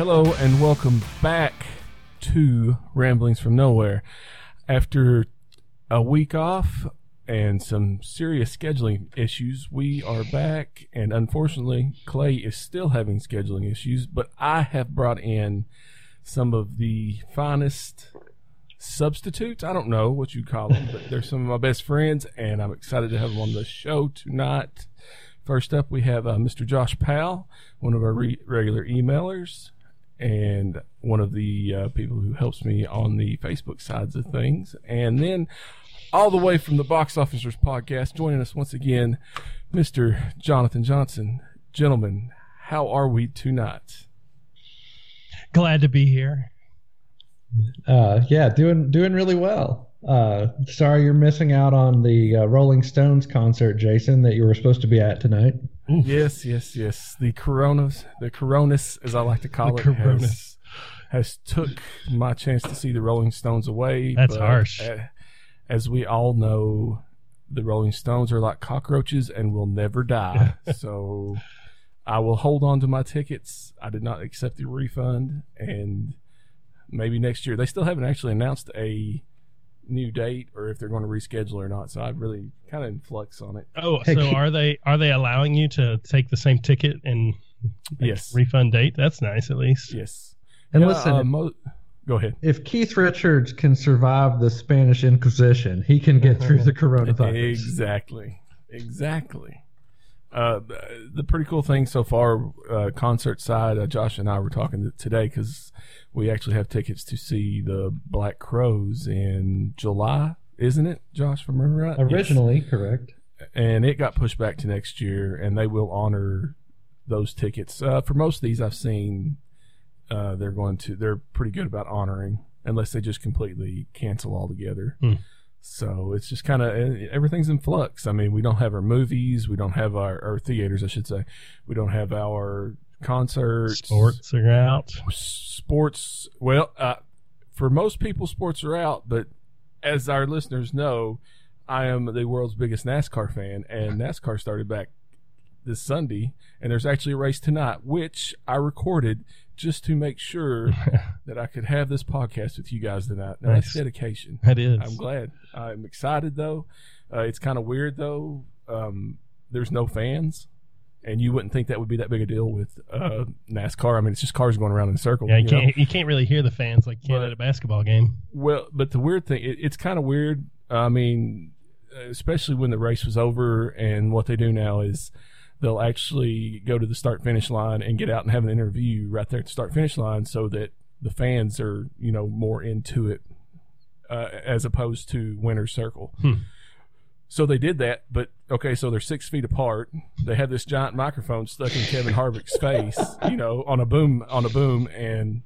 Hello and welcome back to Ramblings from Nowhere. After a week off and some serious scheduling issues, we are back. And unfortunately, Clay is still having scheduling issues, but I have brought in some of the finest substitutes. I don't know what you call them, but they're some of my best friends, and I'm excited to have them on the show tonight. First up, we have uh, Mr. Josh Powell, one of our re- regular emailers, and one of the uh, people who helps me on the Facebook sides of things. And then, all the way from the Box Officers podcast, joining us once again, Mr. Jonathan Johnson. Gentlemen, how are we tonight? Glad to be here. Uh, yeah, doing doing really well. Uh, sorry you're missing out on the uh, Rolling Stones concert, Jason, that you were supposed to be at tonight. Yes, yes, yes. The coronas, the coronas, as I like to call The it, has, coronas. has took my chance to see the Rolling Stones away. That's but, harsh. uh, As we all know, the Rolling Stones are like cockroaches and will never die. so I will hold on to my tickets. I did not accept the refund, and maybe next year. They still haven't actually announced a new date or if they're going to reschedule or not. So I'm really kind of in flux on it. Oh, so are they are they allowing you to take the same ticket and like, Yes. refund date? That's nice at least. Yes. And Yeah, listen, uh, mo- go ahead. if Keith Richards can survive the Spanish Inquisition, he can get through the coronavirus. Exactly. Exactly. Uh, the pretty cool thing so far, uh, concert side, uh, Josh and I were talking today because we actually have tickets to see the Black Crowes in July, isn't it, Josh? I remember right. Yes. Originally, correct. and it got pushed back to next year, and they will honor those tickets. Uh, for most of these, I've seen uh, they're going to they're pretty good about honoring, unless they just completely cancel altogether. Hmm. So it's just kind of everything's in flux. I mean, we don't have our movies, we don't have our, our theaters, I should say, we don't have our concerts, Sports are out. sports. Well, uh, for most people, sports are out, but as our listeners know, I am the world's biggest NASCAR fan, and NASCAR started back this Sunday, and there's actually a race tonight, which I recorded just to make sure that I could have this podcast with you guys tonight. Now, Nice. that's dedication. That is. I'm glad. I'm excited though. Uh, it's kind of weird though. Um, there's no fans, and you wouldn't think that would be that big a deal with uh, NASCAR. I mean, it's just cars going around in a circle. Yeah, you you can't you can't really hear the fans like you can But- at a basketball game. Well, but the weird thing, it, it's kind of weird. I mean, especially when the race was over, and what they do now is they'll actually go to the start finish line and get out and have an interview right there at the start finish line, so that the fans are you know more into it uh, as opposed to winner's circle. Hmm. So they did that, but okay, so they're six feet apart. They have this giant microphone stuck in Kevin Harvick's face, you know, on a boom, on a boom, and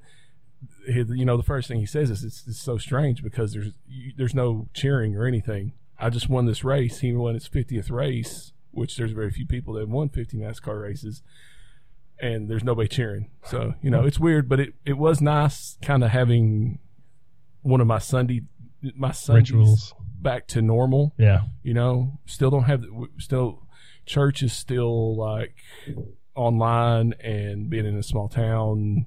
he, you know, the first thing he says is it's, it's so strange because there's you, there's no cheering or anything. I just won this race. He won his 50th race, which there's very few people that have won 50 NASCAR races, and there's nobody cheering. So you know, it's weird, but it it was nice, kind of having one of my Sunday my Sundays Rituals. back to normal Yeah. you know still don't have still church is still like online and being in a small town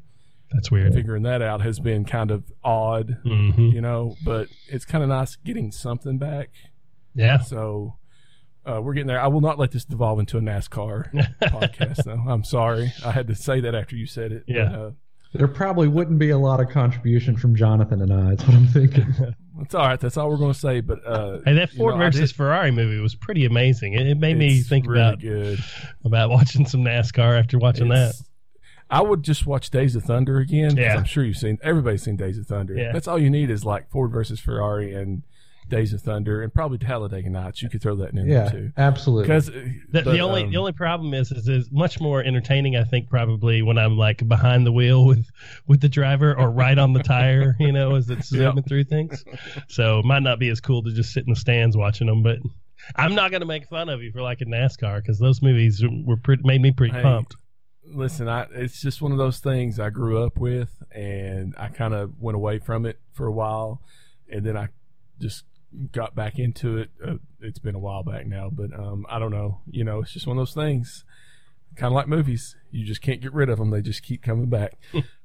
That's weird. figuring that out has been kind of odd hmm you know but it's kind of nice getting something back Yeah. so uh, we're getting there i will not let this devolve into a nascar podcast though i'm sorry i had to say that after you said it but, Yeah. uh, There probably wouldn't be a lot of contribution from Jonathan and I. That's what I'm thinking. it's all right that's all we're going to say but uh Hey, that you Ford know, versus did- Ferrari movie was pretty amazing. It, it made me think really about good about watching some NASCAR after watching It's- that. I would just watch Days of Thunder again. Yeah. I'm sure you've seen everybody's seen Days of Thunder. Yeah. That's all you need is like Ford versus Ferrari and Days of Thunder and probably Talladega Nights. You could throw that in yeah, there too. absolutely. Because The, the only um, the only problem is, is is much more entertaining. I think probably when I'm like behind the wheel with with the driver or right on the tire, you know, as it's Yeah. zooming through things. So it might not be as cool to just sit in the stands watching them. But I'm not going to make fun of you for liking NASCAR because those movies were pretty, made me pretty Hey, pumped. listen, I it's just one of those things I grew up with, and I kind of went away from it for a while, and then I just got back into it. Uh, it's been a while back now, but um, I don't know. You know, it's just one of those things. Kind of like movies, you just can't get rid of them; they just keep coming back.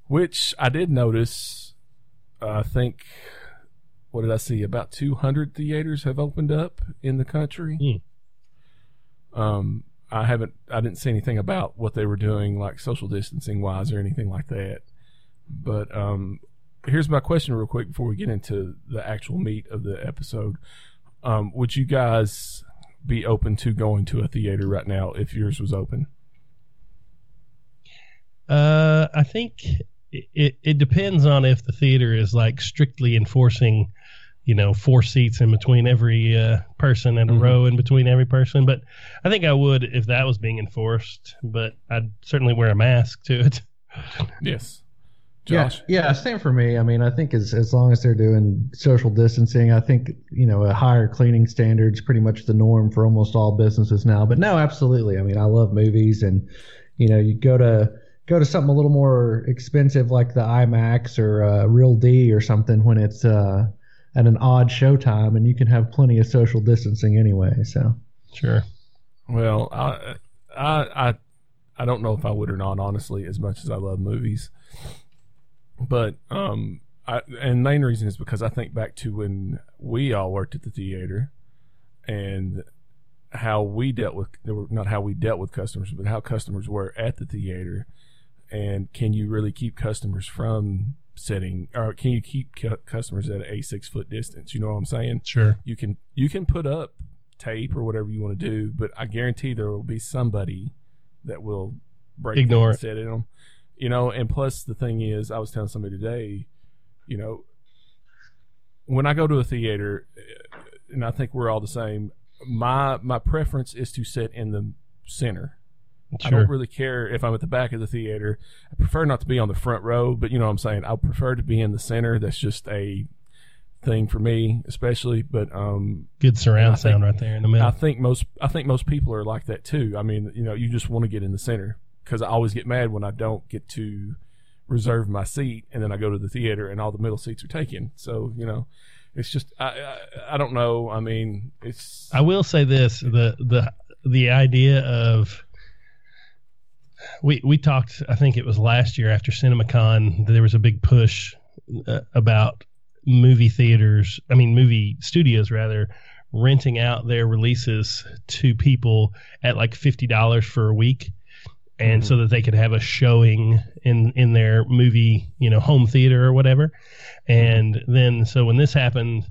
which I did notice. Uh, I think what did I see? About 200 theaters have opened up in the country. Um, I haven't, I didn't see anything about what they were doing, like social distancing wise or anything like that. But um, here's my question, real quick, before we get into the actual meat of the episode. Um, would you guys be open to going to a theater right now if yours was open? Uh, I think it, it, it depends on if the theater is like strictly enforcing, you know, four seats in between every uh, person and a Mhm. row in between every person. But I think I would if that was being enforced. But I'd certainly wear a mask to it. Yes. Josh? Yeah, yeah, same for me. I mean, I think as as long as they're doing social distancing, I think you know a higher cleaning standards pretty much the norm for almost all businesses now. But no, absolutely. I mean, I love movies, and you know, you go to go to something a little more expensive like the IMAX or uh, Real D or something when it's uh, at an odd showtime, and you can have plenty of social distancing anyway. So Sure. Well, I, I, I, I don't know if I would or not, honestly, as much as I love movies. But, um, I, and main reason is because I think back to when we all worked at the theater and how we dealt with, not how we dealt with customers, but how customers were at the theater. And can you really keep customers from sitting, or can you keep customers at a six foot distance? You know what I'm saying? Sure. you can you can put up tape or whatever you want to do, but I guarantee there will be somebody that will break Ignore and it. sit in them. You know, and plus the thing is, I was telling somebody today, you know, when I go to a theater, eh, and I think we're all the same. My my preference is to sit in the center. I don't really care if I'm at the back of the theater. I prefer not to be on the front row, but you know what I'm saying. I prefer to be in the center. That's just a thing for me, especially. But um, Good surround think- sound right there in the middle. I think most I think most people are like that too. I mean, you know, you just want to get in the center because I always get mad when I don't get to reserve my seat, and then I go to the theater and all the middle seats are taken. So you know, it's just I I, I don't know. I mean, it's I will say this: the the the idea of we we talked. I think it was last year after CinemaCon. There was a big push uh, about movie theaters. I mean, movie studios rather renting out their releases to people at like fifty dollars for a week. And Mhm. so that they could have a showing in in their movie, you know, home theater or whatever. And then, so when this happened,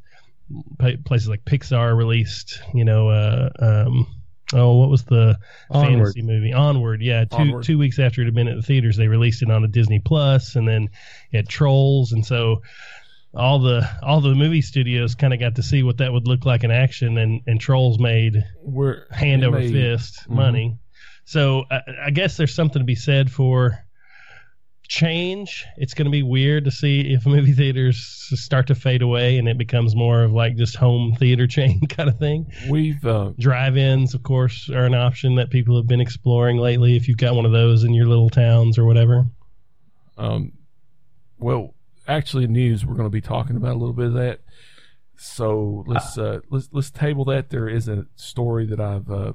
places like Pixar released, you know, uh, um, oh, what was the Onward. fantasy movie? Onward. Yeah, two Onward. two weeks after it had been at the theaters, they released it on a Disney Plus, and then it had Trolls, and so all the all the movie studios kind of got to see what that would look like in action, and and Trolls made we're hand over may- fist Mhm. money. So I, I guess there's something to be said for change. It's going to be weird to see if movie theaters start to fade away and it becomes more of like just home theater chain kind of thing. We've uh, Drive-ins, of course, are an option that people have been exploring lately. If you've got one of those in your little towns or whatever. Um, well, actually, news we're going to be talking about a little bit of that. So let's uh, let's let's table that. There is a story that I've uh,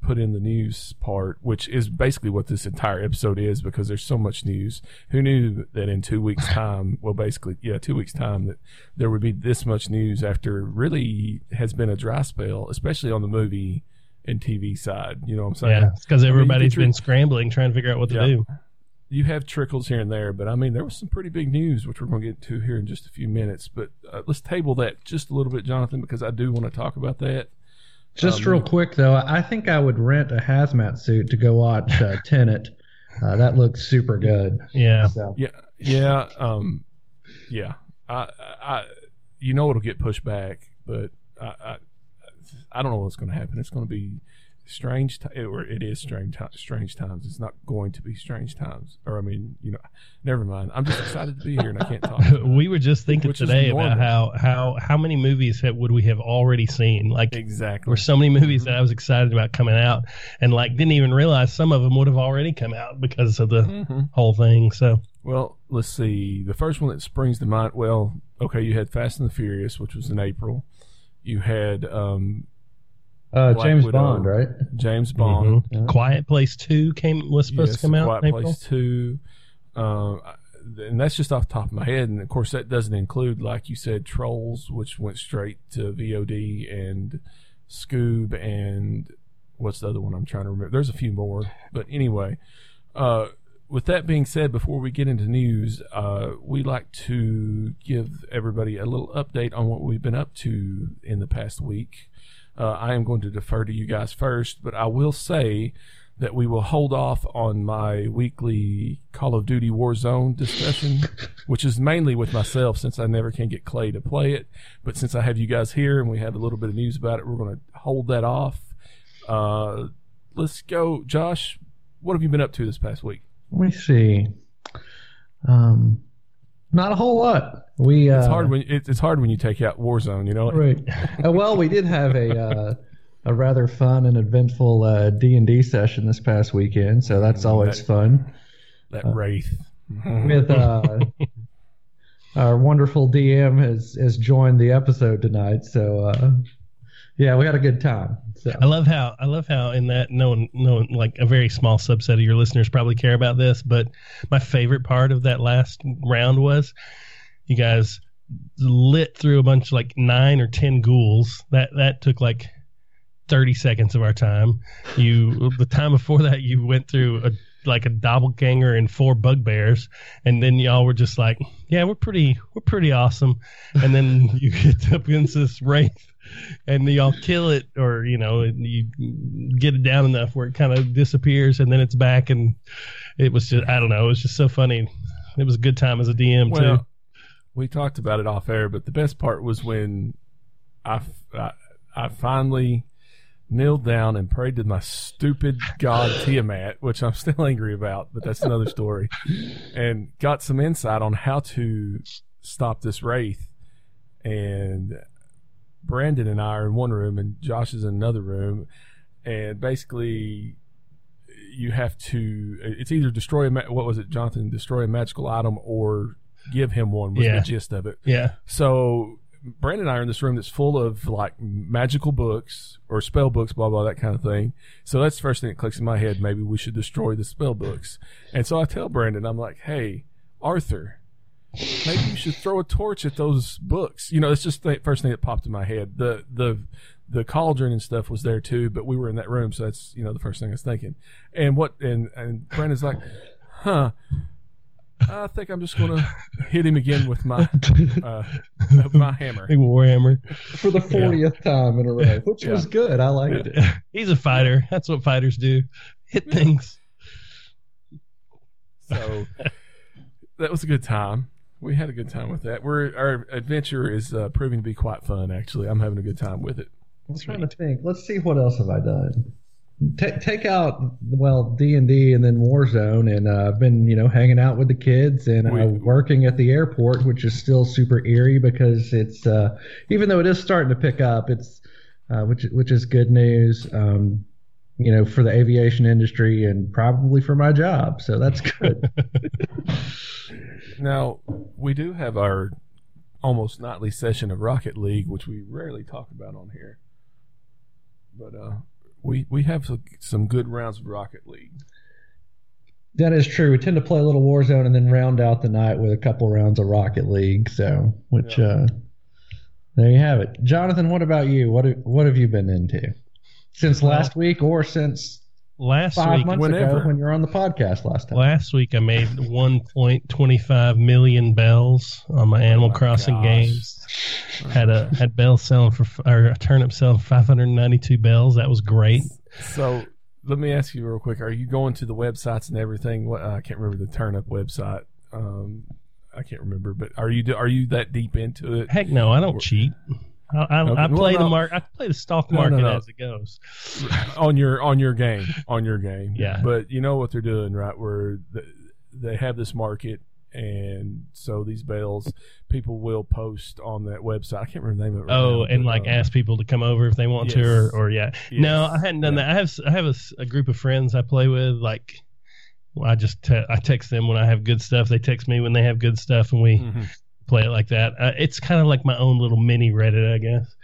put in the news part, which is basically what this entire episode is because there's so much news. Who knew that in two weeks' time? Well, basically, yeah, two weeks' time that there would be this much news after really has been a dry spell, especially on the movie and TV side. You know what I'm saying? Yeah, because I mean, everybody's been scrambling trying to figure out what to Yeah. do. you have trickles here and there, but I mean, there was some pretty big news, which we're going to get to here in just a few minutes. But uh, let's table that just a little bit, Jonathan, because I do want to talk about that. Just Um, real quick though, I think I would rent a hazmat suit to go watch uh, Tenet. Uh, that looks super good. Yeah. So Yeah, yeah, um, yeah. I, I, you know, it'll get pushed back, but I, I, I don't know what's going to happen. It's going to be strange, ti or it is strange, ti- strange times. It's not going to be strange times, or I mean, you know, never mind. I'm just excited to be here, and I can't talk. we were just thinking today about how how how many movies have, would we have already seen? Like exactly. there were so many movies that I was excited about coming out, and like didn't even realize some of them would have already come out because of the Mhm. whole thing. So Well, let's see. The first one that springs to mind. Well, okay, you had Fast and the Furious, which was in April. You had um, uh, Black James Widow. Bond, right? James Bond. mhm. Quiet Place Two came was supposed Yes, to come out Quiet in April. Place Two. Uh, and that's just off the top of my head. And of course, that doesn't include, like you said, Trolls, which went straight to VOD, and Scoob, and what's the other one I'm trying to remember? There's a few more, but anyway. Uh, with that being said, before we get into news, uh, we like to give everybody a little update on what we've been up to in the past week. Uh, I am going to defer to you guys first, but I will say that we will hold off on my weekly Call of Duty Warzone discussion, which is mainly with myself since I never can get Clay to play it. But since I have you guys here and we have a little bit of news about it, we're going to hold that off. Uh, let's go, Josh. What have you been up to this past week? Let me see. Um, not a whole lot. We uh, It's hard when it, it's hard when you take out Warzone. You know, right. Uh, well, we did have a uh, a rather fun and eventful uh, D and D session this past weekend, so that's always That- fun. that wraith. With uh, our wonderful DM has has joined the episode tonight, so uh, yeah, we had a good time. So I love how I love how in that no one no one, like a very small subset of your listeners probably care about this, but my favorite part of that last round was you guys lit through a bunch of like nine or ten ghouls. That that took like thirty seconds of our time. You the time before that you went through a like a doppelganger and four bugbears, and then y'all were just like, yeah, we're pretty we're pretty awesome. And then you get up against this wraith and y'all kill it or you know you get it down enough where it kind of disappears and then it's back and it was just i don't know it was just so funny it was a good time as a dm too we talked about it off air, but the best part was when I I finally kneeled down and prayed to my stupid god Tiamat, which I'm still angry about, but that's another story, and got some insight on how to stop this wraith. And Brandon and I are in one room, and Josh is in another room, and basically you have to it's either destroy a what was it jonathan destroy a magical item or give him one was Yeah. the gist of it. Yeah. So brandon and i are in this room that's full of like magical books or spell books blah blah that kind of thing. So that's the first thing that clicks in my head. Maybe we should destroy the spell books. And so i tell brandon i'm like hey arthur maybe you should throw a torch at those books you know it's just the first thing that popped in my head the the the cauldron and stuff was there too, but we were in that room, so that's you know the first thing I was thinking. And what and and Brandon's like, huh? I think I'm just gonna hit him again with my uh, my hammer. big warhammer for the fortieth time in a row, which Yeah. was good. I liked it. he's a fighter that's what fighters do hit things So that was a good time. We had a good time with that. We're our adventure is uh, proving to be quite fun. Actually, I'm having a good time with it. I was trying to think. Let's see what else have I done. Ta take out well D and D and then Warzone, and uh, I've been you know hanging out with the kids and uh, working at the airport, which is still super eerie because it's uh, even though it is starting to pick up, it's uh, which which is good news. Um, you know, for the aviation industry and probably for my job, so that's good. Now we do have our almost nightly session of Rocket League, which we rarely talk about on here. But uh, we we have some, some good rounds of Rocket League. That is true. We tend to play a little Warzone and then round out the night with a couple rounds of Rocket League. So, which Yeah. uh, there you have it. Jonathan, what about you? What what have you been into since Well- last week or since last five week months whenever. ago when you were on the podcast last time? last week i made 1.25 million bells on my animal my crossing gosh. games had a had bells selling for or a turnip selling 592 bells that was great So let me ask you real quick: Are you going to the websites and everything? What I can't remember the Turnip website. Um, I can't remember, but are you are you that deep into it? Heck no, I don't cheat. I, I, Okay, I well, play no. the mark. I play the stock No, no, market no. as it goes. on your on your game on your game Yeah. but you know what they're doing right where th- they have this market and so these bales people will post on that website i can't remember the name of it right Oh, now, and like um, ask people to come over if they want to, or, or yeah. No. I hadn't done Yeah. that. I have I have a, a group of friends I play with. Like, I just te- I text them when I have good stuff. They text me when they have good stuff, and we Mhm. Play it like that. Uh, it's kind of like my own little mini Reddit, I guess.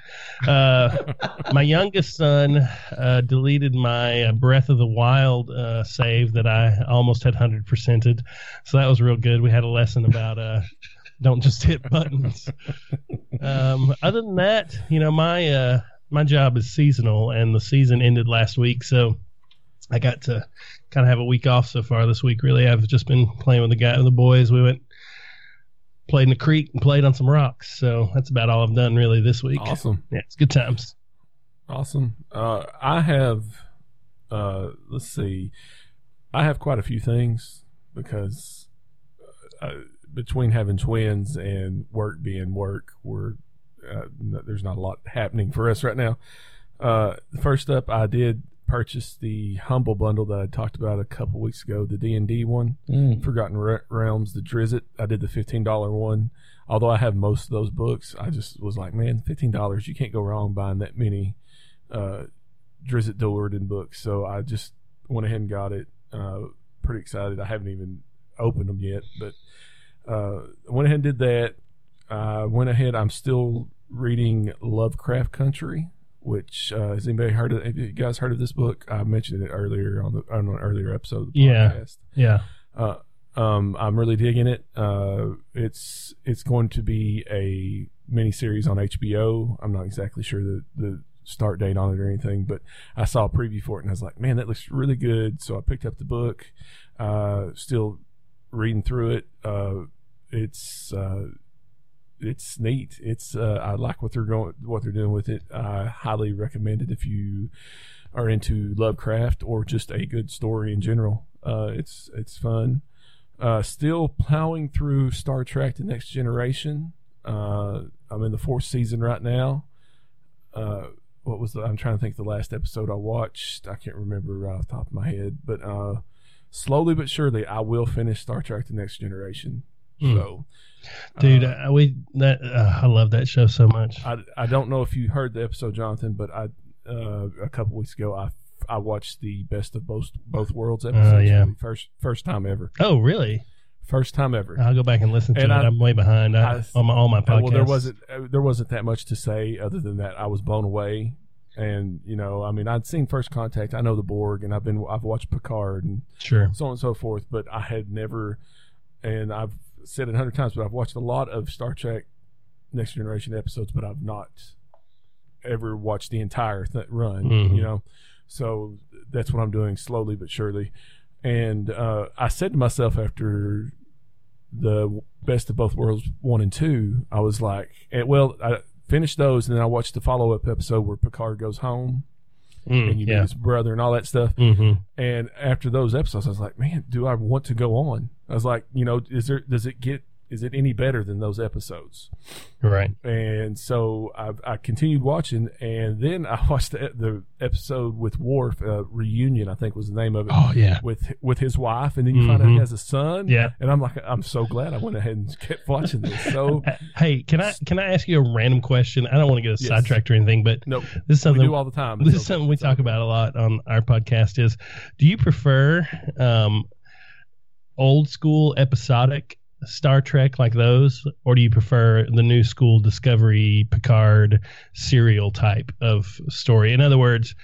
Uh, my youngest son uh, deleted my uh, Breath of the Wild uh, save that I almost had hundred percented, so that was real good. We had a lesson about uh, don't just hit buttons. Um, other than that, you know, my uh, my job is seasonal, and the season ended last week, so I got to kind of have a week off so far this week. Really, I've just been playing with the guy, and the boys. We went played in the creek and played on some rocks. So that's about all I've done really this week. Awesome. Yeah, it's good times. Awesome. Uh, I have, uh, let's see, I have quite a few things because uh, between having twins and work being work, we're uh, there's not a lot happening for us right now. Uh, first up, I did purchase the Humble bundle that I talked about a couple weeks ago, the D and D one. Mm. Forgotten Re- Realms, the Drizzt. I did the fifteen dollar one. Although I have most of those books, I just was like, man, fifteen dollars, you can't go wrong buying that many uh, Drizzt Do'Urden books. So I just went ahead and got it. Uh, pretty excited. I haven't even opened them yet, but uh, went ahead and did that. I went ahead. I'm still reading Lovecraft Country, which uh, has anybody heard of? Have you guys heard of this book? I mentioned it earlier on the on an earlier episode of the Yeah. podcast. Yeah. Uh, um, I'm really digging it. Uh, it's it's going to be a mini series on HBO. I'm not exactly sure the the start date on it or anything, but I saw a preview for it and I was like, man, that looks really good. So I picked up the book. Uh, still reading through it. Uh, it's uh, it's neat. It's uh, I like what they're going what they're doing with it. I highly recommend it if you are into Lovecraft or just a good story in general. Uh, it's it's fun. Uh, still plowing through Star Trek: The Next Generation. Uh, I'm in the fourth season right now. Uh, what was the? I'm trying to think the last episode I watched. I can't remember right off the top of my head, but uh, slowly but surely, I will finish Star Trek: The Next Generation. Hmm. So, Dude, uh, uh, we that uh, I love that show so much. I, I don't know if you heard the episode, Jonathan, but I uh, a couple weeks ago I I watched the best of both both worlds episode. Oh, yeah. first first time ever, Oh, really? first time ever. I'll go back and listen to And it. I- am way behind I, I- on my, all my Uh, podcasts. well, there wasn't uh, there wasn't that much to say other than that I was blown away, and you know, I mean, I'd seen First Contact, I know the Borg, and I've been I've watched Picard and sure. so on and so forth, but I had never, and I've said it a hundred times, but I've watched a lot of Star Trek Next Generation episodes, but I've not ever watched the entire th- run. Mhm. You know, so that's what I'm doing slowly but surely. And uh, I said to myself after the best of both worlds one and two, I was like, and, well, I finished those, and then I watched the follow up episode where Picard goes home Mm, and you meet his brother and all that stuff. hmm And after those episodes, I was like, man, do I want to go on? I was like, you know, is there does it get is it any better than those episodes? Right. And so I, I continued watching, and then I watched the, the episode with Worf, uh, reunion, I think was the name of it, Oh yeah. with with his wife, and then you find out he Mhm. has a son. Yeah. and I'm like, I'm so glad I went ahead and kept watching this. So Hey, can I can I ask you a random question? I don't want to get Yes. sidetracked or anything, but no, this is something we do all the time. this is something we talk about a lot on our podcast is do you prefer um, old school episodic star trek like those or do you prefer the new school discovery picard serial type of story in other words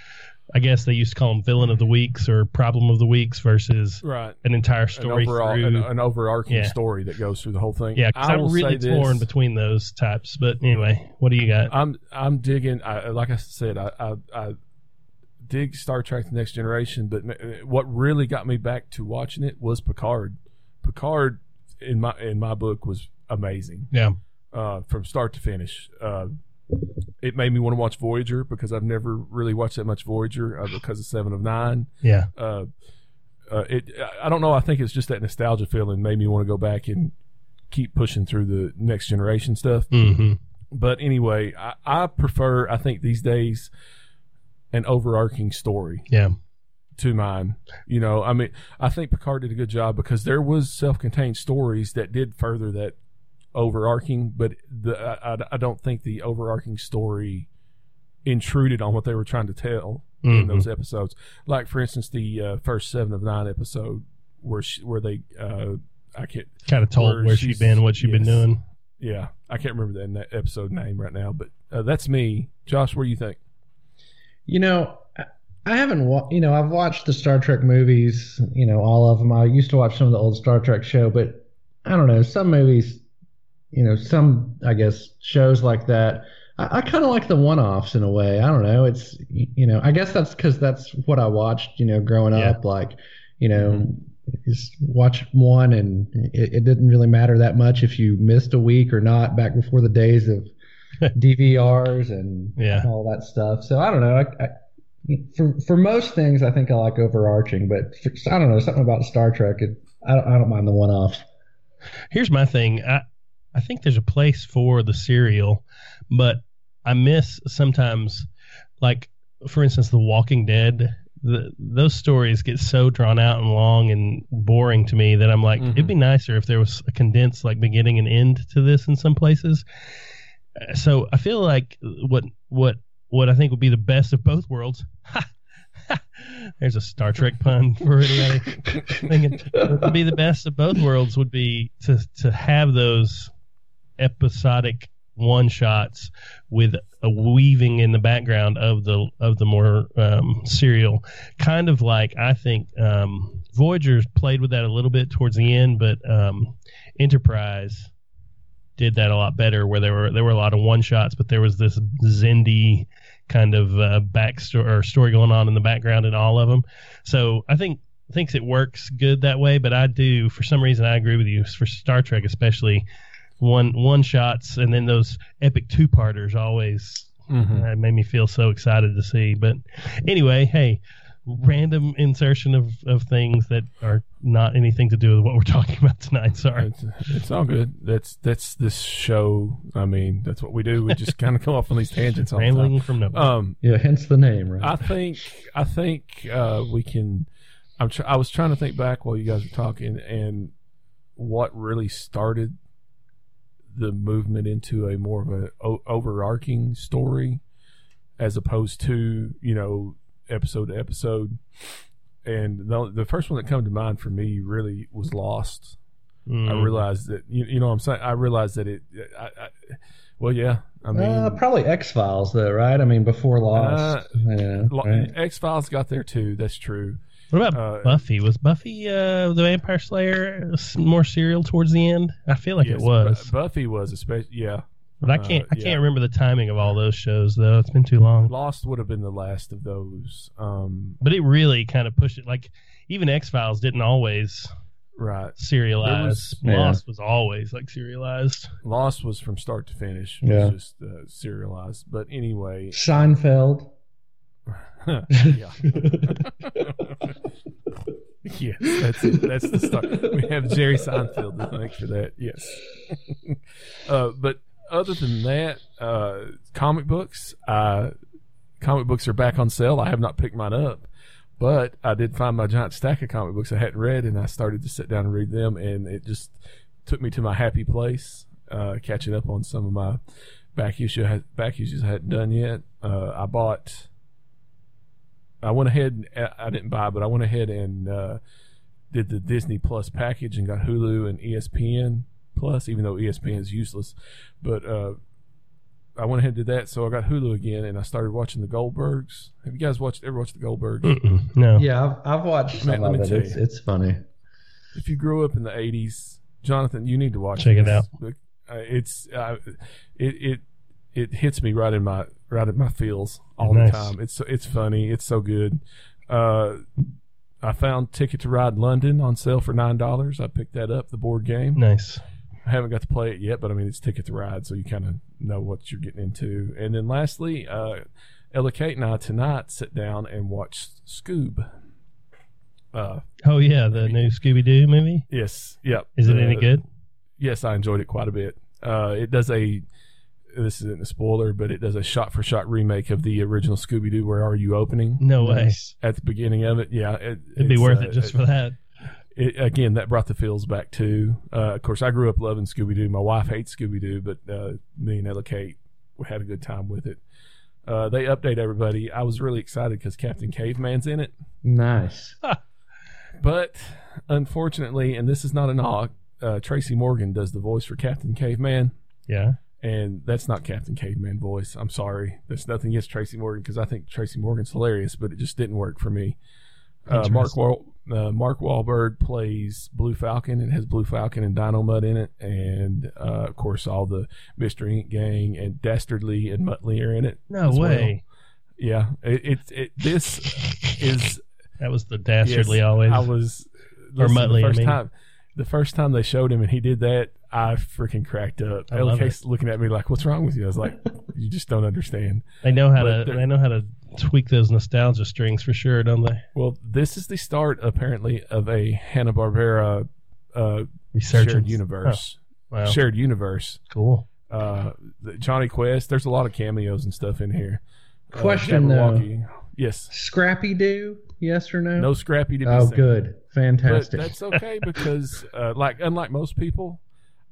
i guess they used to call them villain of the weeks or problem of the weeks versus right. an entire An story overall, through an, an overarching Yeah. story that goes through the whole thing. yeah I i'm really torn between those types but anyway what do you got I'm I'm digging. I, like I said, I, I I dig Star Trek: The Next Generation, but what really got me back to watching it was Picard. Picard, in my in my book, was amazing yeah uh, from start to finish. Uh, it made me want to watch Voyager because I've never really watched that much Voyager uh, because of Seven of Nine. yeah Uh, uh, it I don't know. I think it's just that nostalgia feeling made me want to go back and keep pushing through the Next Generation stuff hmm but anyway, I, I prefer. I think these days, an overarching story yeah to mine. You know, I mean, I think Picard did a good job because there was self-contained stories that did further that overarching, but the I, I, don't think the overarching story intruded on what they were trying to tell in Mhm. those episodes. Like, for instance, the uh, first seven of nine episode where she, where they uh, I can't kind of told Where where she'd she's- been what she'd been doing yeah, I can't remember that episode name right now, but uh, that's me. Josh, what do you think? You know, I- haven't, wa- you know, I've watched the Star Trek movies, you know, all of them. I used to watch some of the old Star Trek show, but I don't know, some movies, you know, some, I guess, shows like that. I, I kind of like the one offs in a way. I don't know. It's, you know, I guess that's because that's what I watched, you know, growing Yeah. up. Like, you know, mm-hmm. just watch one and it, it didn't really matter that much if you missed a week or not back before the days of DVRs and Yeah. all that stuff. So I don't know. I, I, for for most things, I think I like overarching, but for, I don't know something about Star Trek. It, I don't, I don't mind the one offs. Here's my thing. I I think there's a place for the serial, but I miss sometimes, like for instance, The Walking Dead. The, those stories get so drawn out and long and boring to me that I'm like, Mhm. it'd be nicer if there was a condensed like beginning and end to this in some places. So I feel like what what what I think would be the best of both worlds. There's a Star Trek pun for anybody thinking would be the best of both worlds would be to to have those episodic one shots with a weaving in the background of the of the more um, serial kind of like I think um, Voyager played with that a little bit towards the end, but um, Enterprise did that a lot better where there were there were a lot of one shots, but there was this Xindi kind of uh, backstory or story going on in the background in all of them. So I think thinks it works good that way, but I do for some reason I agree with you for Star Trek especially one one shots and then those epic two parters always Mm-hmm. uh, made me feel so excited to see. But anyway, hey, random insertion of, of things that are not anything to do with what we're talking about tonight. Sorry. It's, it's all good. That's that's this show. I mean, that's what we do. We just kind of come off on these tangents all the Rambling from time. nowhere. Um, Yeah, hence the name, right? I think I think uh, we can. I'm. Tr- I was trying to think back while you guys were talking, and what really started the movement into a more of a o- overarching story, as opposed to you know episode to episode. And the the first one that come to mind for me really was Lost. I Mm. realized that you, you know what I'm saying. I realized that it. I, I, well, yeah. I mean, uh, probably X Files, though, right? I mean, before Lost. yeah, right. X Files got there too. That's true. What about uh, Buffy? Was Buffy uh, the Vampire Slayer more serial towards the end? I feel like Yes, it was, Bu- Buffy was especially. Yeah, but I uh, can't. I yeah. can't remember the timing of all those shows though. It's been too long. Lost would have been the last of those. Um, But it really kind of pushed it. Like even X Files didn't always right. serialize. was- Yeah. Lost was always like serialized. Lost was from start to finish. It was Yeah. just uh, serialized. But anyway, Seinfeld. yeah. yes, that's it. That's the start. We have Jerry Seinfeld to thank for that. Yes. uh, but other than that, uh, comic books. Uh, comic books are back on sale. I have not picked mine up, but I did find my giant stack of comic books I hadn't read, and I started to sit down and read them, and it just took me to my happy place. Uh, catching up on some of my back issue back issues I hadn't done yet. Uh, I bought. I went ahead. And, I didn't buy, but I went ahead and uh, did the Disney Plus package and got Hulu and ESPN Plus, even though ESPN is useless. But uh, I went ahead and did that, so I got Hulu again, and I started watching the Goldbergs. Have you guys watched ever watched the Goldbergs? Mm-mm, no. Yeah, I've, I've watched Man, some let of it. tell It's, it's funny. If you grew up in the '80s, Jonathan, you need to watch. Check it out. Uh, it's uh, it it it hits me right in my right in my feels all Nice. the time. It's it's funny. It's so good. Uh, I found Ticket to Ride London on sale for nine dollars. I picked that up. The board game. Nice. I haven't got to play it yet, but I mean it's Ticket to Ride, so you kind of know what you're getting into. And then lastly, uh, Ella Kate and I tonight sit down and watch Scoob. Uh, Oh yeah, the new Scooby Doo movie. yes, yep. Is it The- any good? yes, I enjoyed it quite a bit. Uh, it does a this isn't a spoiler, but it does a shot for shot remake of the original Scooby Doo. Where are you opening No way. At the beginning of it? Yeah, it, It'd be worth uh, it just for that. It, again, that brought the feels back too. Uh, of course, I grew up loving Scooby Doo. My wife hates Scooby Doo, but uh, me and Ella Kate we had a good time with it. Uh, they update everybody. I was really excited because Captain Caveman's in it, Nice. but unfortunately, and this is not a knock, uh, Tracy Morgan does the voice for Captain Caveman. Yeah. and that's not Captain Caveman voice. I'm sorry. There's nothing against Tracy Morgan because I think Tracy Morgan's hilarious, but it just didn't work for me. Uh, Mark Interesting. Wal- uh, Mark Wahlberg plays Blue Falcon. It has Blue Falcon and Dynomutt in it, and uh, of course all the Mystery Inc. gang and Dastardly and Muttley are in it. No as well. way. Yeah, it, it, it this is That was the dastardly Yes, always. I was Or Muttley, The first mean. time, the first time they showed him and he did that, I freaking cracked up. I Case looking at me like, "What's wrong with you?" I was like, "You just don't understand." they know how but to. They know how to tweak those nostalgia strings for sure, don't they? Well, this is the start apparently of a Hanna Barbera uh, shared universe. Oh, wow. Shared universe. Cool. Uh, the Jonny Quest. There's a lot of cameos and stuff in here. Uh, Question, uh, Jabberwocky. yes. Scrappy Doo? Yes or no? No Scrappy to be Oh, seen. good, but fantastic. that's okay because, uh, like, unlike most people,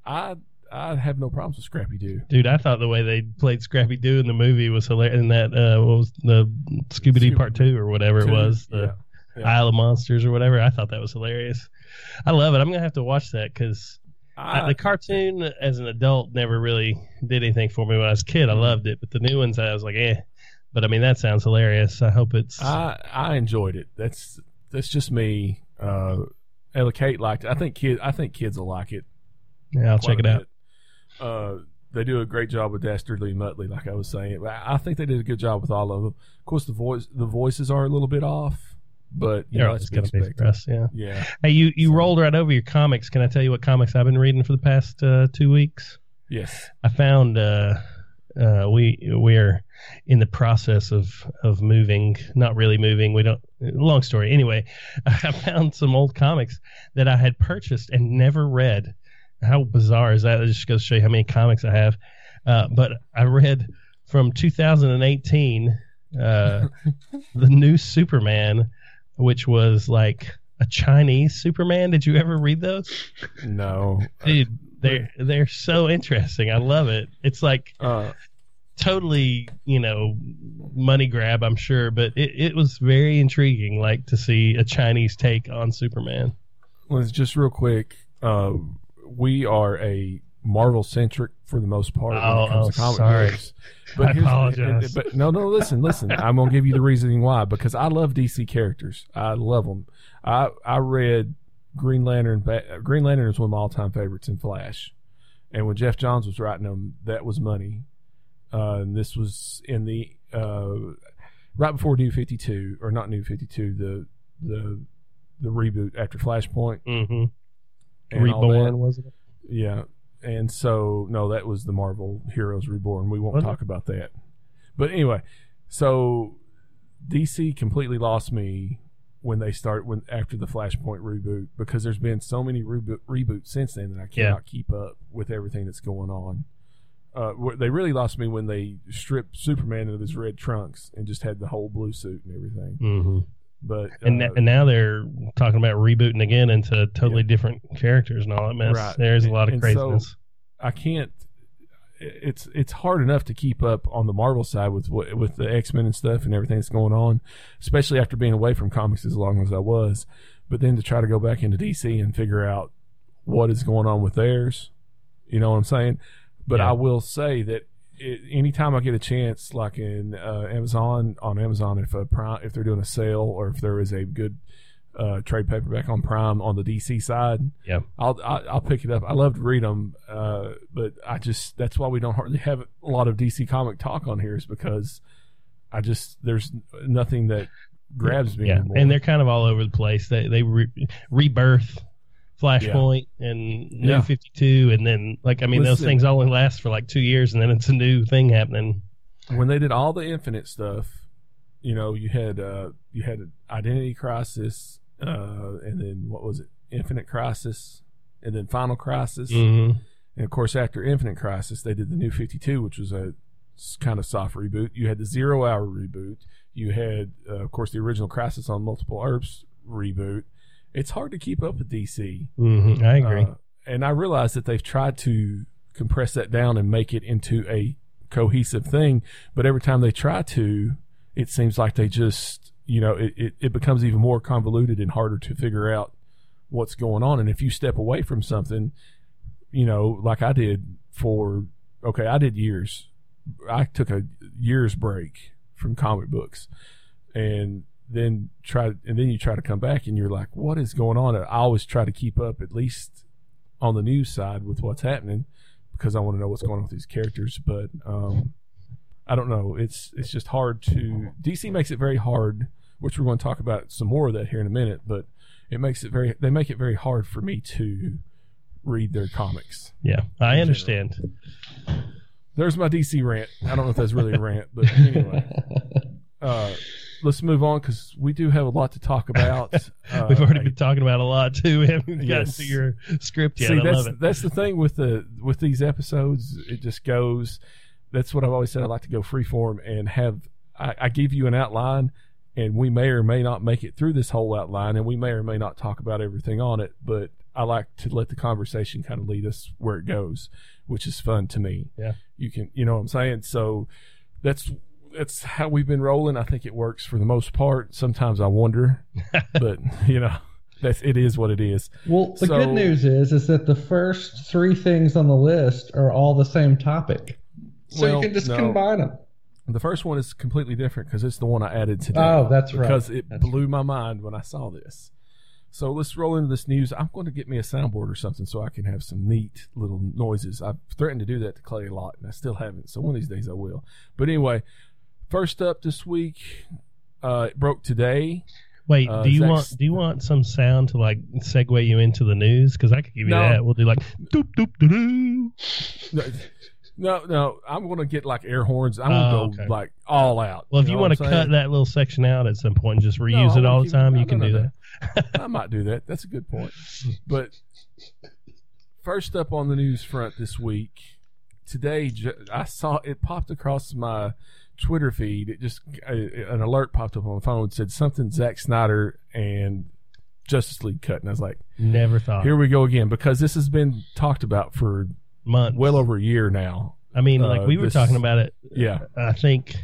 I I have no problems with Scrappy Doo. Dude, I thought the way they played Scrappy Doo in the movie was hilarious. In that, uh, what was the Scooby Doo Part Two or whatever it was, the Yeah. Yeah. Isle of Monsters or whatever. I thought that was hilarious. I love it. I'm gonna have to watch that because I, the cartoon as an adult never really did anything for me when I was a kid. I Mm-hmm. loved it, but the new ones I was like, eh. But I mean, that sounds hilarious. I hope it's. I I enjoyed it. That's that's just me. Uh, Ella Kate liked it. I think kid. I think kids will like it. yeah, I'll check it a out. Uh, they do a great job with Dastardly and Muttley, like I was saying. I I think they did a good job with all of them. Of course, the voice the voices are a little bit off, but you They're know, that's gonna be Yeah. Yeah. Hey, you you So- rolled right over your comics. Can I tell you what comics I've been reading for the past uh, two weeks? Yes. I found uh, uh, we we're in the process of of moving. Not really moving. We don't. Long story. Anyway, I found some old comics that I had purchased and never read. How bizarre is that? That just goes to show you how many comics I have. Uh, but I read from 2018 uh, the new Superman, which was like a Chinese Superman. Did you ever read those? No. dude they're they're so interesting i love it it's like Uh, totally you know money grab i'm sure but it, it was very intriguing like to see a chinese take on superman let's just real quick. Uh, we are a Marvel centric for the most part when Oh, it comes oh, to comic sorry. books. I here's- apologize. But no, no, listen, listen. I'm gonna give you the reasoning why because I love DC characters. I love them. I I read Green Lantern. Green Lantern is one of my all time favorites in Flash, and when Geoff Johns was writing them, that was money. Uh, and this was in the uh, right before New Fifty Two, or not New Fifty Two, the the the reboot after Flashpoint mm-hmm. And reborn wasn't it Yeah. And so no, that was the Marvel Heroes Reborn. We won't Was it? talk about that. But anyway, so DC completely lost me when they start when after the Flashpoint reboot because there's been so many reboot reboots since then that I Yeah. cannot keep up with everything that's going on. Uh, they really lost me when they stripped Superman of his red trunks and just had the whole blue suit and everything. mm-hmm. But and, uh, and now they're talking about rebooting again into totally different characters and all that mess Right. there's a lot of And so- craziness I can't. It's it's hard enough to keep up on the Marvel side with with the X Men and stuff and everything that's going on, especially after being away from comics as long as I was. But then to try to go back into DC and figure out what is going on with theirs, you know what I'm saying? But Yeah. I will say that it, anytime I get a chance, like in uh, Amazon on Amazon, if a Prime, if they're doing a sale or if there is a good uh, trade paperback on Prime on the DC side, Yeah. I'll I'll, I'll pick it up. I love to read them, uh, but I just that's why we don't hardly have a lot of DC comic talk on here is because I just there's nothing that grabs me yeah anymore. and they're kind of all over the place they they re- rebirth flashpoint and new Yeah. 52 and then like i mean those things only last for like two years and then it's a new thing happening when they did all the Infinite stuff, you know, you had uh, you had Identity Crisis, uh, and then what was it? Infinite Crisis, and then Final Crisis, mm-hmm. and of course after Infinite Crisis, they did the New Fifty Two, which was a kind of soft reboot. You had the Zero Hour reboot. You had, uh, of course, the original Crisis on Multiple Earths reboot. It's hard to keep up with DC. Mm-hmm. i agree Uh, and I realize that they've tried to compress that down and make it into a cohesive thing, but every time they try to, it seems like they just, you know, it, it, it becomes even more convoluted and harder to figure out what's going on. And if you step away from something, you know, like I did for okay, I did years. I took a year's break from comic books, and then try and then you try to come back and you're like, what is going on? I always try to keep up at least on the news side with what's happening because I want to know what's going on with these characters. But um, I don't know. It's it's just hard to DC makes it very hard, which we're going to talk about some more of that here in a minute. But it makes it very they make it very hard for me to read their comics. Yeah, I understand. There's my DC rant. I don't know if that's really a rant, but anyway. Uh, let's move on because we do have a lot to talk about. Uh, We've already been talking about a lot too. We haven't gotten Yes. to your script yet. See, that's that's the thing with the with these episodes. It just goes. That's what I've always said. I like to go freeform and have. I, I give you an outline, and we may or may not make it through this whole outline, and we may or may not talk about everything on it. But I like to let the conversation kind of lead us where it goes, which is fun to me. Yeah. you can. You know what I'm saying? So that's that's how we've been rolling. I think it works for the most part. Sometimes I wonder, but you know, that's it is what it is. Well, the So- good news is is that the first three things on the list are all the same topic, so Well, you can just no. combine them. The first one is completely different because it's the one I added today. Oh, that's right. Because it That's blew my mind when I saw this. So let's roll into this news. I'm going to get me a soundboard or something so I can have some neat little noises. I've threatened to do that to Clay a lot, and I still haven't. So one of these days I will. But anyway, first up this week, uh, it broke today. Wait, uh, do you Zach's- want do you want some sound to like segue you into the news? Because I could give you No. that. We'll do like doop doop doo doo. No, no, no I'm going to get like air horns. I'm going to Oh, go okay. like all out. Well, if you what want to cut that little section out at some point and just reuse I it all the time, no, you no, can no, do no. that. I might do that. That's a good point. But first up on the news front this week, today I saw it popped across my Twitter feed. It just uh, an alert popped up on my phone said something Zack Snyder and Justice League cut, and I was like, Never thought. here we go again because this has been talked about for Months. well over a year now. I mean, like uh, we were this- talking about it. Yeah. I think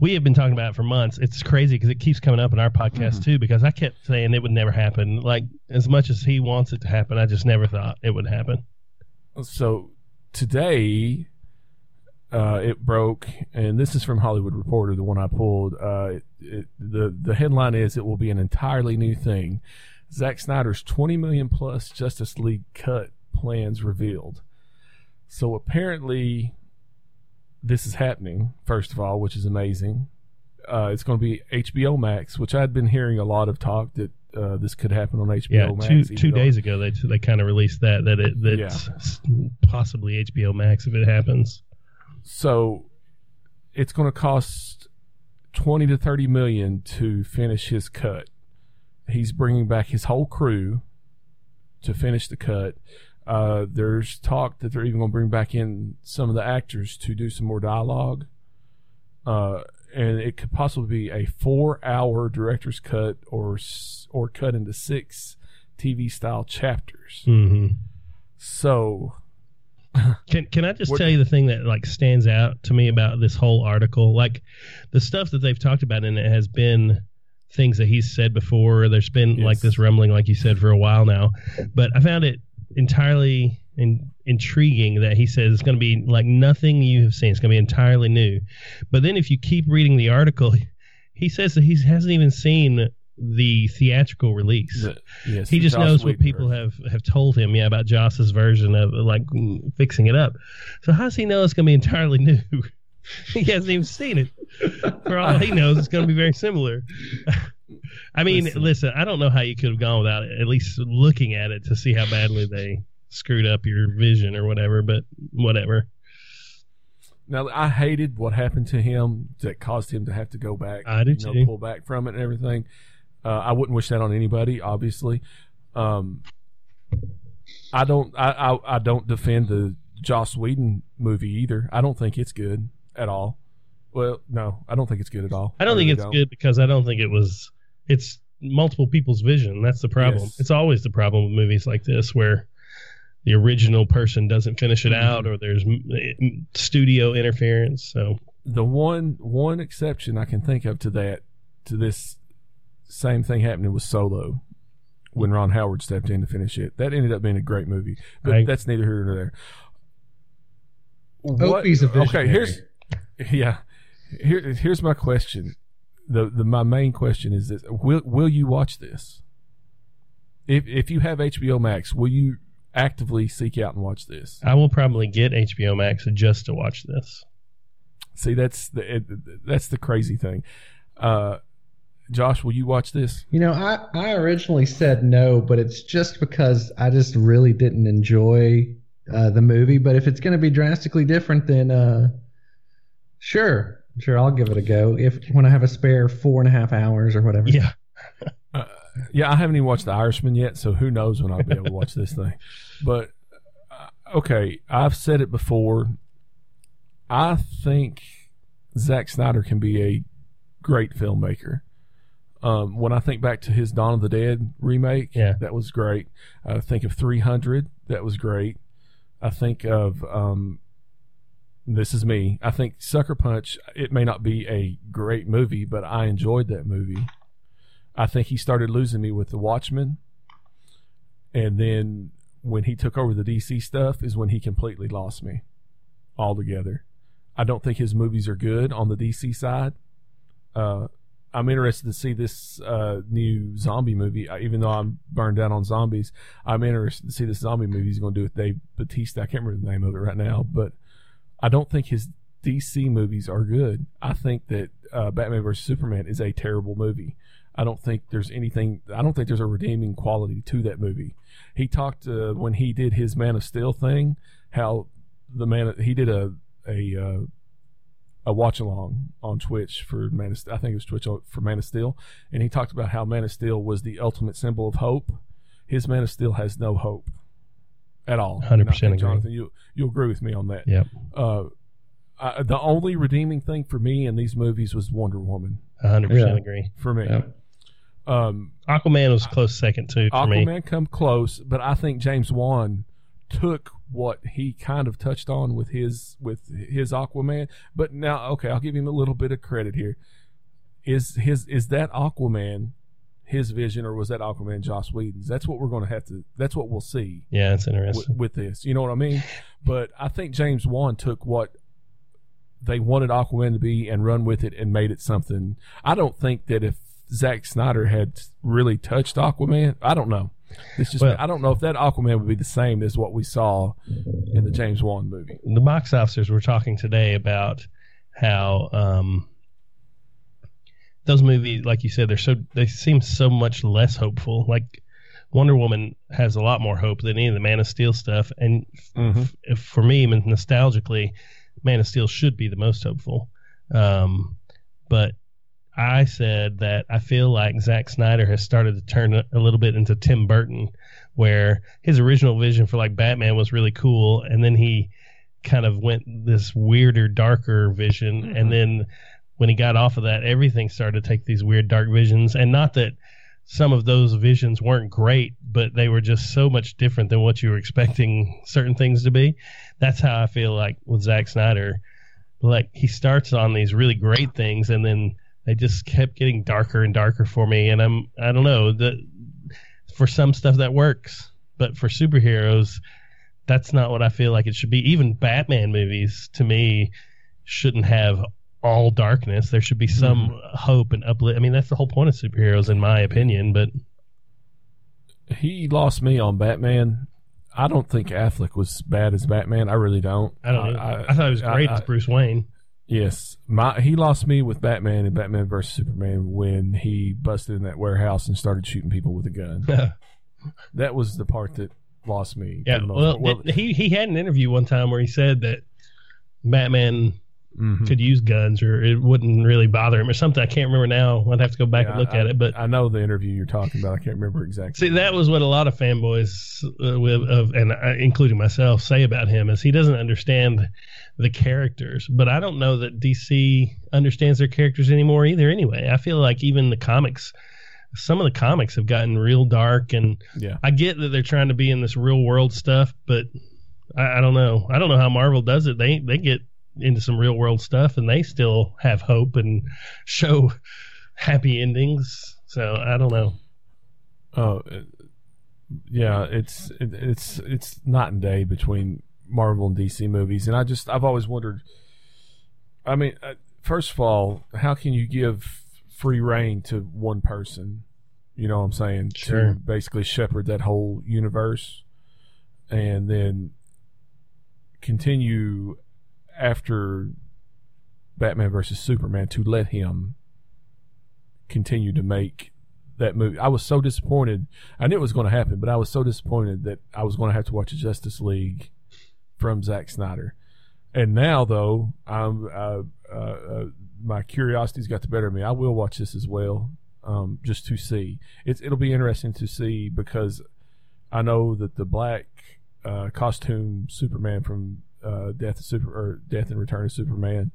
we have been talking about it for months. It's crazy because it keeps coming up in our podcast Mhm. too. Because I kept saying it would never happen. Like as much as he wants it to happen, I just never thought it would happen. So today, uh, it broke, and this is from Hollywood Reporter, the one I pulled. Uh, it, it, the the headline is it will be an entirely new thing. Zack Snyder's 20 million plus Justice League cut plans revealed. So apparently, this is happening. First of all, which is amazing. Uh, it's going to be HBO Max, which I'd been hearing a lot of talk that uh, this could happen on HBO Yeah, Max. two two days ago they they kind of released that that it that's possibly HBO Max if it happens. So it's going to cost 20 to 30 million to finish his cut. He's bringing back his whole crew to finish the cut. Uh, there's talk that they're even going to bring back in some of the actors to do some more dialogue. Uh, and it could possibly be a four-hour director's cut or or cut into six TV-style chapters. hmm So Can can I just tell you the thing that like stands out to me about this whole article? Like the stuff that they've talked about in it has been things that he's said before. There's been like this rumbling, like you said, for a while now. But I found it entirely in, intriguing that he says it's going to be like nothing you have seen. It's going to be entirely new. But then if you keep reading the article, he says that he hasn't even seen the theatrical release the- yes, he just Joss knows what people version. have have told him yeah about joss's version of like fixing it up so how does he know it's going to be entirely new he hasn't even seen it for all he knows it's going to be very similar i mean Listen. listen. i don't know how you could have gone without it, at least looking at it to see how badly they screwed up your vision or whatever but whatever Now I hated what happened to him that caused him to have to go back. I did you know, too. pull back from it and everything. Uh, I wouldn't wish that on anybody, obviously. Um, I don't. I, I I don't defend the Joss Whedon movie either. I don't think it's good at all. Well, no, I don't think it's good at all. i don't think really it's good because i don't think it was it's multiple people's vision that's the problem Yes. it's always the problem with movies like this where the original person doesn't finish it out or there's studio interference so The one one exception I can think of to that to this same thing happening with Solo when Ron Howard stepped in to finish it. That ended up being a great movie, but that's neither here nor there. what? Opie's a Okay, here's yeah. Here, here's my question. The the my main question is this: Will will you watch this? If if you have HBO Max, will you actively seek out and watch this? I will probably get HBO Max just to watch this. See, that's the it, that's the crazy thing. Uh, Josh, will you watch this? You know, I, I originally said no, but it's just because I just really didn't enjoy uh, the movie. But if it's going to be drastically different, then uh, sure, sure, I'll give it a go. If when I have a spare four and a half hours or whatever. Yeah, Yeah, I haven't even watched The Irishman yet, so who knows when I'll be able to watch this thing. But uh, okay, I've said it before. I think Zack Snyder can be a great filmmaker. Um, when I think back to his Dawn of the Dead remake, Yeah. that was great. I think of 300, that was great. I think of um, this is me. I think Sucker Punch. It may not be a great movie, but I enjoyed that movie. I think he started losing me with The Watchmen, and then when he took over the DC stuff is when he completely lost me altogether. I don't think his movies are good on the DC side. Uh, I'm interested to see this uh, new zombie movie. Even though I'm burned out on zombies, I'm interested to see this zombie movie he's going to do with Dave Batista. I can't remember the name of it right now, but I don't think his DC movies are good. I think that uh, Batman vs Superman is a terrible movie. I don't think there's anything. I don't think there's a redeeming quality to that movie. He talked uh, when he did his Man of Steel thing, how the man he did a a uh, a watch along on Twitch for Man of Steel. I think it was Twitch for Man of Steel, and he talked about how Man of Steel was the ultimate symbol of hope. His Man of Steel has no hope at all. 100% I think, agree. Jonathan, you you'll agree with me on that. Yep. Uh, I, the only redeeming thing for me in these movies was Wonder Woman. hundred percent Yeah. agree. For me, Yeah. um, Aquaman was a close second too for me. Aquaman come close, but I think James Wan took what he kind of touched on with his with his Aquaman. But now, okay, I'll give him a little bit of credit here. Is his is that Aquaman his vision, or was that Aquaman Joss Whedon's? That's what we're going to have to. That's what we'll see Yeah, that's with, interesting. with this. You know what I mean? But I think James Wan took what they wanted Aquaman to be and run with it and made it something. I don't think that if Zack Snyder had really touched Aquaman, I don't know. It's just Well- I don't know if that Aquaman would be the same as what we saw in the James Wan movie. the box officers were talking today about how um, those movies, like you said, they're so they seem so much less hopeful. Like Wonder Woman has a lot more hope than any of the Man of Steel stuff, and Mhm. f- for me, nostalgically, Man of Steel should be the most hopeful. Um, but I said that I feel like Zack Snyder has started to turn a, little bit into Tim Burton, where his original vision for like Batman was really cool, and then he kind of went this weirder, darker vision, Mhm. and then when he got off of that, everything started to take these weird, dark visions, and not that some of those visions weren't great, but they were just so much different than what you were expecting certain things to be. That's how I feel like with Zack Snyder. Like he starts on these really great things, and then they just kept getting darker and darker for me. And I'm I don't know that for some stuff that works, but for superheroes, that's not what I feel like it should be. Even Batman movies to me shouldn't have all darkness. There should be hmm. some hope and uplift. I mean, that's the whole point of superheroes, in my opinion. But He lost me on Batman. I don't think Affleck was bad as Batman. I really don't. I don't know. I, thought it was great I- as Bruce Wayne. Yes, my he lost me with Batman and Batman versus Superman when he busted in that warehouse and started shooting people with a gun. that was the part that lost me. yeah. most Well, it- he he had an interview one time where he said that Batman mhm. could use guns or it wouldn't really bother him or something. I can't remember now. I'd have to go back Yeah, and look I- at it. But I know the interview you're talking about. I can't remember exactly. see, that was what a lot of fanboys, uh, with of and I, including myself, say about him is he doesn't understand the characters. But I don't know that DC understands their characters anymore either. Anyway, I feel like even the comics. Some of the comics have gotten real dark, and Yeah. I get that they're trying to be in this real world stuff, but I, I don't know. I don't know how Marvel does it. They they get into some real world stuff, and they still have hope and show happy endings. So I don't know. Oh, yeah. It's it, it's it's night and day between Marvel and DC movies, and I just I've always wondered. I mean, uh, first of all, how can you give free rein to one person? You know what I'm saying? Sure. To basically shepherd that whole universe, and then continue after Batman versus Superman to let him continue to make that movie. I was so disappointed. I knew it was going to happen, but I was so disappointed that I was going to have to watch a Justice League from Zack Snyder. And now, though, I'm uh, uh, uh, my curiosity's got the better of me. I will watch this as well, um, just to see. It's it'll be interesting to see because I know that the black uh, costume Superman from uh, Death of Super or Death and Return of Superman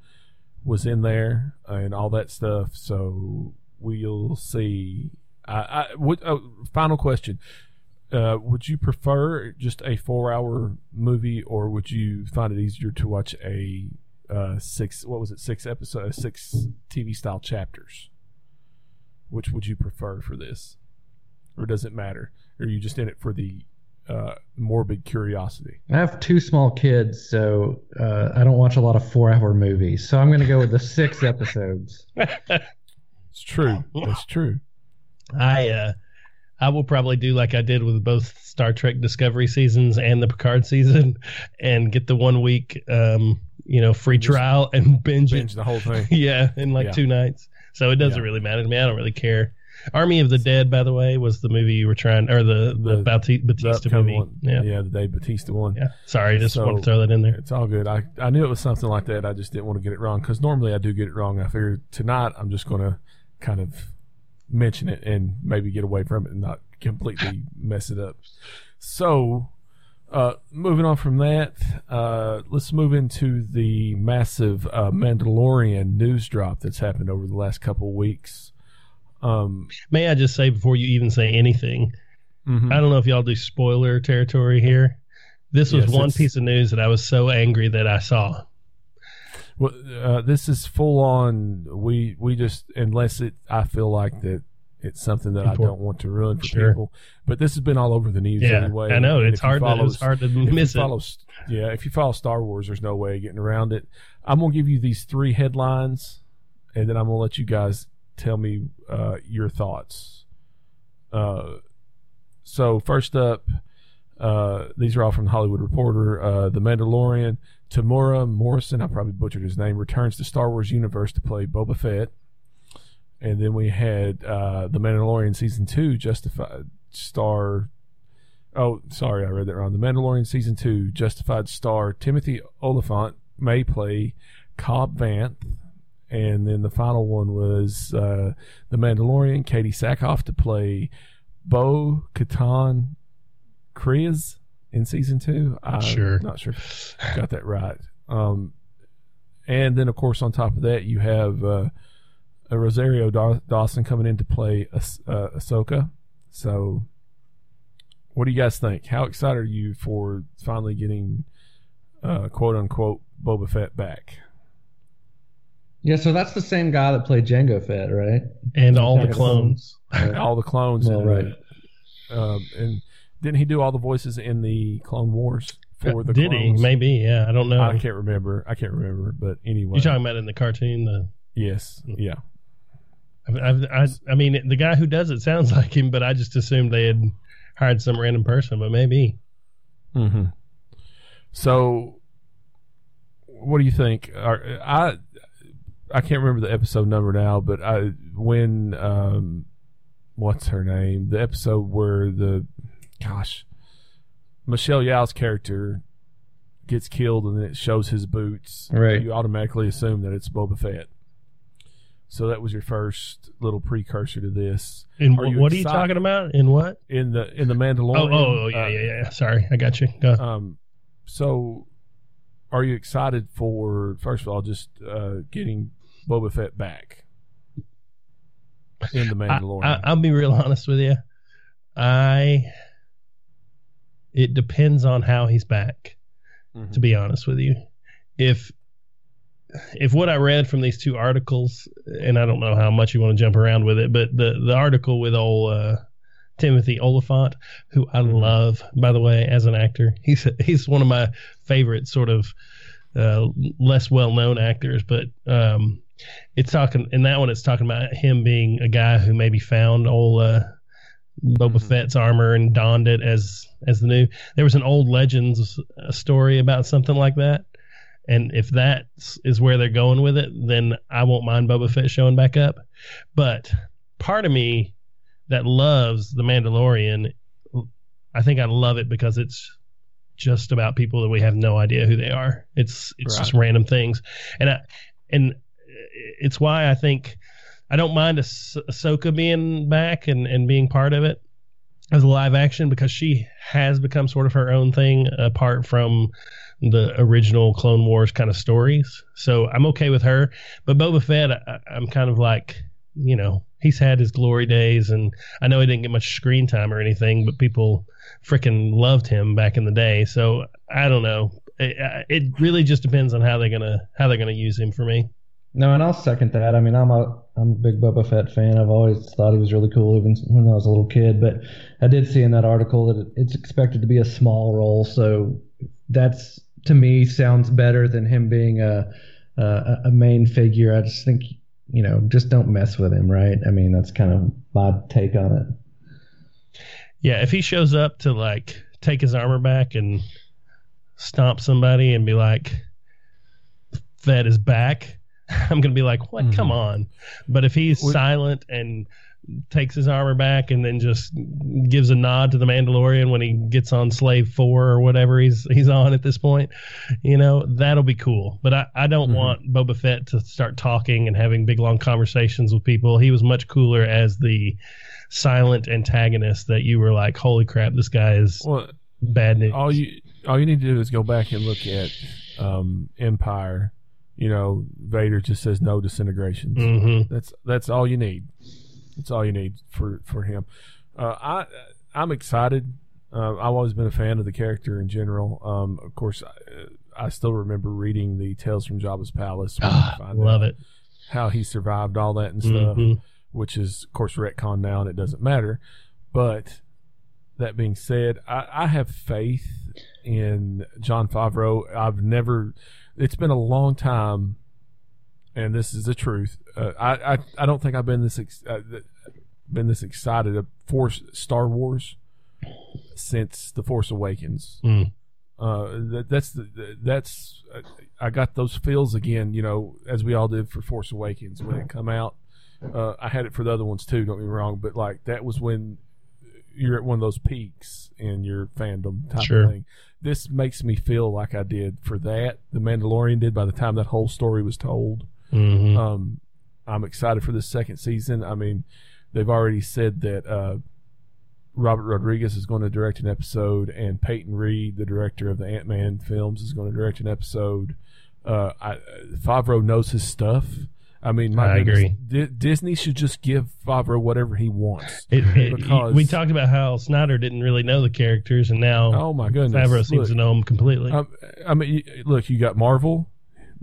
was in there and all that stuff. So we'll see. I, I would. Oh, final question: uh, Would you prefer just a four-hour movie, or would you find it easier to watch a uh, six? What was it? Six episode, six TV style chapters. Which would you prefer for this, or does it matter? Or are you just in it for the uh, morbid curiosity? I have two small kids, so uh, I don't watch a lot of four-hour movies. So I'm going to go with the six episodes. It's true. It's true. I uh, I will probably do like I did with both Star Trek Discovery seasons and the Picard season, and get the one week, um, you know, free trial and binge, Binge the whole thing. yeah, in like Yeah. two nights. So it doesn't Yeah. really matter to me. I don't really care. Army of the Dead, by the way, was the movie you were trying, or the the, The- The Batista upcoming movie. one. Yeah. yeah, the Dave Batista one. Yeah. Sorry, just So- want to throw that in there. It's all good. I, I knew it was something like that. I just didn't want to get it wrong because normally I do get it wrong. I figured tonight I'm just going to kind of mention it and maybe get away from it and not completely mess it up. So, uh, moving on from that, uh, let's move into the massive uh, Mandalorian news drop that's happened over the last couple of weeks. Um, May I just say before you even say anything, mhm. I don't know if y'all do spoiler territory here. This was Yes, one piece of news that I was so angry that I saw. Well, uh, this is full on. We we just unless it, I feel like that it's something that I don't want to ruin for Sure. people. But this has been all over the news Yeah, anyway. I know and it's hard. To, follow- it's hard to miss it. follow, yeah, if you follow Star Wars, there's no way of getting around it. I'm gonna give you these three headlines, and then I'm gonna let you guys tell me uh, your thoughts. Uh, so first up, uh, these are all from the Hollywood Reporter. Uh, the Mandalorian. Temuera Morrison, I probably butchered his name, returns to Star Wars universe to play Boba Fett. And then we had uh, the Mandalorian season two, Justified star. Oh, sorry, I read that wrong. The Mandalorian season two, Justified star Timothy Olyphant may play Cobb Vanth. And then the final one was uh, the Mandalorian, Katee Sackhoff to play Bo Katan Kryze in season two. I'm Sure. not sure got that right. Um, and then, of course, on top of that, you have uh, a Rosario Daw- Dawson coming in to play Ahs- uh, Ahsoka. So, what do you guys think? How excited are you for finally getting uh, "quote unquote" Boba Fett back? Yeah, so that's the same guy that played Jango Fett, right? and all the Attack clones. All the clones, Well, right. Um, and didn't he do all the voices in the Clone Wars for the? Did clones? he? Maybe. Yeah. I don't know. I can't remember. I can't remember. But anyway, You're talking about in the cartoon. The yes, yeah. I've, I've, I, I mean, the guy who does it sounds like him, but I just assumed they had hired some random person. But maybe. hmm So, what do you think? Are, I I can't remember the episode number now, but I when um, what's her name? The episode where the gosh, Michelle Yao's character gets killed and then it shows his boots. Right. You automatically assume that it's Boba Fett. So that was your first little precursor to this In wh- what are you talking about? In what? in the in the Oh, Mandalorian. oh, oh, yeah, uh, yeah, yeah. Sorry, I got you. Go. Um, so, are you excited for first of all just uh, getting Boba Fett back in the I, Mandalorian? I, I'll be real honest with you. I. It depends on how he's back. Mhm. To be honest with you, if if what I read from these two articles, and I don't know how much you want to jump around with it, but the the article with old uh, Timothy Olyphant, who I love, by the way, as an actor. He's he's one of my favorite sort of uh, less well known actors, but um, it's talking in that one. It's talking about him being a guy who maybe found old uh, Boba Mhm. Fett's armor and donned it as as the new. There was an old Legends uh, story about something like that. And if that is where they're going with it, then I won't mind Boba Fett showing back up. But part of me that loves The Mandalorian, I think I love it because it's just about people that we have no idea who they are. It's it's just random things, and I, and it's why I think I don't mind Ah- Ahsoka being back and and being part of it as a live action because she has become sort of her own thing apart from the original Clone Wars kind of stories. So I'm okay with her. But Boba Fett, I, I'm kind of like, you know, he's had his glory days, and I know he didn't get much screen time or anything, but people freaking loved him back in the day. So I don't know. It, it really just depends on how they're gonna how they're gonna use him for me. No, and I'll second that. I mean, I'm a I'm a big Boba Fett fan. I've always thought he was really cool, even when I was a little kid. But I did see in that article that it, it's expected to be a small role, so that's to me sounds better than him being a a, a main figure. I just think you know, just don't mess with him, right? I mean, that's kind of my take on it. Yeah, if he shows up to like take his armor back and stomp somebody and be like, "Fett is back," I'm gonna be like, "What? Mhm. Come on!" But if he's silent and takes his armor back and then just gives a nod to the Mandalorian when he gets on Slave Four or whatever he's he's on at this point, you know, that'll be cool. But I, I don't Mhm. want Boba Fett to start talking and having big long conversations with people. He was much cooler as the silent antagonist that you were like, holy crap, this guy is Well, bad news. all you all you need to do is go back and look at um, Empire. You know, Vader just says no disintegrations. hmm That's that's all you need. That's all you need for for him. Uh, I I'm excited. Uh, I've always been a fan of the character in general. Um, of course, I, I still remember reading the Tales from Jabba's Palace. Ah, love it. How he survived all that and stuff, Mhm. which is of course retcon now, and it doesn't matter. But that being said, I, I have faith in Jon Favreau. I've never. It's been a long time, and this is the truth. Uh, I, I I don't think I've been this ex- uh, been this excited for Star Wars since The Force Awakens. Mm. Uh, that, that's the, that's uh, I got those feels again. You know, as we all did for Force Awakens when it come out. Uh, I had it for the other ones too. Don't get me wrong, but like that was when you're at one of those peaks in your fandom type Sure. of thing. This makes me feel like I did for that. The Mandalorian did by the time that whole story was told. Mhm. Um, I'm excited for this second season. I mean, they've already said that uh, Robert Rodriguez is going to direct an episode, and Peyton Reed, the director of the Ant Man films, is going to direct an episode. Uh, I, Favreau knows his stuff. I mean, my I goodness, agree. Di- Disney should just give Favreau whatever he wants. It, it- Because- we talked about how Snyder didn't really know the characters, and now Oh my goodness! Favreau seems Look, to know them completely. Um, I mean, look, you got Marvel.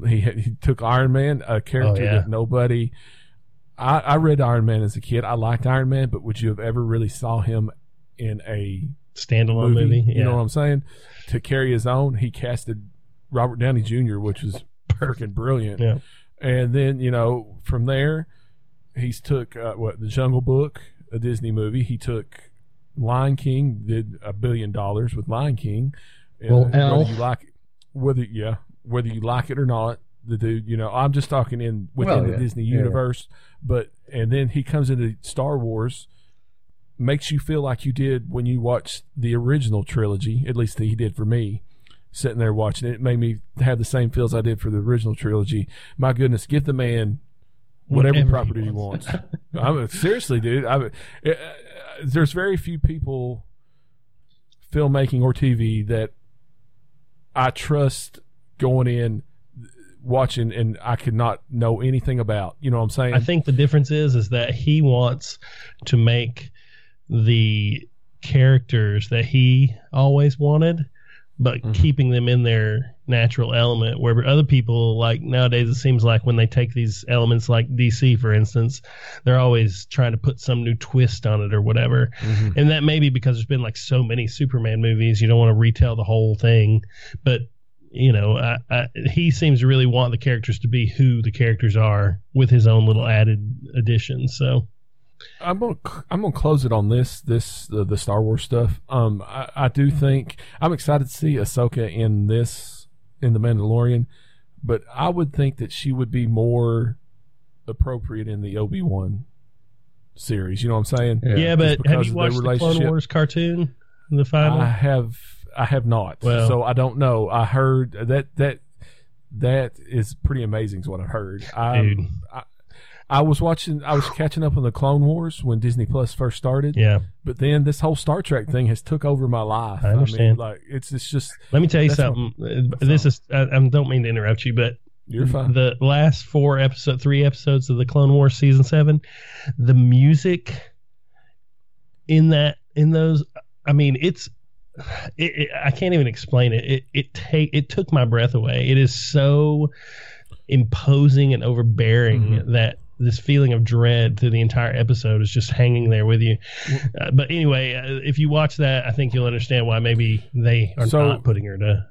He, he took Iron Man, a character Oh, yeah. that nobody. I, I read Iron Man as a kid. I liked Iron Man, but would you have ever really saw him in a Standalone movie? movie. You know what I'm saying? To carry his own, he casted Robert Downey Jr., which was freaking brilliant. Yeah. And then you know from there, he's took uh, what the Jungle Book, a Disney movie. He took Lion King, did a billion dollars with Lion King. Well, whether Elf. you like, whether yeah, whether you like it or not, the dude, you know, I'm just talking in within Well, the. Disney Yeah, yeah. universe. But and then he comes into Star Wars, makes you feel like you did when you watched the original trilogy. At least he did for me. Sitting there watching it, it made me have the same feels I did for the original trilogy. My goodness, give the man whatever, Whatever he property he wants. I mean, seriously, dude. I uh, there's very few people, filmmaking or TV, that I trust going in, watching, and I could not know anything about. You know what I'm saying? I think the difference is is that he wants to make the characters that he always wanted but Mhm. keeping them in their natural element. Where other people, like nowadays, it seems like when they take these elements, like DC, for instance, they're always trying to put some new twist on it or whatever. Mhm. And that may be because there's been like so many Superman movies, you don't want to retell the whole thing. But you know, I, I, he seems to really want the characters to be who the characters are with his own little added additions. So I'm gonna I'm gonna close it on this this the, the Star Wars stuff. Um, I, I do think I'm excited to see Ahsoka in this in the Mandalorian, but I would think that she would be more appropriate in the Obi Wan series. You know what I'm saying? yeah, just but have you watched the Clone. Wars cartoon, in the final? I have I have not. Well- so I don't know. I heard that that that is pretty amazing. Is what I've heard. I, Dude. I I was watching. I was catching up on the Clone Wars when Disney Plus first started. yeah. But then this whole Star Trek thing has took over my life. I understand. mean, like it's it's just Let me tell you something. Uh, this is I, I don't mean to interrupt you, but you're fine. the last four episode, three episodes of the Clone Wars season seven, the music in that in those, I mean, it's. It, it, I can't even explain it. It it take it took my breath away. It is so imposing and overbearing Mhm. that this feeling of dread through the entire episode is just hanging there with you. Uh, but anyway, uh, if you watch that, I think you'll understand why maybe they are So, not putting her to.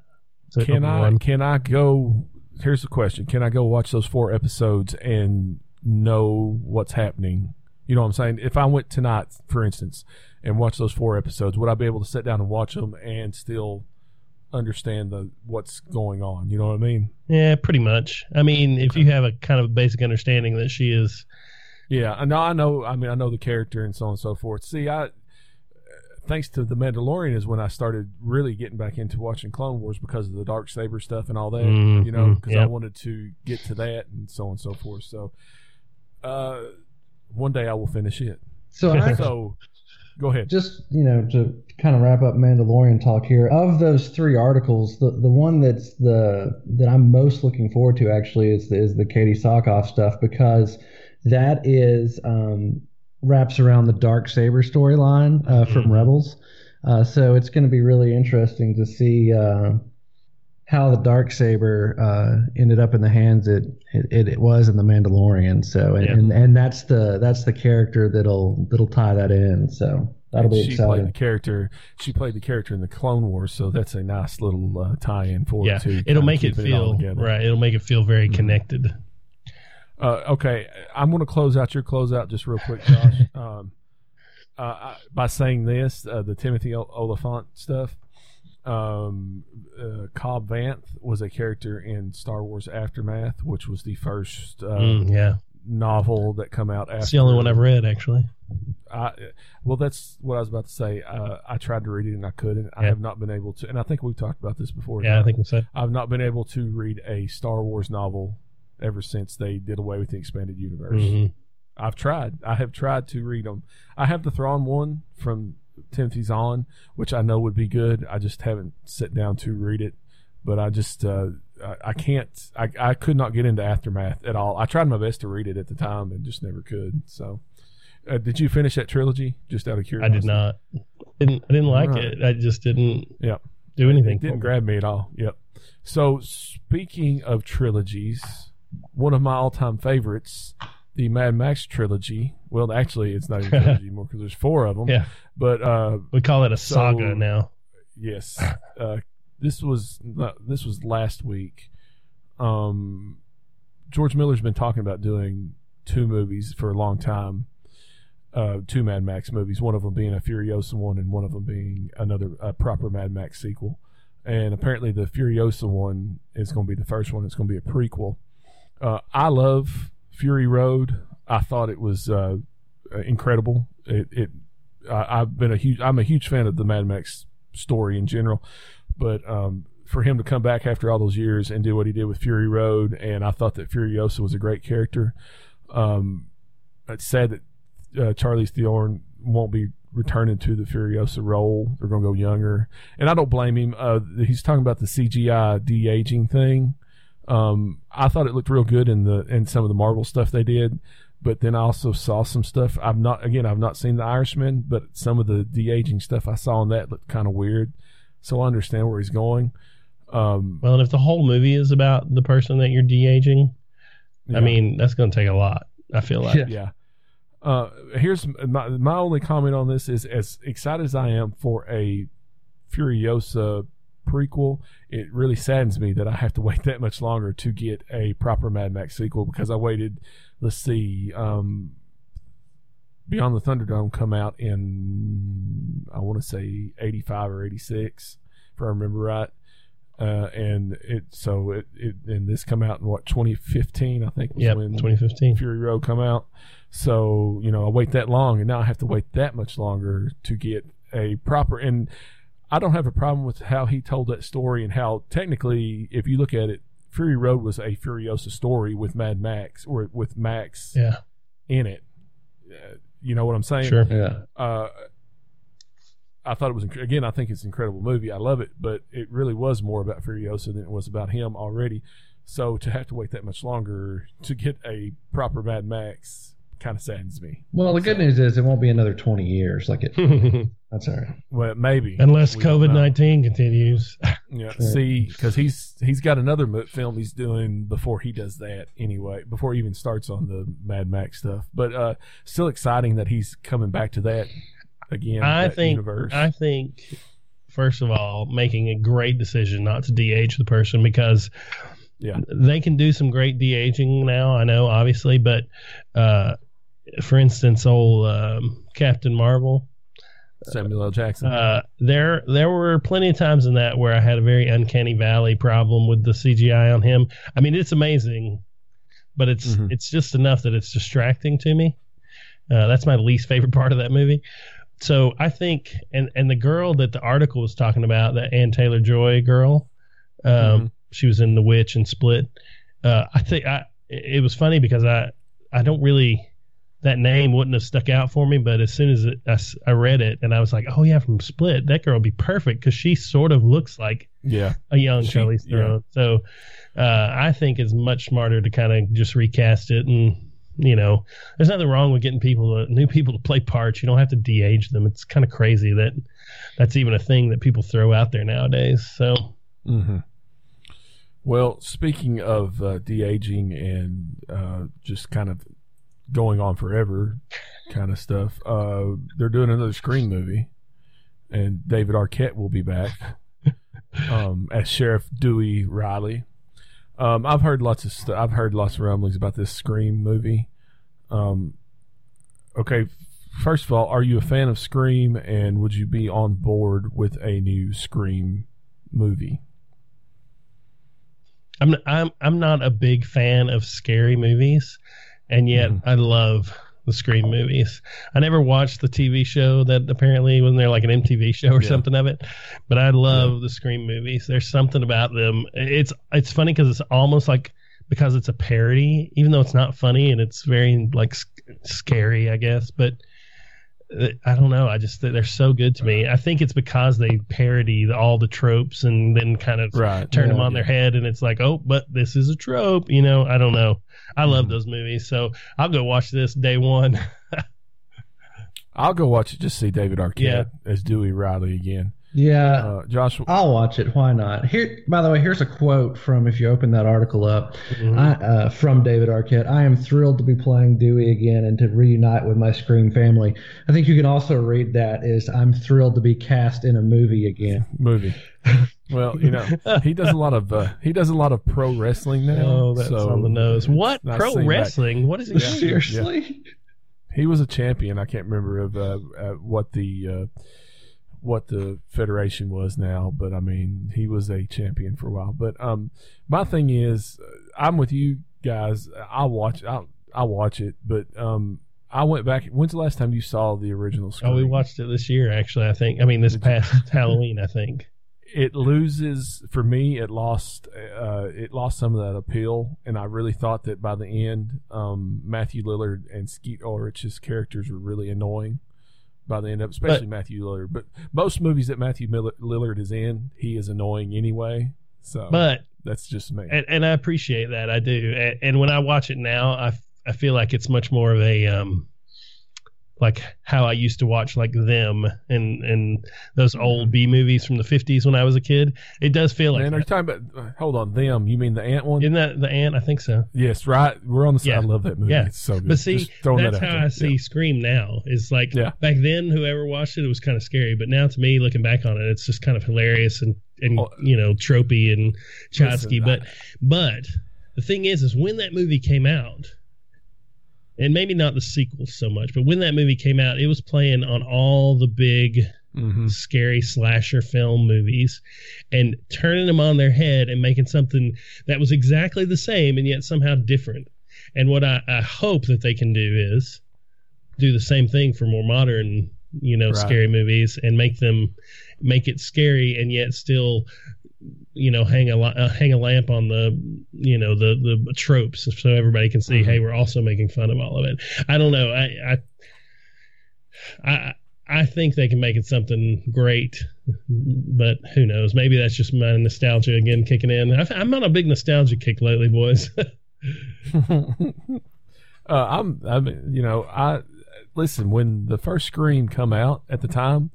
to can I Obi-Wan. can I go? Here's the question: Can I go watch those four episodes and know what's happening? You know what I'm saying? If I went tonight, for instance, and watched those four episodes, would I be able to sit down and watch them and still understand the what's going on? You know what I mean? Yeah, pretty much. I mean, if you have a kind of basic understanding that she is, Yeah, I know. I know. I mean, I know the character and so on and so forth. See, I thanks to the Mandalorian is when I started really getting back into watching Clone Wars because of the dark saber stuff and all that. Mhm, You know, because I yep. wanted to get to that and so on and so forth. So, uh, one day I will finish it. So I So, go ahead. just you know to kind of wrap up Mandalorian talk here. Of those three articles, the the one that's the that I'm most looking forward to actually is the, is the Katee Sackhoff stuff because that is um, wraps around the dark saber storyline uh, from Mhm. Rebels. Uh, so it's going to be really interesting to see uh, how the dark saber uh, ended up in the hands it, it it was in the Mandalorian. So and, Yeah. and and that's the that's the character that'll that'll tie that in. So that'll be she played the character. She played the character in the Clone Wars, so that's a nice little uh, tie-in for yeah, it too. it'll make it feel together. right. It'll make it feel very Mhm. connected. Uh, okay, I'm going to close out your closeout just real quick, Josh, um, uh, I, by saying this: uh, the Timothy O- Olyphant stuff. Um, uh, Cobb Vanth was a character in Star Wars Aftermath, which was the first uh, Mm, yeah, novel that come out after. it's the only one I've read actually. I, well, that's what I was about to say. Uh, I tried to read it and I couldn't. I have not been able to, and I think we've talked about this before. Yeah, I think so. I've not been able to read a Star Wars novel ever since they did away with the expanded universe. hmm I've tried. I have tried to read them. I have the Thrawn one from Timothy Zahn, which I know would be good. I just haven't sat down to read it. But I just uh, I, I can't. I, I could not get into Aftermath at all. I tried my best to read it at the time and just never could. So, uh, did you finish that trilogy? Just out of curiosity, I did not. Didn't I didn't like Alright. it. I just didn't Yep. do anything. It didn't grab me at all. Yep. So speaking of trilogies, one of my all-time favorites, the Mad Max trilogy. Well, actually, it's not even a trilogy anymore because there's four of them. Yeah. But uh, We call it a So- saga now. yes, uh, this was this was last week. Um, George Miller's been talking about doing two movies for a long time. Uh, two Mad Max movies, one of them being a Furiosa one, and one of them being another a proper Mad Max sequel. And apparently, the Furiosa one is going to be the first one. It's going to be a prequel. Uh, I love Fury Road. I thought it was uh, incredible. It, it I, I've been a huge. I'm a huge fan of the Mad Max story in general, but um, for him to come back after all those years and do what he did with Fury Road, and I thought that Furiosa was a great character. Um, it's sad that uh, Charlie Theron won't be returning to the Furiosa role. They're going to go younger, and I don't blame him. Uh, he's talking about the CGI de aging thing. Um, I thought it looked real good in the in some of the Marvel stuff they did, but then I also saw some stuff. I've not again I've not seen the Irishman, but some of the de aging stuff I saw in that looked kind of weird. So I understand where he's going. Um, Well, and if the whole movie is about the person that you're de aging, yeah. I mean, that's going to take a lot. I feel like. Yeah. yeah. Uh, here's my my only comment on this is as excited as I am for a Furiosa prequel, it really saddens me that I have to wait that much longer to get a proper Mad Max sequel because I waited. Let's see, um, Beyond the Thunderdome come out in I want to say eighty five or eighty six, if I remember right. Uh, and it so it, it and this come out in what 2015 I think was Yep, when 2015. Fury Road come out. So, you know, I wait that long and now I have to wait that much longer to get a proper and I don't have a problem with how he told that story and how technically if you look at it, Fury Road was a Furiosa story with Mad Max or with Max Yeah, in it. Uh, you know what I'm saying? sure. Yeah. uh, I thought it was again. I think it's an incredible movie. I love it, but it really was more about Furiosa than it was about him already. So to have to wait that much longer to get a proper Mad Max kind of saddens me. Well, the good news is it won't be another 20 years. Like it. That's all right. Well, maybe unless COVID We don't know. nineteen continues. Yeah, see, because he's he's got another film he's doing before he does that anyway. Before he even starts on the Mad Max stuff, but uh, still exciting that he's coming back to that again. I that think. universe. I think. First of all, making a great decision not to de-age the person because Yeah. they can do some great de-aging now. I know, obviously, but uh, for instance, old um, Captain Marvel, Samuel L. Jackson. Uh, there, there were plenty of times in that where I had a very uncanny valley problem with the CGI on him. I mean, it's amazing, but it's Mhm. it's just enough that it's distracting to me. Uh, that's my least favorite part of that movie. So I think, and and the girl that the article was talking about, the Ann Taylor Joy girl, um, Mhm. she was in The Witch and Split. Uh, I think I it was funny because I I don't really that name wouldn't have stuck out for me, but as soon as it, I, I read it and I was like, oh yeah, from Split, that girl would be perfect because she sort of looks like yeah, a young She- Charlize Theron. So uh, I think it's much smarter to kind of just recast it and. You know, there's nothing wrong with getting people, to, new people to play parts. You don't have to de-age them. It's kind of crazy that that's even a thing that people throw out there nowadays. So hmm Well, speaking of uh, de aging and uh, just kind of going on forever kind of stuff, uh, they're doing another Scream movie, and David Arquette will be back um, as Sheriff Dewey Riley. Um, I've heard lots of stuff. I've heard lots of rumblings about this Scream movie. Um, okay, first of all, are you a fan of Scream, and would you be on board with a new Scream movie? I'm I'm I'm not a big fan of scary movies, and yet Mhm. I love the Scream movies. I never watched the TV show that apparently wasn't there like an MTV show or Yeah. something of it, but I love the Scream movies. There's something about them. It's it's funny because it's almost like because it's a parody, even though it's not funny and it's very like sc- scary, I guess, but. I don't know. I just they're so good to me. I think it's because they parody all the tropes and then kind of Right. turn them Yeah. on their head and it's like oh but this is a trope you know i don't know i love Mhm. those movies so i'll go watch this day one I'll go watch it just to see David Arquette Yeah. as Dewey Riley again. Yeah. Uh, Josh, I'll watch it. Why not? Here, by the way, here's a quote from if you open that article up Mhm. I, uh, from David Arquette. I am thrilled to be playing Dewey again and to reunite with my Scream family. I think you can also read that as I'm thrilled to be cast in a movie again. movie. Well, you know, he does a lot of uh, he does a lot of pro wrestling now. oh that's so on the nose what not pro seen back. wrestling what is he doing? Seriously? He was a champion. I can't remember of uh, uh, what the uh, what the federation was now, but I mean, he was a champion for a while. But um, my thing is, uh, I'm with you guys. I'll watch. I'll I'll watch it. But um, I went back. When's the last time you saw the original? Scream? oh we watched it this year actually i think i mean this past halloween i think it loses for me it lost uh it lost some of that appeal and i really thought that by the end um matthew lillard and skeet ulrich's characters were really annoying by the end of especially matthew lillard. But most movies that matthew Miller- lillard is in he is annoying anyway. So but that's just me. and, and i appreciate that. I do. And, and when i watch it now I, I feel like it's much more of a um like how I used to watch like them and and those old B movies from the fifties when I was a kid. It does feel like. Man, are you talking about? uh, Hold on, them? You mean the ant one? Isn't that the ant? I think so. yes, right. We're on the side. Yeah. I love that movie. Yeah. It's so good. But see, that's that how there. I see Yeah. Scream now. Is like Yeah. back then, whoever watched it, it was kind of scary. But now, to me, looking back on it, it's just kind of hilarious and and you know tropey and Chotsky. But but the thing is, is when that movie came out, and maybe not the sequels so much, but when that movie came out, it was playing on all the big Mhm. scary slasher film movies and turning them on their head and making something that was exactly the same and yet somehow different. And what I, I hope that they can do is do the same thing for more modern, you know, Right. scary movies and make them make it scary and yet still you know hang a uh, hang a lamp on the you know the the tropes so everybody can see Mhm. hey we're also making fun of all of it i don't know i i i I think they can make it something great, but who knows? Maybe that's just my nostalgia again kicking in. I've, I'm on a big nostalgia kick lately, boys. uh, I'm, I mean, you know, I listen when the first Scream come out at the time,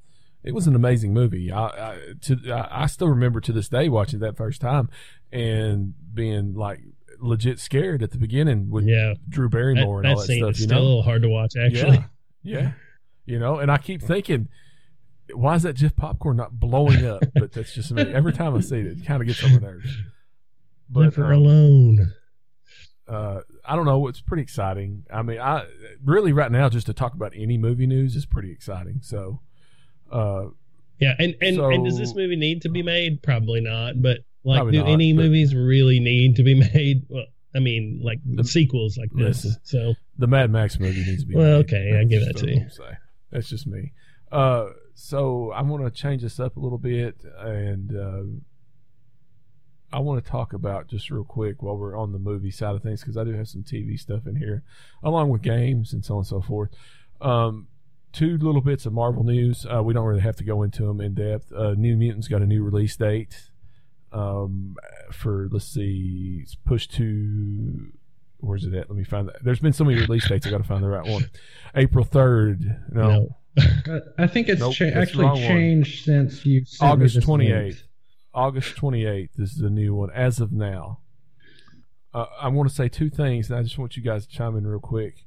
it was an amazing movie. I, I to I, I still remember to this day watching that first time and being like legit scared at the beginning with yeah, Drew that, Barrymore and all that scene stuff. You still a little hard to watch, actually. yeah, yeah, you know, and I keep thinking. Why is that Jeff popcorn not blowing up? But that's just me. Every time I see it, it kind of gets on my nerves. But Never um, alone. uh, I don't know. It's pretty exciting. I mean, I really right now just to talk about any movie news is pretty exciting. So, uh, Yeah, and and, and does this movie need to be made? Probably not. But like, do not, any but- movies really need to be made? Well, I mean, like The- sequels like this. Listen. So the Mad Max movie needs to be. Well, made. okay, I That's give just that to you. That's just me. Uh, so I'm going to change this up a little bit, and uh, I want to talk about just real quick while we're on the movie side of things because I do have some TV stuff in here, along with games and so on and so forth. Um, two little bits of Marvel news. Uh, we don't really have to go into them in depth. Uh, New Mutants got a new release date um, for let's see, it's pushed to where's it at? Let me find that. There's been so many release dates. I got to find the right one. April third. No, no. I- I think it's Nope, cha- actually wrong one. changed since you sent me August this twenty link. August twenty eighth is the new one as of now. Uh, I want to say two things, and I just want you guys to chime in real quick.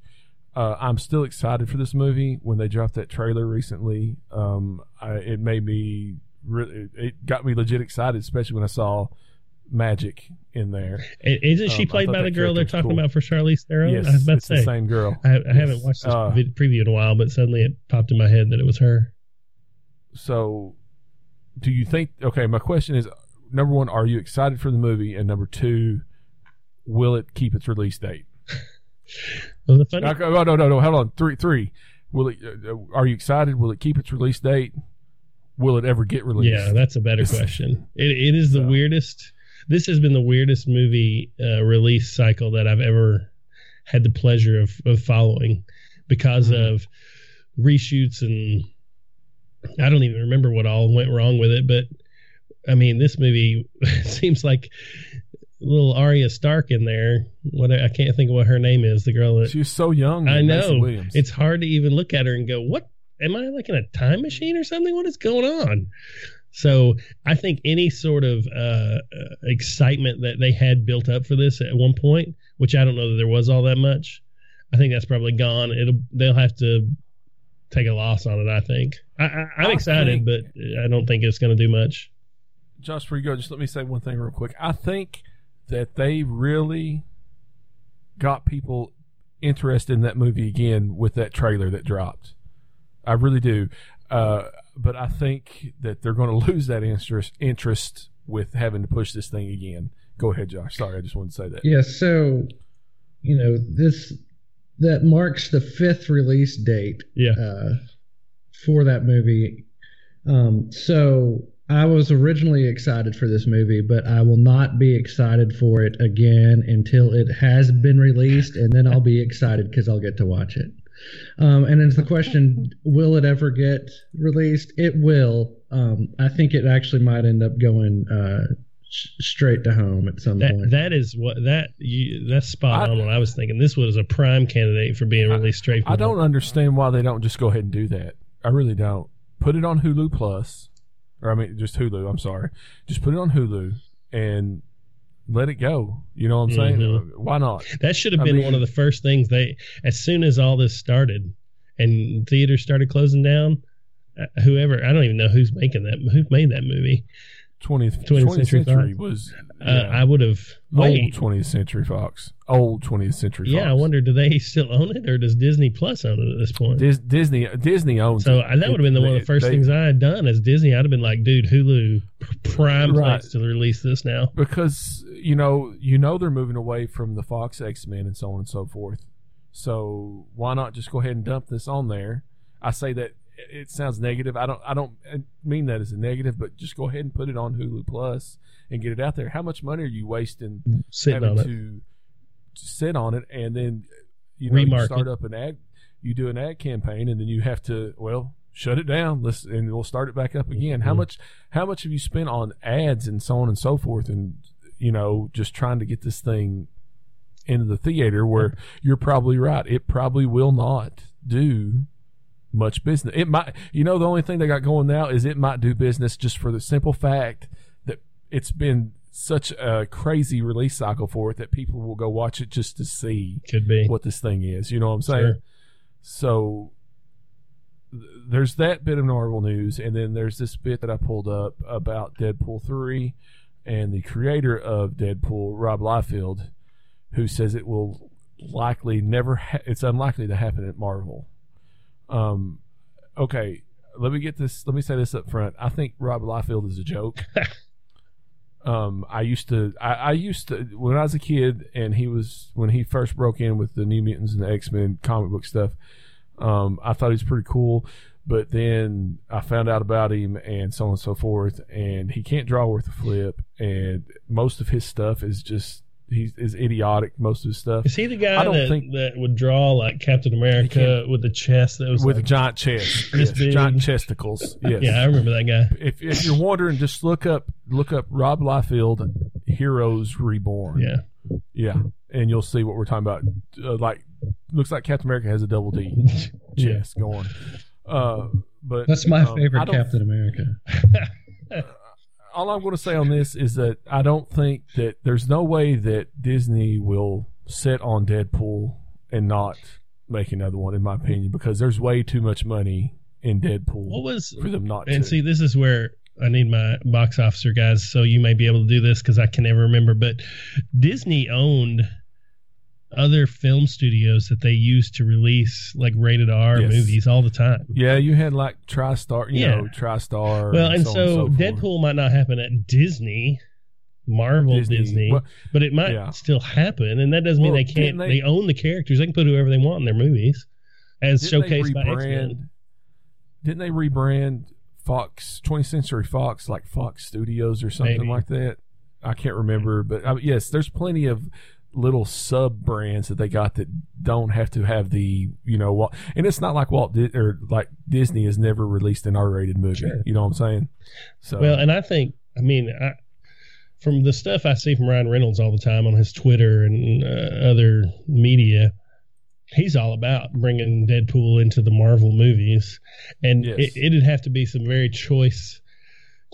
Uh, I'm still excited for this movie. When they dropped that trailer recently, um, I, it made me really, it got me legit excited, especially when I saw Magik in there. Isn't she Um, played by the girl they're talking cool. about for Charlize Theron? yes, I was about it's to the same girl. I, I Yes. haven't watched this Uh, preview in a while, but suddenly it popped in my head that it was her. so do you think okay my question is number one are you excited for the movie and number two will it keep its release date Well, the funny, Okay, oh, no no no hold on three three will it uh, are you excited will it keep its release date will it ever get released yeah, that's a better question. It, it is the So. weirdest. This has been the weirdest movie uh, release cycle that I've ever had the pleasure of, of following because Mhm. of reshoots and I don't even remember what all went wrong with it, but I mean, this movie seems like little Arya Stark in there. What I can't think of what her name is. The girl that she was so young I know. It's hard to even look at her and go, "What am I like in a time machine or something? What is going on?" So I think any sort of uh, uh, excitement that they had built up for this at one point, which I don't know that there was all that much, I think that's probably gone. It'll they'll have to take a loss on it. I think I, I excited, think- but I don't think it's going to do much. Josh, before you go, just let me say one thing real quick. I think that they really got people interested in that movie again with that trailer that dropped. I really do. Uh, but I think that they're going to lose that interest interest with having to push this thing again. Go ahead, Josh. Sorry, I just wanted to say that. Yeah, so you know this that marks the fifth release date Yeah, uh, for that movie. Um, so I was originally excited for this movie, but I will not be excited for it again until it has been released, and then I'll be excited because I'll get to watch it. Um, and it's the question: Will it ever get released? It will. Um, I think it actually might end up going uh, sh- straight to home at some That point. that is what that you, that's spot I- on. What I was thinking. This was a prime candidate for being released straight. From I don't understand why they don't just go ahead and do that. I really don't. Put it on Hulu Plus, or I mean, just Hulu. I'm sorry. Just put it on Hulu and let it go. You know what I'm saying? Mhm. Why not? That should have I been mean- one of the first things they, as soon as all this started, and theaters started closing down. uh, Whoever I don't even know who's making that. Who made that movie? 20th, 20th 20th Century century Fox? was Uh, yeah, I would have. old 20th century Fox. Old 20th century Fox. yeah. I wonder, do they still own it, or does Disney Plus own it at this point? Dis- Disney Disney owns So it. uh, that would have been the, one of the first They- things I had done as Disney. I'd have been like, dude, Hulu, prime Right. place to release this now. because you know you know they're moving away from the Fox X Men and so on and so forth. So why not just go ahead and dump this on there? I say that it sounds negative. I don't I don't mean that as a negative, but just go ahead and put it on Hulu Plus and get it out there. How much money are you wasting Sitting having it. to sit on it and then you know you start up an ad you do an ad campaign and then you have to well shut it down let's and we'll start it back up again how Mhm. much how much have you spent on ads and so on and so forth and you know just trying to get this thing into the theater where you're probably right it probably will not do much business it might you know the only thing they got going now is it might do business just for the simple fact that it's been such a crazy release cycle for it that people will go watch it just to see Could be. what this thing is. You know what I'm saying? Sure. So th- there's that bit of Marvel news, and then there's this bit that I pulled up about Deadpool three, and the creator of Deadpool, Rob Liefeld, who says it will likely never. Ha- it's unlikely to happen at Marvel. Um, okay, let me get this. Let me say this up front. I think Rob Liefeld is a joke. um, I used to, I, I used to when I was a kid, and he was when he first broke in with the New Mutants and the X Men comic book stuff. Um, I thought he was pretty cool, but then I found out about him and so on and so forth, and he can't draw worth a flip, and most of his stuff is just he's is idiotic. Most of his stuff Is he the guy I don't that, think- that would draw like Captain America with the chest that was with a like, giant chest, yes, giant chesticles. Yes. Yeah, I remember that guy. If if you're wondering, just look up look up Rob Liefeld Heroes Reborn. Yeah. Yeah, and you'll see what we're talking about. Uh, like, looks like Captain America has a double D Yeah. chest going. Uh, but That's my um, favorite Captain America. All I'm going to say on this is that I don't think that there's no way that Disney will sit on Deadpool and not make another one, in my opinion, because there's way too much money in Deadpool What was for them not and to. see this is where I need my box officer guys, so you may be able to do this because I can never remember. But Disney owned other film studios that they used to release like rated R Yes. movies all the time. yeah, you had like TriStar, you Yeah. know, TriStar. Well, and so, so, and so forth. Deadpool might not happen at Disney, Marvel Disney, well, but it might yeah. still happen, and that doesn't mean they can't. They, they- own the characters; they can put whoever they want in their movies, as showcased by X Men. Didn't they rebrand Fox 20th Century Fox like Fox Studios or something Maybe. like that? I can't remember, but uh, yes, there's plenty of little sub brands that they got that don't have to have the you know Walt, and it's not like Walt Di- or like Disney has never released an R-rated movie. Sure. You know what I'm saying? So Well, and I think, I mean, I, from the stuff I see from Ryan Reynolds all the time on his Twitter and uh, other media, he's all about bringing Deadpool into the Marvel movies, and Yes. it, it'd have to be some very choice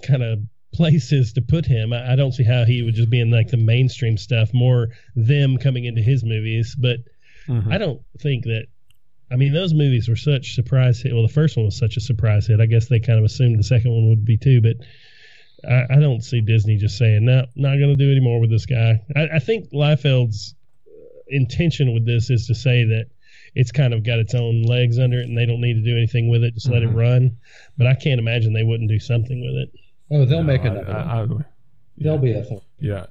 kind of places to put him. I, I don't see how he would just be in like the mainstream stuff, more them coming into his movies, but. mhm. I don't think that. I mean, those movies were such surprise hit. Well, the first one was such a surprise hit. I guess they kind of assumed the second one would be too, but I, I don't see Disney just saying, "No, not going to do any more with this guy." I, I think Liefeld's intention with this is to say that it's kind of got its own legs under it, and they don't need to do anything with it. Just let it Mhm. run. But I can't imagine they wouldn't do something with it. Oh, they'll make No, another I-. I- There'll be a thing. Yeah.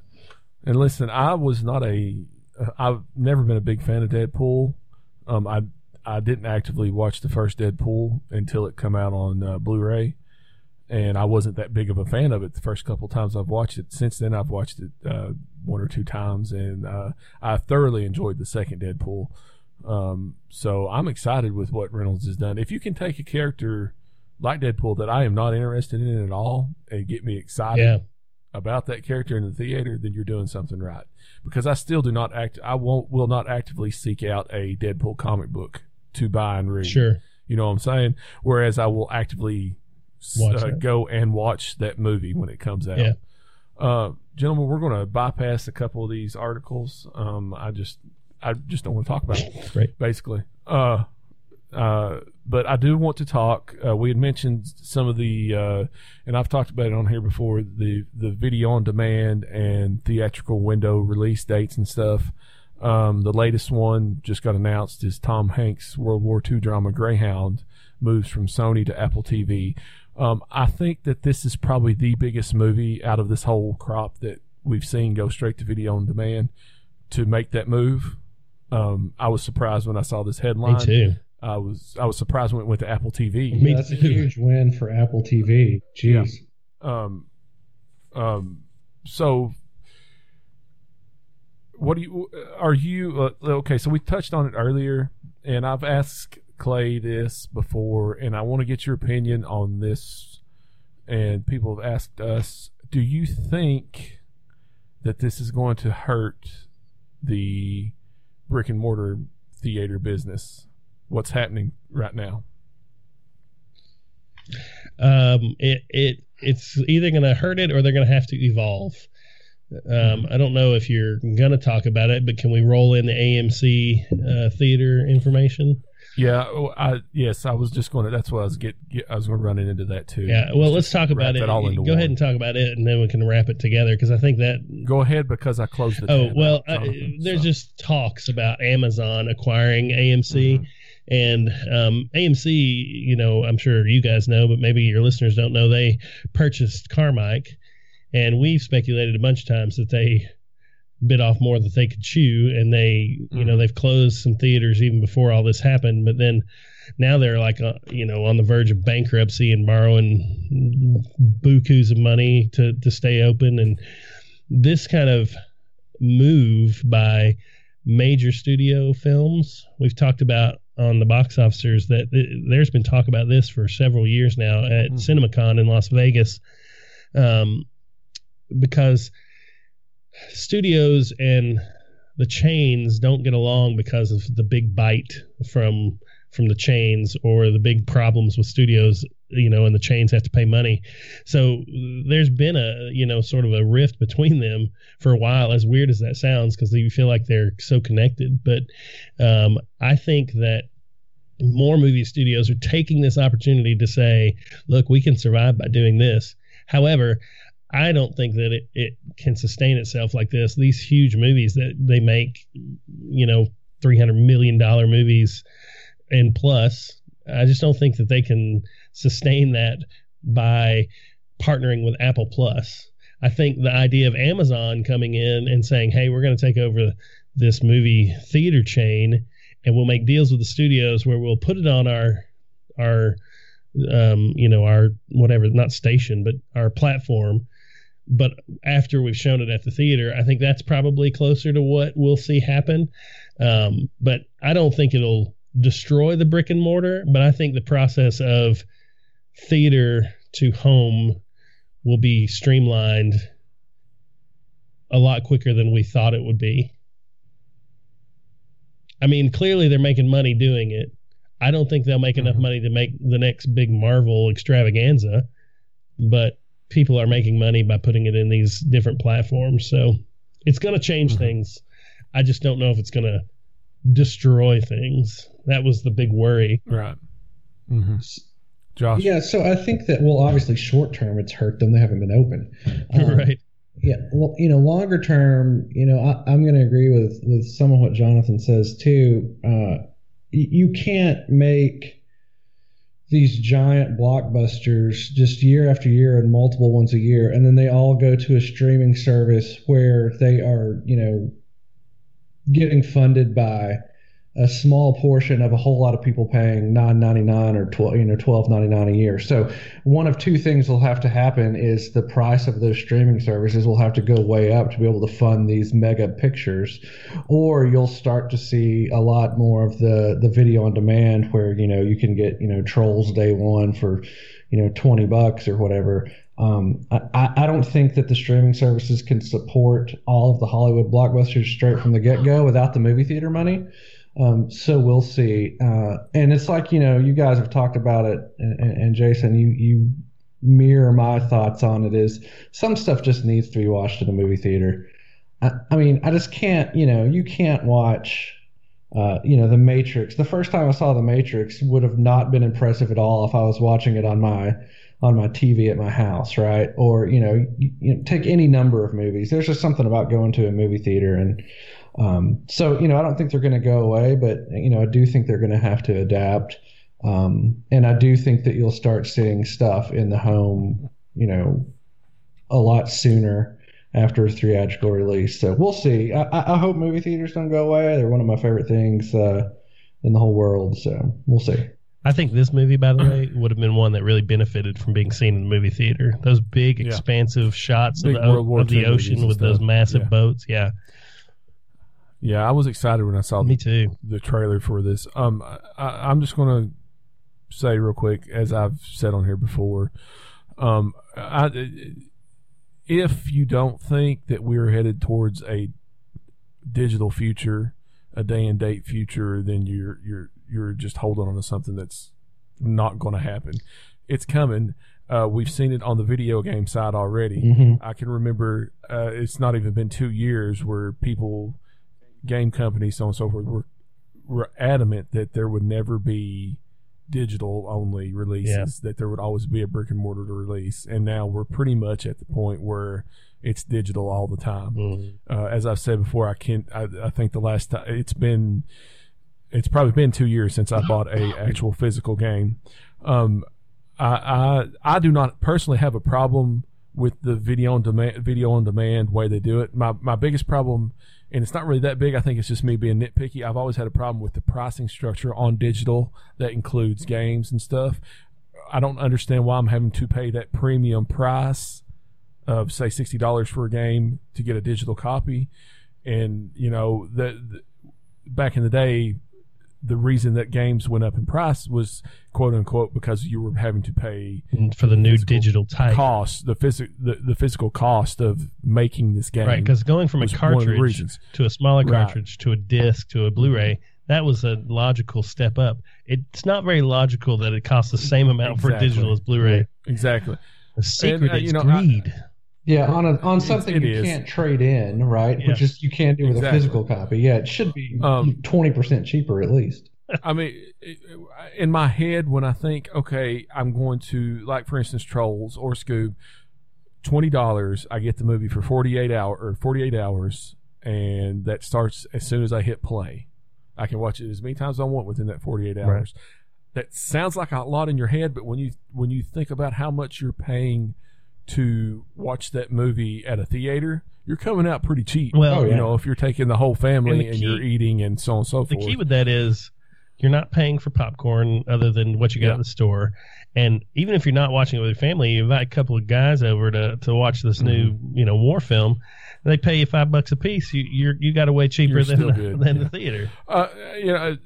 And listen, I was not a. uh, I've never been a big fan of Deadpool. Um, I I didn't actively watch the first Deadpool until it come out on uh, Blu-ray, and I wasn't that big of a fan of it the first couple times I've watched it. Since then, I've watched it uh, one or two times, and uh, I thoroughly enjoyed the second Deadpool. Um, so I'm excited with what Reynolds has done. If you can take a character like Deadpool that I am not interested in at all and get me excited Yeah, about that character in the theater, then you're doing something right. Because I still do not act. I won't will not actively seek out a Deadpool comic book to buy and read. Sure. You know what I'm saying? Whereas I will actively uh, go and watch that movie when it comes out. Yeah. Uh, gentlemen, we're going to bypass a couple of these articles. Um, I just, I just don't want to talk about it. Right. Basically. Uh, uh, but I do want to talk. Uh, we had mentioned some of the, uh, and I've talked about it on here before. The the video on demand and theatrical window release dates and stuff. Um, the latest one just got announced is Tom Hanks' World War II drama Greyhound moves from Sony to Apple TV. Um, I think that this is probably the biggest movie out of this whole crop that we've seen go straight to video on demand to make that move. Um, I was surprised when I saw this headline. Me too. I was I was surprised when it went to Apple TV. Yeah, that's a huge win for Apple TV. Jeez. Um, um, so what do you are you uh, okay? So we touched on it earlier, and I've asked Clay this before, and I want to get your opinion on this. And people have asked us, do you think that this is going to hurt the brick and mortar theater business? What's happening right now? Um, it it it's either going to hurt it or they're going to have to evolve. Um, I don't know if you're going to talk about it, but can we roll in the AMC uh, theater information? Yeah, I yes, I was just going to. That's what I was get. I was going to run into that too. Yeah. Well, let's talk about it. all Go one. ahead and talk about it, and then we can wrap it together because I think that Go ahead because I closed the. Oh well, out, I, there's so. just talks about Amazon acquiring AMC, Mhm. And um, AMC. You know, I'm sure you guys know, but maybe your listeners don't know. They purchased Carmike, and we've speculated a bunch of times that they bit off more than they could chew, and they, you know, Mhm. they've closed some theaters even before all this happened. But then now they're like, uh, you know, on the verge of bankruptcy and borrowing bukus of money to to stay open, and this kind of move by major studio films. We've talked about on the box officers that th- there's been talk about this for several years now at Mhm. CinemaCon in Las Vegas, um, because studios and the chains don't get along because of the big bite from from the chains or the big problems with studios you know and the chains have to pay money. So there's been a you know sort of a rift between them for a while as weird as that sounds because you feel like they're so connected. But um, i think that more movie studios are taking this opportunity to say look we can survive by doing this. However i don't think that it, it can sustain itself like this. These huge movies that they make you know 300 million dollar movies and plus i just don't think that they can sustain that by partnering with apple plus I think the idea of Amazon coming in and saying, "Hey, we're going to take over this movie theater chain, and we'll make deals with the studios where we'll put it on our our um, you know our whatever not station, but our platform." But after we've shown it at the theater, I think that's probably closer to what we'll see happen. Um, but I don't think it'll destroy the brick and mortar. But I think the process of theater to home will be streamlined a lot quicker than we thought it would be. I mean, clearly they're making money doing it. I don't think they'll make enough Mhm. money to make the next big Marvel extravaganza, but people are making money by putting it in these different platforms. So it's going to change Mhm. things. I just don't know if it's going to destroy things. That was the big worry. right. hmm Josh. Yeah, so I think that well, obviously, short term, it's hurt them. They haven't been open. Um, right. Yeah, well, you know, longer term, you know, I, I'm going to agree with with some of what Jonathan says too. Uh, you can't make these giant blockbusters just year after year and multiple ones a year, and then they all go to a streaming service where they are, you know, getting funded by a small portion of a whole lot of people paying nine ninety nine or twelve, you know, twelve ninety nine a year. So one of two things will have to happen is the price of those streaming services will have to go way up to be able to fund these mega pictures, or you'll start to see a lot more of the the video on demand where you know you can get you know Trolls Day One for you know twenty bucks or whatever. Um, I, I don't think that the streaming services can support all of the Hollywood blockbusters straight from the get go without the movie theater money. Um, so we'll see. Uh, and it's like you know, you guys have talked about it, and, and Jason, you you mirror my thoughts on it. Is some stuff just needs to be watched in a movie theater. I, I mean, I just can't. You know, you can't watch. Uh, you know, The Matrix. The first time I saw The Matrix would have not been impressive at all if I was watching it on my on my TV at my house, right? Or you know, you, you know, take any number of movies. There's just something about going to a movie theater, and um, so you know, I don't think they're going to go away, but you know, I do think they're going to have to adapt, um, and I do think that you'll start seeing stuff in the home, you know, a lot sooner after a theatrical release. So we'll see. I, I hope movie theaters don't go away. They're one of my favorite things uh, in the whole world. So we'll see. I think this movie, by the way, would have been one that really benefited from being seen in the movie theater. Those big, Yeah. expansive shots Big of the, o- World War of the ocean and with those massive Yeah. boats. Yeah, Yeah, I was excited when I saw me the, too. the trailer for this. Um, I, I'm just going to say real quick, as I've said on here before, um, I, if you don't think that we're headed towards a digital future, a day and date future, then you're you're you're just holding on to something that's not going to happen. It's coming. Uh, we've seen it on the video game side already. Mhm. I can remember uh, it's not even been two years where people, game companies, so on and so forth, were were adamant that there would never be digital only releases, that there would always be a brick and mortar to release. And now we're pretty much at the point where it's digital all the time. Mhm. Uh, as I've said before, I can't. I, I think the last time it's been, it's probably been two years since I bought a actual physical game. Um, I, I I do not personally have a problem with the video on demand video on demand way they do it. My my biggest problem, and it's not really that big. I think it's just me being nitpicky. I've always had a problem with the pricing structure on digital that includes games and stuff. I don't understand why I'm having to pay that premium price of say sixty dollars for a game to get a digital copy, and you know the back in the day, the reason that games went up in price was quote unquote because you were having to pay for the new digital type, cost the physical the, the physical cost of making this game right? Because going from a was one of the cartridge to a smaller Right. cartridge to a disc to a Blu-ray, that was a logical step up. It's not very logical that it costs the same amount for digital as Blu-ray. exactly The secret uh, you is know, I- greed. Yeah, on a, on something it you is. can't trade in, right? Yeah. Which is you can't do with Exactly. a physical copy. Yeah, it should be Um, twenty percent cheaper at least. I mean, it- it- in my head, when I think, okay, I'm going to, like, for instance, Trolls or Scoob, twenty dollars, I get the movie for forty eight hour or forty eight hours, and that starts as soon as I hit play. I can watch it as many times as I want within that forty eight hours. That sounds like a lot in your head, but when you when you think about how much you're paying to watch that movie at a theater, you're coming out pretty cheap. Well, you yeah. know, if you're taking the whole family And and, key- you're eating and so on and so forth. the key with that is you're not paying for popcorn other than what you got Yeah. at the store. And even if you're not watching it with your family, you invite a couple of guys over to, to watch this new, Mm-hmm. you know, war film. They pay you five bucks a piece. You you're, you got a way cheaper You're than good, than yeah. the theater. Uh, you know,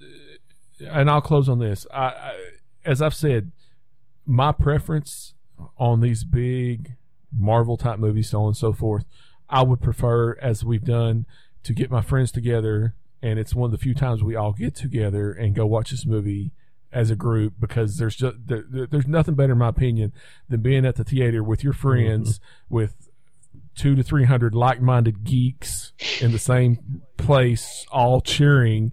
and I'll close on this. I, I, as I've said, my preference on these big Marvel type movies, so on and so forth, I would prefer, as we've done, to get my friends together, and it's one of the few times we all get together and go watch this movie as a group because there's just there, there- there's nothing better in my opinion than being at the theater with your friends mm-hmm. with two to three hundred like-minded geeks in the same place all cheering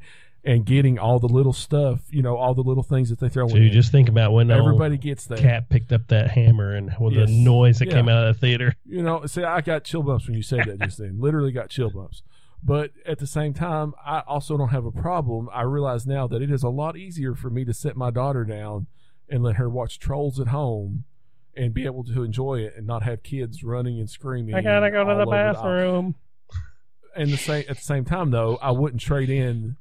and getting all the little stuff you know all the little things that they throw So in you just think about when everybody everybody gets that cat picked up that hammer and with Yes. the noise that Yeah. came out of the theater. you know see i got chill bumps when you said that just then literally got chill bumps but at the same time i also don't have a problem i realize now that it is a lot easier for me to set my daughter down and let her watch trolls at home and be able to enjoy it and not have kids running and screaming I gotta go to the bathroom. and the same at the same time though, I wouldn't trade in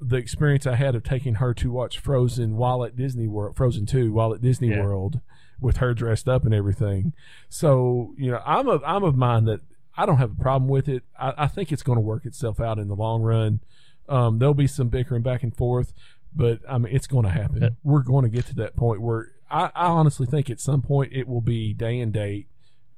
the experience I had of taking her to watch Frozen while at Disney World, Frozen Two while at Disney Yeah. World, with her dressed up and everything. So you know, I'm of I'm of mind that I don't have a problem with it. I, I think it's going to work itself out in the long run. Um, there'll be some bickering back and forth, but I mean, it's going to happen. We're going to get to that point where I, I honestly think at some point it will be day and date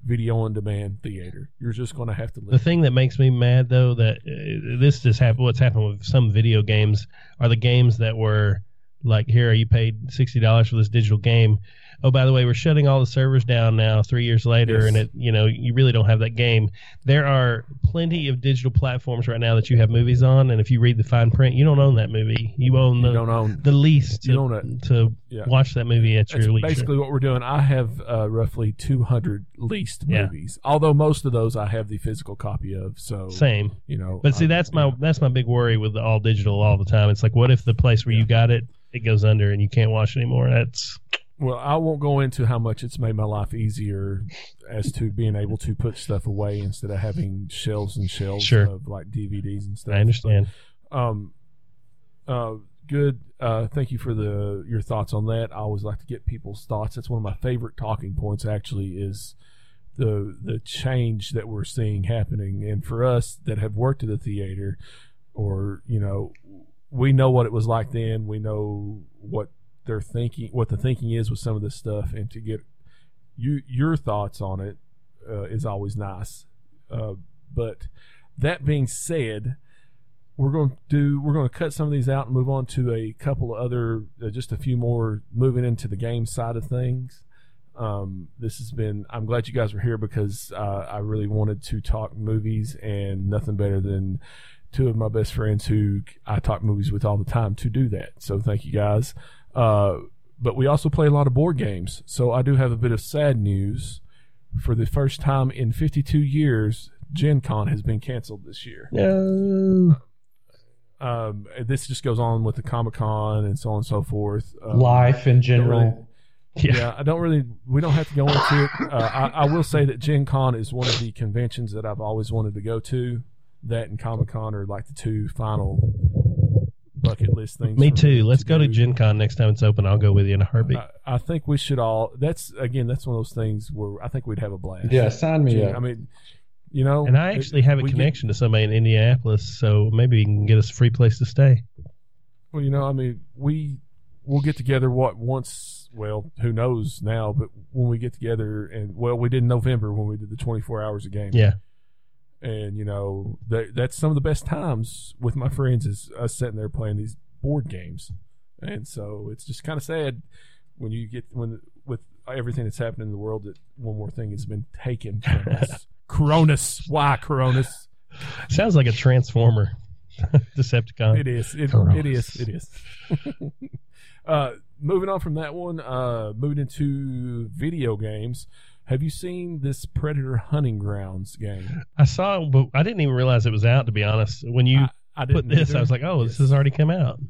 video on demand theater. You're just going to have to Live. The thing that makes me mad though that uh, this just happened. What's happened with some video games are the games that were like, here you paid sixty dollars for this digital game. Oh, by the way, we're shutting all the servers down now. Three years later, Yes. and it you know you really don't have that game. There are plenty of digital platforms right now that you have movies on, and if you read the fine print, you don't own that movie. You own the, You the don't own. the lease You to, own it. to Yeah. watch that movie at That's your leisure. basically what we're doing. I have uh, roughly 200 leased Yeah. movies, although most of those I have the physical copy of. So Same. you know. But see, I- that's my that's my big worry with the all digital all the time. It's like, what if the place where you got it it goes under and you can't watch anymore? That's Well, I won't go into how much it's made my life easier as to being able to put stuff away instead of having shelves and shelves Sure. of like DVDs and stuff. I understand. Um, uh, good. Uh, thank you for the your thoughts on that. I always like to get people's thoughts. That's one of my favorite talking points. Actually, is the the change that we're seeing happening, and for us that have worked at the theater, or you know, we know what it was like then. We know what they're thinking, what the thinking is with some of this stuff, and to get you your thoughts on it uh, is always nice. Uh, but that being said, we're going to do we're going to cut some of these out and move on to a couple of other uh, just a few more moving into the game side of things um, this has been i'm glad you guys were here because uh, i really wanted to talk movies and nothing better than two of my best friends who i talk movies with all the time to do that so thank you guys uh, but we also play a lot of board games so i do have a bit of sad news for the first time in 52 years gen con has been canceled this year No. um, this just goes on with the Comic Con and so on and so forth. Um, Life in general. really- Yeah. yeah, I don't really. We don't have to go into it. Uh, I, I will say that Gen Con is one of the conventions that I've always wanted to go to. That and Comic Con are like the two final bucket list things. Me for too. Let's go to. Gen Con next time it's open. I'll go with you in a heartbeat. I, I think we should all. That's again. That's one of those things where I think we'd have a blast. Yeah, sign me Gen- up. I mean, you know, and I actually have a we get- connection to somebody in Indianapolis, so maybe you can get us a free place to stay. Well, you know, I mean, we we'll get together what once. Well, who knows now? But when we get together, and well, we did in November when we did the twenty four hours a game. Yeah. And you know that that's some of the best times with my friends is us sitting there playing these board games, and so it's just kind of sad when you get when with everything that's happening in the world that one more thing has been taken from us. Cronus, why Cronus? Sounds like a transformer. Decepticon. it is it, it is it is uh, moving on from that one, uh, moving into video games. Have you seen this Predator Hunting Grounds game? I saw it, but I didn't even realize it was out. To be honest, when you I, I put this, either. I was like, "Oh, this Yes. has already come out."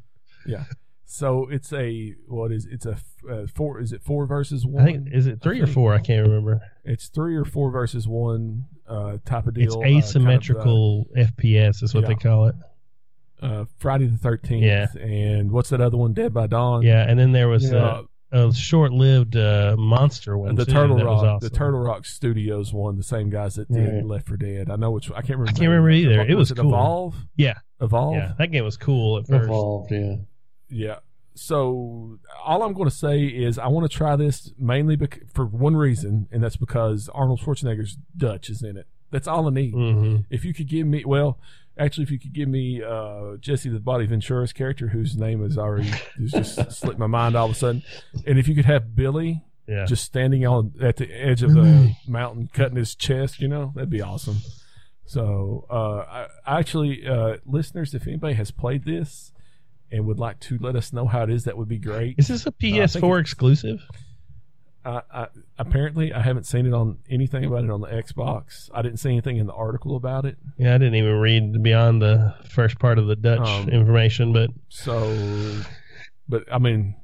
Yeah. So it's a what is it's a uh, four? Is it four versus one? I think is it three or four? I can't remember. it's three or four versus one uh, type of deal. It's uh, kind of, asymmetrical FPS, is what they call it. uh, uh, Friday the Thirteenth. Yeah. And what's that other one? Dead by Dawn. Yeah, and then there was Uh, a, a short-lived uh, monster one. the too, Turtle Rock, awesome. the Turtle Rock Studios one, the same guys that did Right. Left 4 Dead. I know which I can't remember. I can't remember either. It Was was cool. Evolve. Yeah. Evolve. Yeah, that game was cool at first. Evolved, yeah. Yeah. So all I'm going to say is I want to try this mainly bec- for one reason, and that's because Arnold Schwarzenegger's Dutch is in it. That's all I need. hmm If you could give me, well, actually, if you could give me uh, Jesse the Body Ventura's character, whose name is already just slipped my mind all of a sudden, and if you could have Billy Yeah. just standing on at the edge of the mountain, cutting his chest, you know, that'd be awesome. So, uh, I, actually, uh, listeners, if anybody has played this and would like to let us know how it is, that would be great. Is this a PS4 it- exclusive? I, I, apparently, I haven't seen it on anything about it on the Xbox. I didn't see anything in the article about it. Yeah, I didn't even read beyond the first part of the Dutch Um, information, but So, but I mean,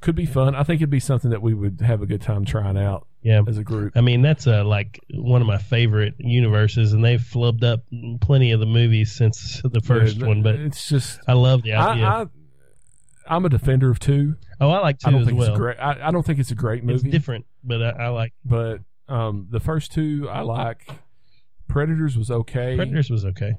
could be fun. I think it'd be something that we would have a good time trying out yeah. as a group. I mean, that's uh, like one of my favorite universes, and they've flubbed up plenty of the movies since the first Yeah, one. But it's just I love the idea. I, I'm a defender of two. oh, I like two I don't as think well. it's great. I, I don't think it's a great movie. It's different, but I, I like but um, the first two I like. Predators was okay. Predators was okay.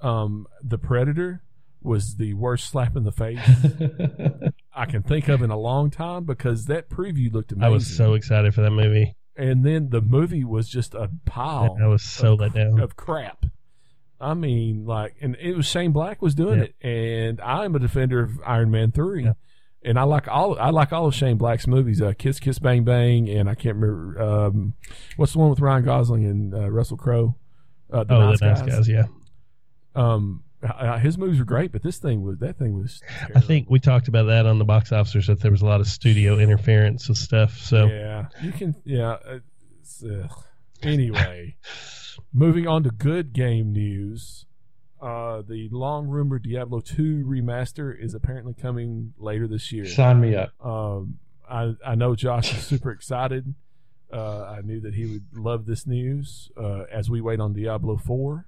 Um, the Predator was the worst slap in the face. I can think of in a long time because that preview looked amazing. I was so excited for that movie. and then the movie was just a pile I was so let down. of crap. I mean, like, and it was Shane Black was doing Yep. it, and I'm a defender of Iron Man three, Yep. and I like all I like all of Shane Black's movies, uh, Kiss Kiss Bang Bang, and I can't remember um, what's the one with Ryan Gosling and uh, Russell Crowe. Uh, the oh, nice the nice guys. guys. Yeah, Um, uh, his movies were great, but this thing was that thing was. I think we talked about that on the box officers that there was a lot of studio interference and stuff. So Yeah, you can. Yeah. It's, ugh. Anyway, moving on to good game news. Uh, the long rumored Diablo 2 remaster is apparently coming later this year. Sign me up. Um, I I know Josh is super excited. Uh, I knew that he would love this news uh, as we wait on Diablo 4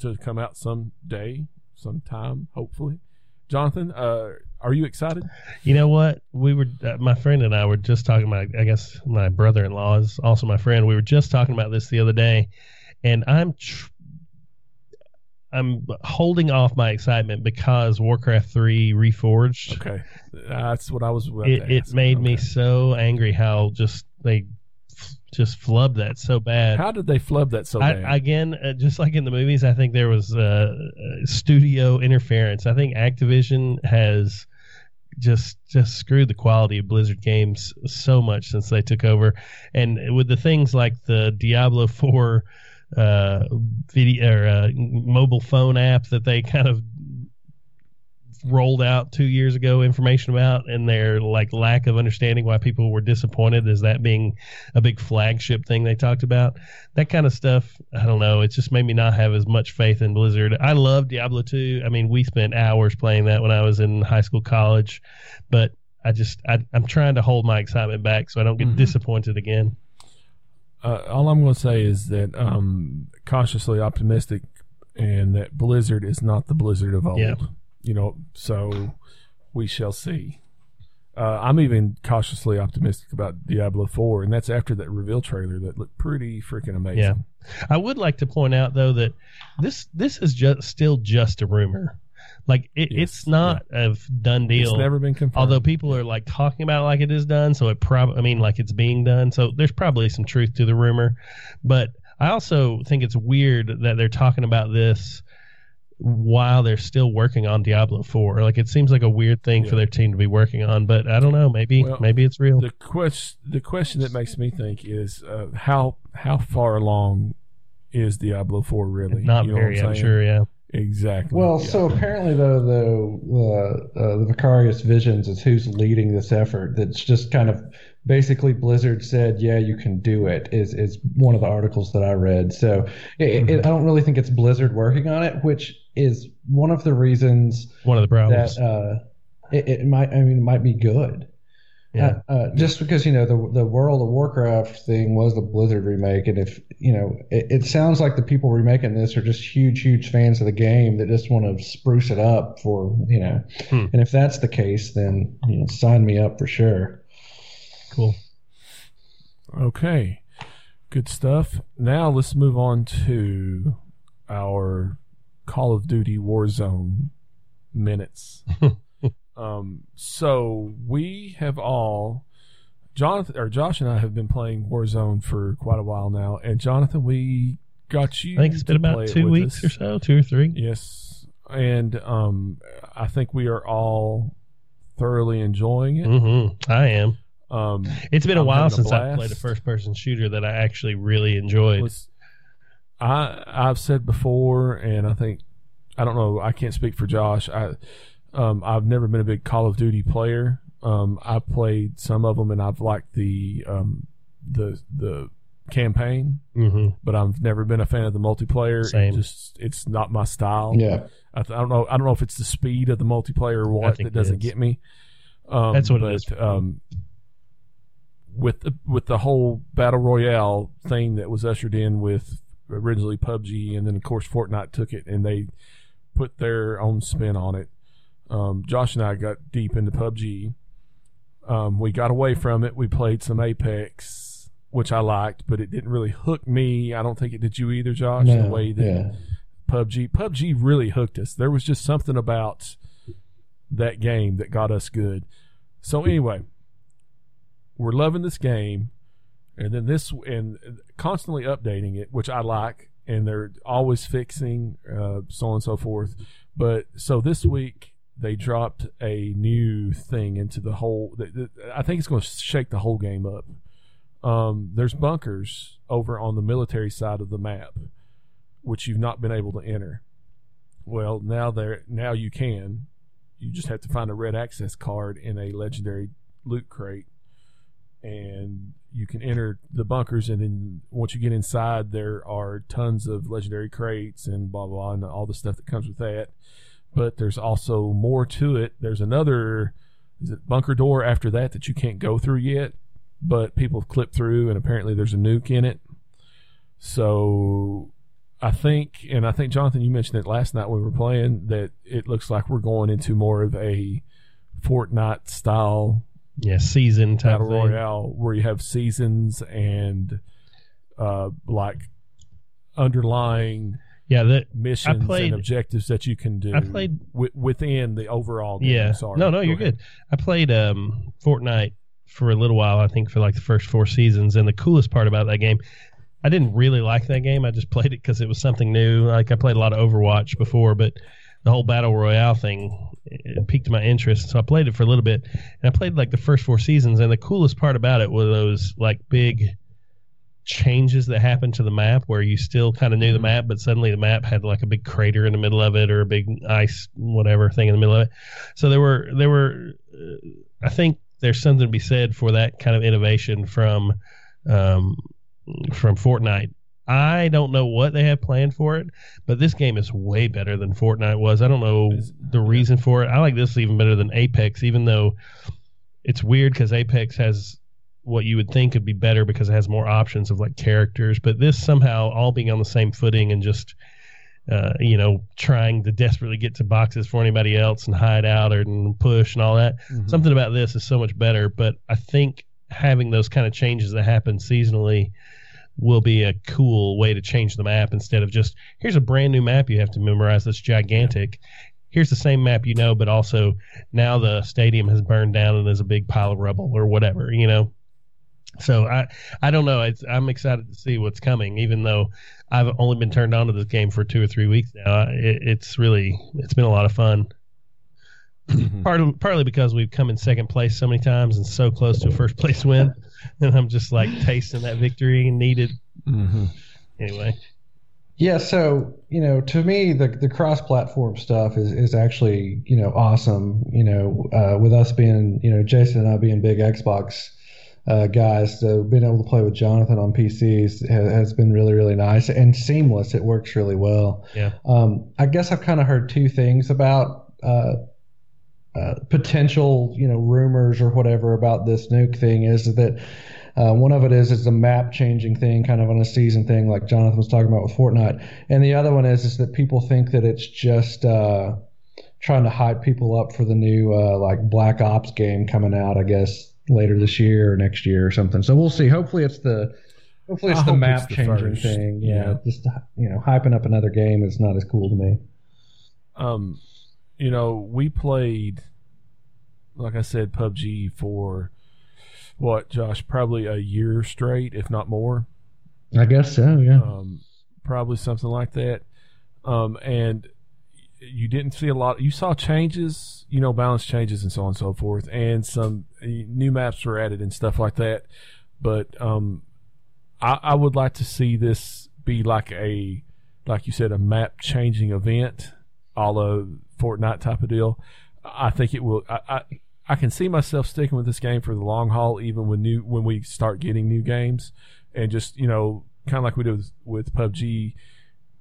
to come out someday, sometime, hopefully. Jonathan, uh, are you excited? You know what? We were uh, my friend and I were just talking about. I guess my brother-in-law is also my friend. We were just talking about this the other day, and I'm tr- I'm holding off my excitement because Warcraft Three Reforged. Okay, that's what I was. about It it made me so angry how just they f- just flubbed that so bad. How did they flub that so I, bad? again, uh, just like in the movies, I think there was uh, uh, studio interference. I think Activision has just just screwed the quality of Blizzard games so much since they took over, and with the things like the Diablo Four uh, video or uh, mobile phone app that they kind of rolled out two years ago information about and their like lack of understanding why people were disappointed as that being a big flagship thing they talked about. That kind of stuff i don't know it just made me not have as much faith in blizzard. I love diablo 2 i mean we spent hours playing that when i was in high school college but i just I, i'm trying to hold my excitement back so i don't get Mhm. disappointed again uh, all I'm going to say is that um, cautiously optimistic, and that Blizzard is not the Blizzard of old. Yeah. You know, so we shall see. Uh, I'm even cautiously optimistic about Diablo 4, and that's after that reveal trailer that looked pretty freaking amazing. Yeah. I would like to point out though that this this is just still just a rumor. Like it, Yes, it's not a done deal. It's never been confirmed. Although people are like talking about it like it is done, so it probably I mean like it's being done. So there's probably some truth to the rumor, but I also think it's weird that they're talking about this while they're still working on Diablo 4. Like it seems like a weird thing for their team to be working on, but I don't know, maybe Well, maybe it's real. the question the question that makes me think is uh, how how far along is Diablo 4 really? Not You know very, I'm saying? sure, yeah. Exactly. Well, Yeah. so apparently though, the uh, uh, the Vicarious Visions is who's leading this effort. That's just kind of basically Blizzard said, "Yeah, you can do it." Is is one of the articles that I read. So it, it, I don't really think it's Blizzard working on it, which is one of the reasons One of the problems. that uh, it, it might. I mean, it might be good. Yeah. Uh, uh, just because you know the the World of Warcraft thing was the Blizzard remake, and if you know, it, it sounds like the people remaking this are just huge, huge fans of the game that just want to spruce it up for you know. Hmm. And if that's the case, then you know, sign me up for sure. cool. Okay. Good stuff. Now let's move on to our Call of Duty Warzone minutes. um, so we have all Jonathan or Josh and I have been playing Warzone for quite a while now, and Jonathan, we got you. I think it's been about two weeks us. or so, two or three. Yes, and um, I think we are all thoroughly enjoying it. Mm-hmm. I am. Um, It's been a I'm while a since I played a first person shooter that I actually really enjoyed. was I I've said before, and I think I don't know. I can't speak for Josh. I um, I've never been a big Call of Duty player. Um, I played some of them, and I've liked the um, the the campaign, hmm but I've never been a fan of the multiplayer. It just it's not my style. Yeah. I, th- I don't know. I don't know if it's the speed of the multiplayer or what think that it doesn't is. get me. Um, That's what it but, is for me. Um, with the, with the whole battle royale thing that was ushered in with originally PUBG, and then of course Fortnite took it and they put their own spin on it. Um, Josh and I got deep into PUBG. Um, we got away from it. We played some Apex, which I liked, but it didn't really hook me. I don't think it did you either, Josh. the way that yeah. PUBG. PUBG really hooked us. There was just something about that game that got us good. So anyway, we're loving this game, and then this and constantly updating it, which I like, and they're always fixing, uh, so on and so forth. But so this week they dropped a new thing into the whole. I think it's going to shake the whole game up. Um, there's bunkers over on the military side of the map, which you've not been able to enter. Well, now there now you can. You just have to find a red access card in a legendary loot crate, and you can enter the bunkers. And then once you get inside, there are tons of legendary crates and blah blah, blah and all the stuff that comes with that. But there's also more to it. There's another is it bunker door after that that you can't go through yet, but people have clipped through, and apparently there's a nuke in it. So I think, and I think Jonathan, you mentioned it last night when we were playing that it looks like we're going into more of a Fortnite style Yeah, season type battle royale where you have seasons and uh, like underlying Yeah, that missions played- and objectives that you can do. I played- wi- within the overall. Game. yeah. Sorry. No, no, Go you're ahead. good. I played um Fortnite for a little while. I think for like the first four seasons, and the coolest part about that game. I didn't really like that game. I just played it because it was something new. Like I played a lot of Overwatch before, but the whole battle royale thing it piqued my interest. So I played it for a little bit, and I played like the first four seasons. And the coolest part about it was those like big changes that happened to the map, where you still kind of knew the Mhm. map, but suddenly the map had like a big crater in the middle of it, or a big ice whatever thing in the middle of it. So there were there were, uh, I think there's something to be said for that kind of innovation from um, from Fortnite. I don't know what they have planned for it, but this game is way better than Fortnite was. I don't know the reason for it. I like this even better than Apex, even though it's weird because Apex has what you would think would be better because it has more options of like characters, but this somehow all being on the same footing and just uh, you know trying to desperately get to boxes for anybody else and hide out or and push and all that. Mhm. something about this is so much better but i think having those kind of changes that happen seasonally will be a cool way to change the map instead of just here's a brand new map you have to memorize that's gigantic. Here's the same map you know but also now the stadium has burned down and there's a big pile of rubble or whatever you know so i i don't know it's, i'm excited to see what's coming even though i've only been turned on to this game for two or three weeks now it, it's really it's been a lot of fun Mhm. Partly, partly because we've come in second place so many times and so close to a first place win, and I'm just like tasting that victory and needed Mhm. anyway. Yeah, so you know, to me, the the cross-platform stuff is is actually you know awesome. You know, uh, with us being you know Jason and I being big Xbox uh, guys, so being able to play with Jonathan on PCs has, has been really really nice and seamless. It works really well. Yeah. Um, I guess I've kind of heard two things about. Uh, uh, potential, you know, rumors or whatever about this nuke thing is that uh, one of it is it's a map changing thing, kind of on a season thing, like Jonathan was talking about with Fortnite, and the other one is is that people think that it's just uh, trying to hype people up for the new uh, like Black Ops game coming out, I guess later this year or next year or something. So we'll see. Hopefully, it's the hopefully it's I the hope map it's the changing first. thing. Yeah, Yeah. just you know, hyping up another game is not as cool to me. um, you know, we played, like I said, PUBG for what, Josh? Probably a year straight, if not more. I guess so. Yeah. Um, probably something like that. Um, and you didn't see a lot. You saw changes, you know, balance changes and so on and so forth, and some uh, new maps were added and stuff like that. But um, I, I would like to see this be like a, like you said, a map changing event, a Fortnite type of deal. I think it will. I, I I can see myself sticking with this game for the long haul, even when new when we start getting new games, and just you know, kind of like we did with, with PUBG,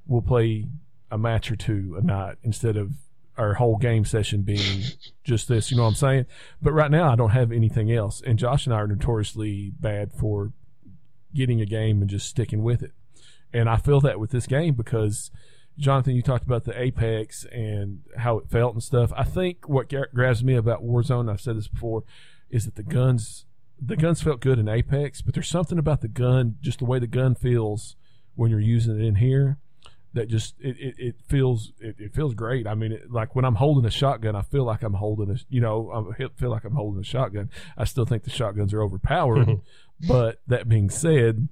we'll play a match or two a night instead of our whole game session being just this. You know what I'm saying? But right now, I don't have anything else, and Josh and I are notoriously bad for getting a game and just sticking with it. And I feel that with this game because Jonathan, you talked about the Apex and how it felt and stuff. I think what gra- grabs me about Warzone, I've said this before, is that the guns, the guns felt good in Apex, but there's something about the gun, just the way the gun feels when you're using it in here, that just it, it, it feels it, it feels great. I mean, it, like when I'm holding a shotgun, I feel like I'm holding a you know I feel like I'm holding a shotgun. I still think the shotguns are overpowered, but that being said,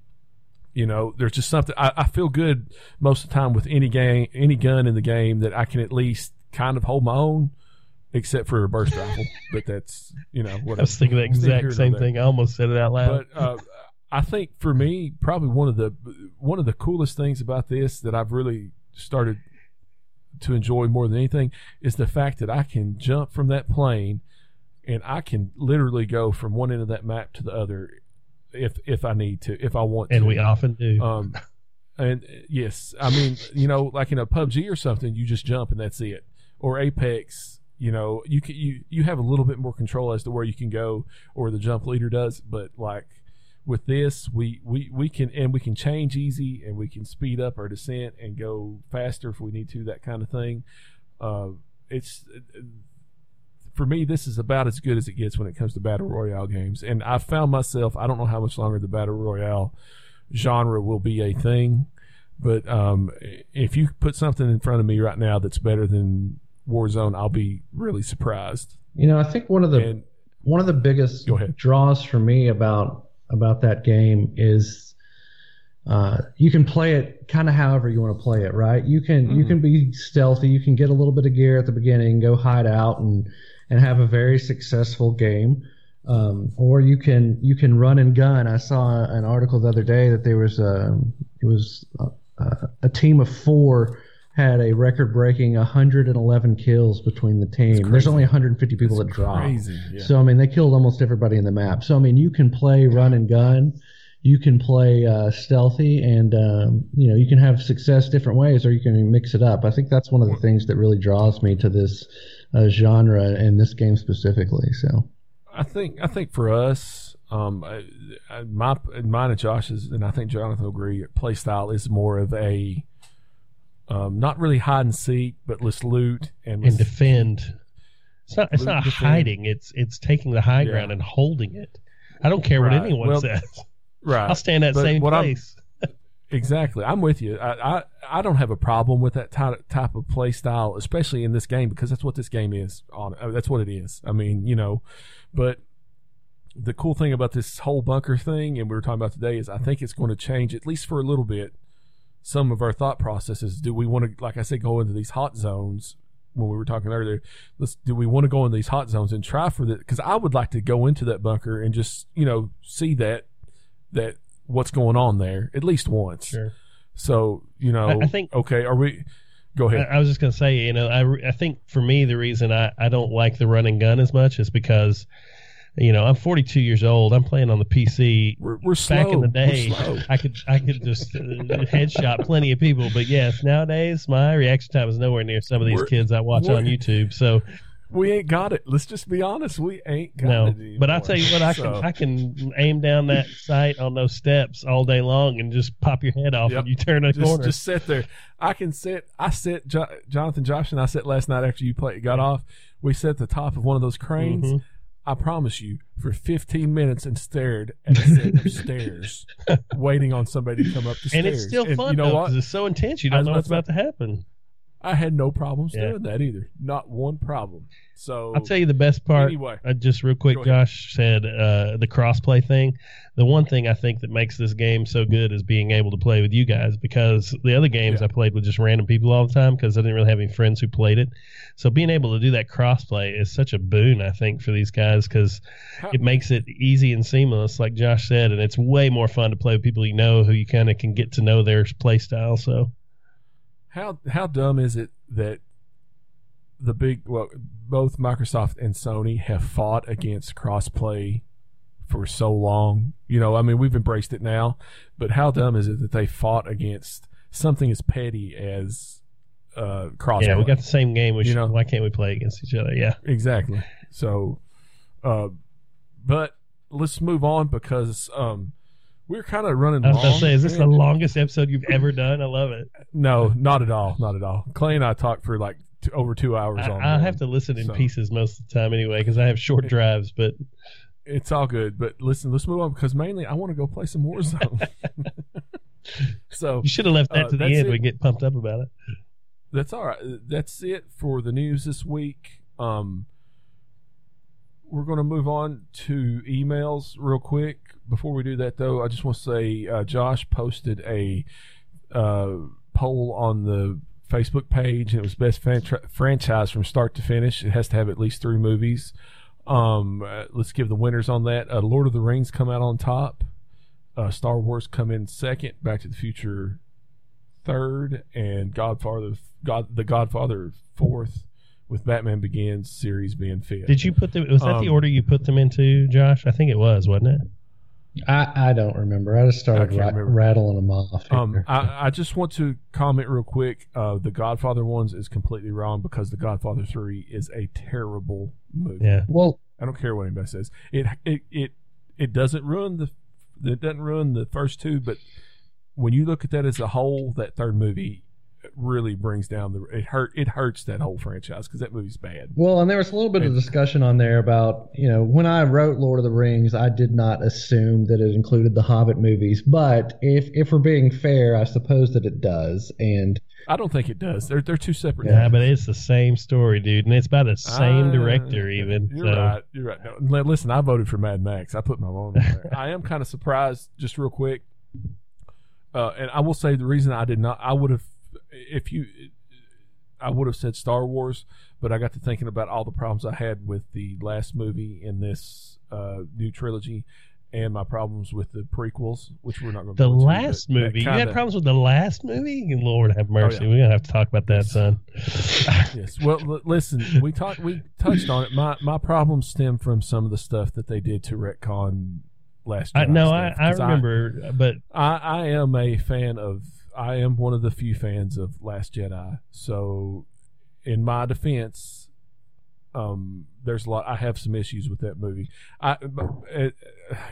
you know, there's just something I, I feel good most of the time with any game, any gun in the game that I can at least kind of hold my own, except for a burst rifle. But that's you know what I was thinking the exact same thing. I almost said it out loud. But uh, I think for me, probably one of the one of the coolest things about this that I've really started to enjoy more than anything is the fact that I can jump from that plane and I can literally go from one end of that map to the other if if I need to, if I want and to. And we often do. Um, and yes, I mean, you know, like in a PUBG or something, you just jump and that's it. Or Apex, you know, you can you you have a little bit more control as to where you can go, or the jump leader does. But like with this, we we we can and we can change easy, and we can speed up our descent and go faster if we need to, that kind of thing. Uh, it's for me, this is about as good as it gets when it comes to battle royale games. And I found myself, I don't know how much longer the battle royale genre will be a thing, but um, if you put something in front of me right now that's better than Warzone, I'll be really surprised. You know, I think one of the And one of the biggest draws for me about about that game is uh, you can play it kind of however you want to play it, right? You can you Mhm. can be stealthy, you can get a little bit of gear at the beginning, go hide out and and have a very successful game. Um, or you can you can run and gun. I saw an article the other day that there was a it was a, a team of four had a record breaking 111 kills between the team. There's only 150 people it's that crazy. Yeah. So I mean, they killed almost everybody in the map. So I mean, you can play run and gun, you can play uh, stealthy, and um, you know you can have success different ways, or you can mix it up. I think that's one of the things that really draws me to this uh, genre and this game specifically. So I think I think for us, um, I, I, my mine and Josh's, and I think Jonathan will agree. Play style is more of a um, not really hide and seek, but let's loot and and let's defend. It's not. It's not defend. hiding. It's it's taking the high Yeah. ground and holding it. I don't care what anyone Well, says. right. I'll stand that But same I'm- place. Exactly, I'm with you. I, I I don't have a problem with that type type of play style, especially in this game because that's what this game is. On uh, that's what it is. I mean, you know, but the cool thing about this whole bunker thing, and we were talking about today, is I think it's going to change at least for a little bit some of our thought processes. Do we want to, like I said, go into these hot zones? When we were talking earlier, let's do we want to go in these hot zones and try for that? Because I would like to go into that bunker and just you know see that that what's going on there at least once. Sure. So you know, I- I think- okay. Are we? Go ahead. I was just gonna say, you know, I, I think for me the reason I, I don't like the run and gun as much is because, you know, I'm 42 years old. I'm playing on the PC. we're, we're slow. Back in the day. I could I could just uh, headshot plenty of people, but yes, nowadays my reaction time is nowhere near some of these We're- kids I watch on we're- YouTube. So we ain't got it. Let's just be honest. We ain't got no, it. Anymore. but I tell you what, I So, can I can aim down that sight on those steps all day long and just pop your head off Yep. when you turn a just, corner. just sit there. I can sit. I sit. Jo- Jonathan, Josh, and I sat last night after you play, got off. We sat at the top of one of those cranes. Mhm. I promise you, for 15 minutes and stared at a set of stairs, waiting on somebody to come up the and stairs. And it's still fun You know though, what? it's so intense. You don't know what's about to happen. I had no problems Yeah. doing that either. Not one problem. So I'll tell you the best part. Anyway. uh, just real quick, Josh said uh, the crossplay thing. The one thing I think that makes this game so good is being able to play with you guys because the other games Yeah. I played with just random people all the time because I didn't really have any friends who played it. So being able to do that crossplay is such a boon, I think, for these guys because it makes it easy and seamless, like Josh said, and it's way more fun to play with people you know who you kind of can get to know their play style. So How how dumb is it that the big well both Microsoft and Sony have fought against crossplay for so long? You know, I mean we've embraced it now, but how dumb is it that they fought against something as petty as uh crossplay? yeah, we got the same game. We You know. why can't we play against each other? Yeah. exactly. So uh but let's move on because um we're kind of running I was about to say, is this the longest episode you've ever done? I love it. No, not at all. Not at all. Clay and I talked for like two, over two hours I, on. I have to listen in so- pieces most of the time anyway because I have short drives. But It's all good, but listen, let's move on because mainly I want to go play some Warzone. So You should have left that Uh, to the end. it. We get pumped up about it. that's all right. That's it for the news this week. Um, we're going to move on to emails real quick. Before we do that, though, I just want to say uh, Josh posted a uh, poll on the Facebook page, and it was best fan- franchise from start to finish. It has to have at least three movies. Um, uh, let's give the winners on that. Uh, Lord of the Rings come out on top. Uh, Star Wars come in second. Back to the Future third, and Godfather, God, the Godfather fourth, with Batman Begins series being fifth. Did you put them? Was that the Um, order you put them into, Josh? I think it was, wasn't it? I, I don't remember. I just started I ra- rattling them off. Um. I, I just want to comment real quick. Uh, the Godfather ones is completely wrong because the Godfather three is a terrible movie. Yeah. well, I don't care what anybody says. It it it it doesn't ruin the it doesn't ruin the first two, but when you look at that as a whole, that third movie really brings down the it hurt it hurts that whole franchise because that movie's bad. Well, and there was a little bit of discussion on there about, you know, when I wrote Lord of the Rings, I did not assume that it included the Hobbit movies, but if if we're being fair, I suppose that it does. And I don't think it does. They're they're two separate. Yeah, things. but it's the same story, dude, and it's by the same Ah, director, even. You're so. right. You're right. No, listen, I voted for Mad Max. I put my vote on there. I am kind of surprised, just real quick. Uh, and I will say the reason I did not, I would have, if you, I would have said Star Wars, but I got to thinking about all the problems I had with the last movie in this uh, new trilogy, and my problems with the prequels, which we're not going to. The last that movie. You kinda- had problems with the last movie? Lord have mercy. Oh, yeah. We're gonna have to talk about that, son. Yes. Well, l- listen, we talked, we touched on it. My my problems stem from some of the stuff that they did to retcon last. I, Jedi no, I, I remember, but I, I am a fan of. I am one of the few fans of Last Jedi. So, in my defense, um, there's a lot. I have some issues with that movie. I uh,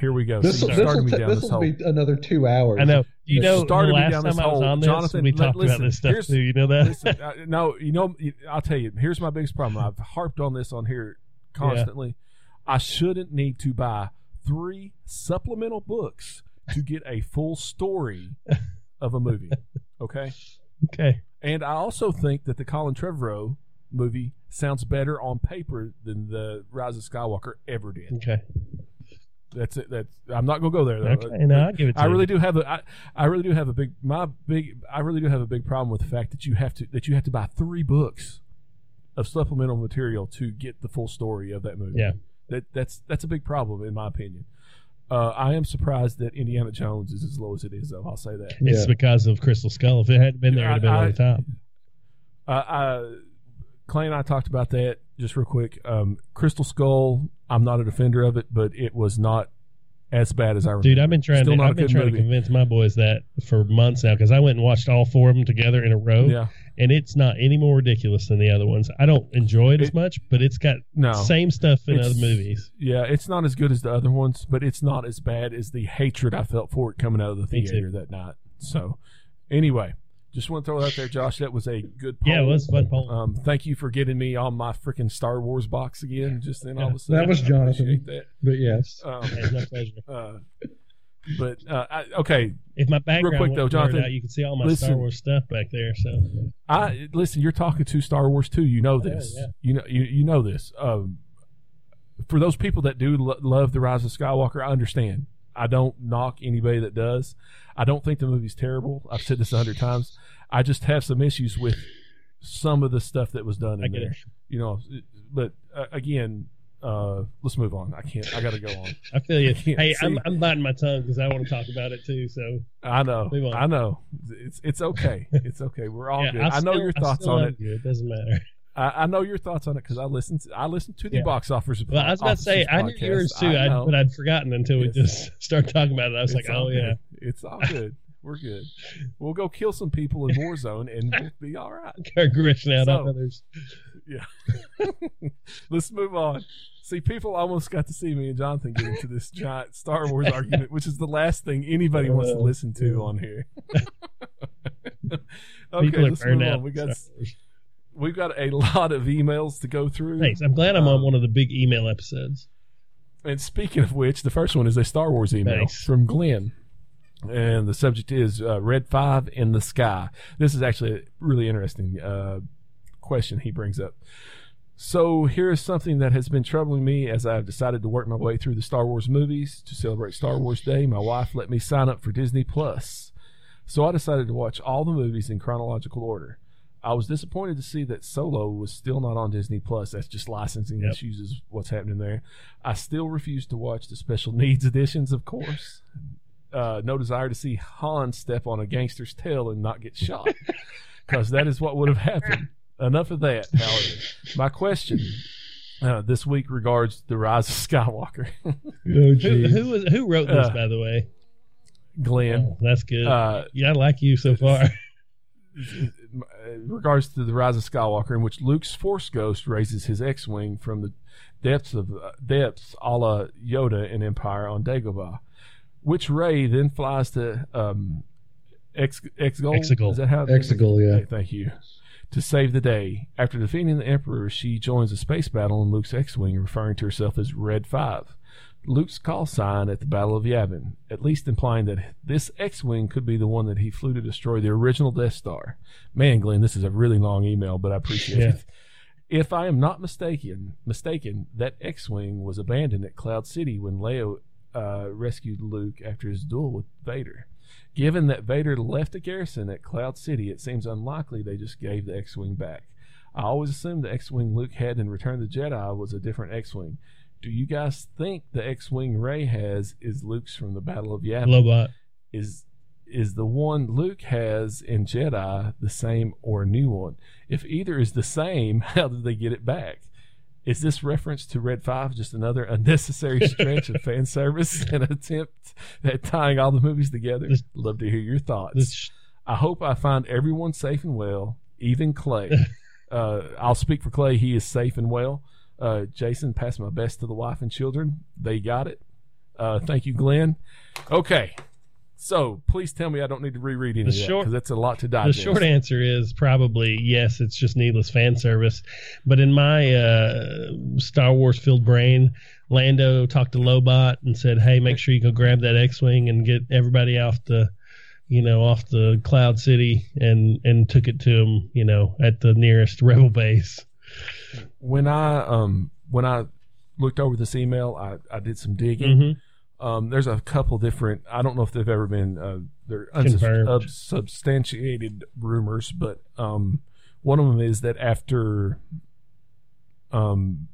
here we go. this So will you started me ta- this this will be another two hours. I know. You You know, the started me last down time this I was hole. on this, Jonathan, we li- talked listen, about this stuff too. You know that? Listen, uh, no, you know, I'll tell you. Here's my biggest problem. I've harped on this on here constantly. I shouldn't need to buy three supplemental books to get a full story of a movie. Okay, okay. and I also think that the Colin Trevorrow movie sounds better on paper than the Rise of Skywalker ever did. Okay. That's it. That's I'm not gonna go there though. Okay. No, I'll give it to I you. really do have a I, I really do have a big my big I really do have a big problem with the fact that you have to that you have to buy three books of supplemental material to get the full story of that movie. Yeah. That that's that's a big problem in my opinion. Uh, I am surprised that Indiana Jones is as low as it is though. I'll say that. It's Yeah. because of Crystal Skull. If it hadn't been there, it'd have been I- on the top. Uh, I, Clay and I talked about that just real quick. Um, Crystal Skull. I'm not a defender of it, but it was not as bad as I remember. Dude, I've been trying Still to I've been trying movie. to convince my boys that for months now because I went and watched all four of them together in a row, Yeah. and it's not any more ridiculous than the other ones. I don't enjoy it, as much, but it's got No. same stuff in other movies. Yeah, it's not as good as the other ones, but it's not as bad as the hatred I felt for it coming out of the theater that night. So, anyway, just want to throw it out there, Josh. That was a good poll. Yeah, it was a fun poll. Um, thank you for getting me on my freaking Star Wars box again. Just then, all of a sudden, That was Jonathan. that. But yes. Um, It's my pleasure. uh, but uh, I, okay, If my background real quick, though, Jonathan, out, you can see all my listen. Star Wars stuff back there. So I listen. You're talking to Star Wars too. You know Yeah, this. yeah. You know you you know this. Um, for those people that do lo- love the Rise of Skywalker, I understand. I don't knock anybody that does. I don't think the movie's terrible. I've said this a hundred times. I just have some issues with some of the stuff that was done I in there. it. You know, but uh, again, uh, let's move on. I can't. I got to go on. I feel you. I Hey, see. I'm, I'm biting my tongue because I want to talk about it too. So I know. I know. It's it's okay. It's okay. We're all yeah, good. I, know still- your thoughts on it. You. It doesn't matter. I, I know your thoughts on it because I listened. To, I listened to the Yeah. box office. Well, I was about to say I knew yours too, I but I'd forgotten until we Yes. just started talking about it. I was like, oh yeah, it's all good. We're good. We'll go kill some people in Warzone and we'll be all right. aggression out on So- others. Let's move on. See, people almost got to see me and Jonathan get into this giant Star Wars argument, which is the last thing anybody wants to Uh, listen to on here. Okay, let's move on. We got we've got a lot of emails to go through. Thanks. I'm glad I'm on Um, one of the big email episodes. And speaking of which, the first one is a Star Wars email Nice. from Glenn. And the subject is uh, Red Five in the Sky. This is actually a really interesting uh, question he brings up. So here is something that has been troubling me as I've decided to work my way through the Star Wars movies to celebrate Star Wars Day. My wife let me sign up for Disney Plus, so I decided to watch all the movies in chronological order. I was disappointed to see that Solo was still not on Disney Plus. That's just licensing Yep. issues is what's happening there. I still refuse to watch the special needs editions, of course. Uh, no desire to see Han step on a gangster's tail and not get shot, because that is what would have happened. Enough of that. However, my question uh, this week regards the rise of Skywalker. Oh, Who, geez. who was who wrote this, Uh, by the way? Glenn, Oh, that's good. uh, yeah, I like you so far. in regards to the rise of Skywalker, in which Luke's Force Ghost raises his X-wing from the depths of uh, depths, a la Yoda in Empire on Dagobah, which Rey then flies to um, Ex Exegol. Exegol. Is that how? Exegol, yeah. Okay, thank you. To save the day, after defeating the Emperor, she joins a space battle in Luke's X-wing, referring to herself as Red Five. Luke's call sign at the Battle of Yavin, at least implying that this X-wing could be the one that he flew to destroy the original Death Star. Man, Glenn, this is a really long email, but I appreciate Yeah. it. If I am not mistaken, mistaken, that X-wing was abandoned at Cloud City when Leia uh, rescued Luke after his duel with Vader. Given that Vader left the garrison at Cloud City, it seems unlikely they just gave the X-wing back. I always assumed the X-wing Luke had in Return of the Jedi was a different X-wing. Do you guys think the X-wing Rey has is Luke's from the Battle of Yavin? Lobot. is is the one Luke has in Jedi the same or a new one? If either is the same, how did they get it back? Is this reference to Red Five just another unnecessary stretch of fan service and attempt at tying all the movies together? This- Love to hear your thoughts. This, I hope I find everyone safe and well, even Clay. uh, I'll speak for Clay; he is safe and well. Uh, Jason, pass my best to the wife and children. They got it. Uh, thank you, Glenn. Okay, so please tell me I don't need to reread any The of that because that's a lot to digest. the short answer is probably yes. It's just needless fan service. But in my uh, Star Wars filled brain, Lando talked to Lobot and said, "Hey, make sure you go grab that X-wing and get everybody off the." You know, off the Cloud City, and and took it to him. You know, at the nearest rebel base. when I um when I looked over this email, I, I did some digging. hmm Um, there's a couple different. I don't know if they've ever been. Uh, they're unsubstantiated rumors, but um, one of them is that after, um,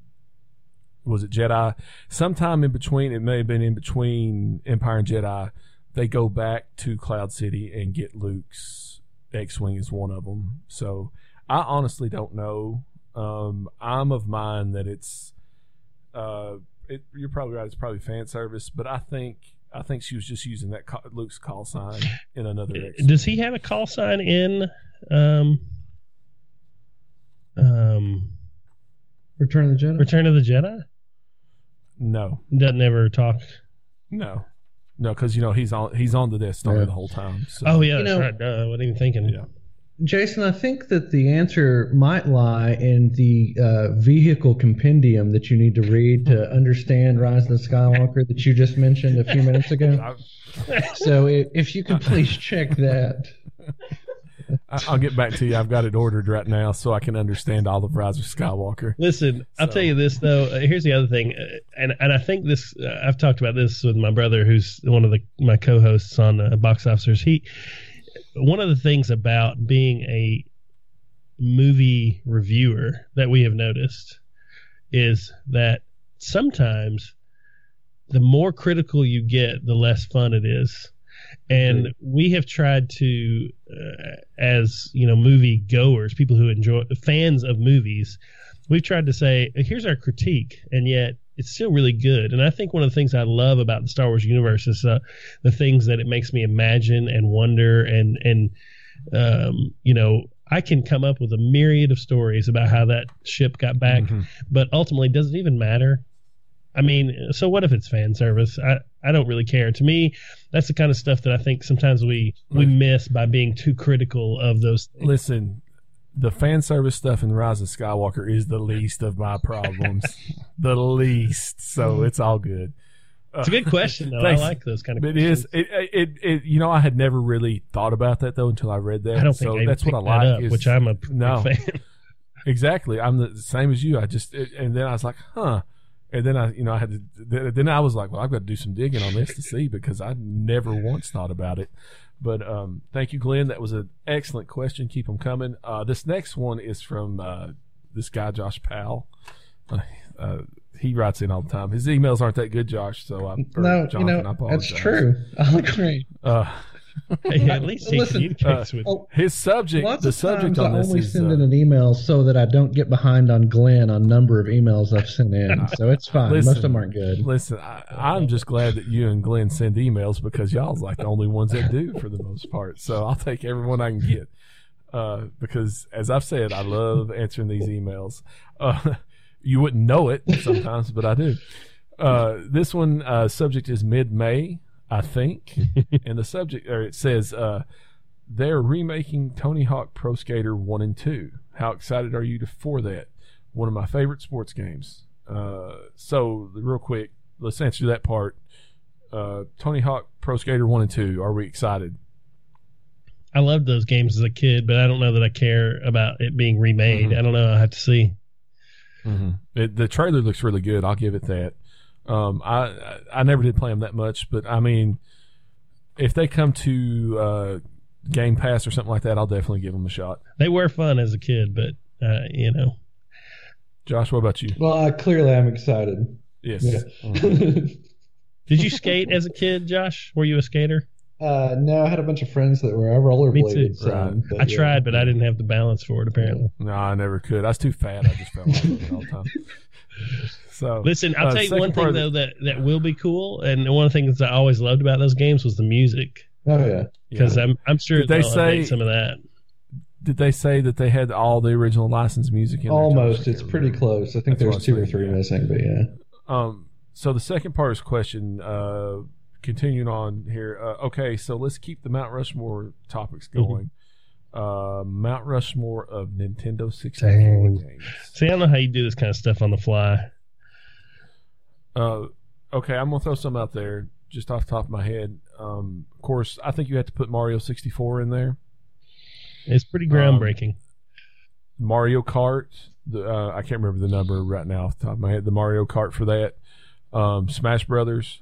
was it Jedi? Sometime in between, it may have been in between Empire and Jedi. They go back to Cloud City and get Luke's X-wing is one of them. So I honestly don't know. Um, I'm of mind that it's. Uh, it, you're probably right. It's probably fan service, but I think I think she was just using that ca- Luke's call sign in another. X. Does he have a call sign in? Um, um, Return of the Jedi. Return of the Jedi No, doesn't ever talk. no, no, because you know he's on he's on the Death Star Yeah. the whole time. So. Oh yeah, You that's know- right. Duh, I wasn't even thinking. Yeah. Jason, I think that the answer might lie in the uh, vehicle compendium that you need to read to understand Rise of the Skywalker that you just mentioned a few minutes ago. So if, if you could please check that. I- I'll get back to you. I've got it ordered right now so I can understand all of Rise of Skywalker. Listen, I'll tell you this though. Uh, here's the other thing, uh, and and I think this. Uh, I've talked about this with my brother, who's one of the my co-hosts on uh, Box Officers. He, one of the things about being a movie reviewer that we have noticed is that sometimes the more critical you get, the less fun it is. And Agreed. we have tried to, uh, as you know, movie goers, people who enjoy, fans of movies, we've tried to say, here's our critique, and yet it's still really good. And I think one of the things I love about the Star Wars universe is uh, the things that it makes me imagine and wonder, and and um, you know, I can come up with a myriad of stories about how that ship got back, Mhm. but ultimately, does it even matter? I mean, so what if it's fan service? I, I don't really care. To me, that's the kind of stuff that I think sometimes we we miss by being too critical of those things. Listen, the fan service stuff in Rise of Skywalker is the least of my problems. the least. So it's all good. It's a good question, though. I like those kind of It questions. is. It, it, it, you know, I had never really thought about that though until I read that. I don't so think I that's what I like. up, is, which I'm a big No. fan. exactly. I'm the same as you. I just, it, and then I was like, huh. And then I, you know, I had to, then I was like, well, I've got to do some digging on this to see because I never once thought about it. But um, thank you, Glenn. That was an excellent question. Keep them coming. Uh, this next one is from uh, this guy, Josh Powell. Uh, uh, he writes in all the time. His emails aren't that good, Josh. So I, no, Jonathan, you I know, apologize. that's true. I agree. Uh, Hey, at least he Listen, communicates uh, with. Oh, his subject, Lots the of subject times on I this only is send uh, in an email so that I don't get behind on Glenn on number of emails I've sent in. So it's fine. Most of them aren't good. Listen, I, I'm just glad that you and Glenn send emails because y'all's like the only ones that do for the most part. So I'll take everyone I can get. Uh, because as I've said, I love answering these emails. Uh, you wouldn't know it sometimes, but I do. Uh, this one uh, subject is mid May, I think, and the subject or it says uh, they're remaking Tony Hawk Pro Skater one and two. How excited are you to, for that? One of my favorite sports games. Uh, so real quick, let's answer that part. Uh, Tony Hawk Pro Skater one and two. Are we excited? I loved those games as a kid, but I don't know that I care about it being remade. Mhm. I don't know. I have to see. Mm-hmm. It, the trailer looks really good. I'll give it that. Um, I I- I never did play them that much, but I mean, if they come to uh, Game Pass or something like that, I'll definitely give them a shot. They were fun as a kid, but uh, you know, Josh, what about you? Well, I clearly I'm excited. Yes. Yeah. Did you skate as a kid, Josh? Were you a skater? uh, no, I had a bunch of friends that were. I rollerbladed. Me too. some, Right. but I yeah. tried, but I didn't have the balance for it. Apparently. No, I never could. I was too fat. I just felt like it all the time. So Listen, I'll Uh, tell you one thing though that that will be cool, and one of the things I always loved about those games was the music Oh yeah. because yeah. I'm I'm sure Did they say- some of that. did they say that they had all the original licensed music in? Almost. It's can't pretty remember. close. I think That's there's was two or three yeah. missing, but yeah. Um, so the second part of his question, uh, continuing on here. Uh, okay, so let's keep the Mount Rushmore topics Mm-hmm. going. Uh, Mount Rushmore of Nintendo 64 Dang. games. See, I don't know how you do this kind of stuff on the fly. Uh, okay, I'm gonna throw some out there just off the top of my head. Um, of course, I think you have to put Mario 64 in there. It's pretty Um, groundbreaking. Mario Kart. The, uh, I can't remember the number right now off the top of my head. The Mario Kart for that. Um, Smash Brothers,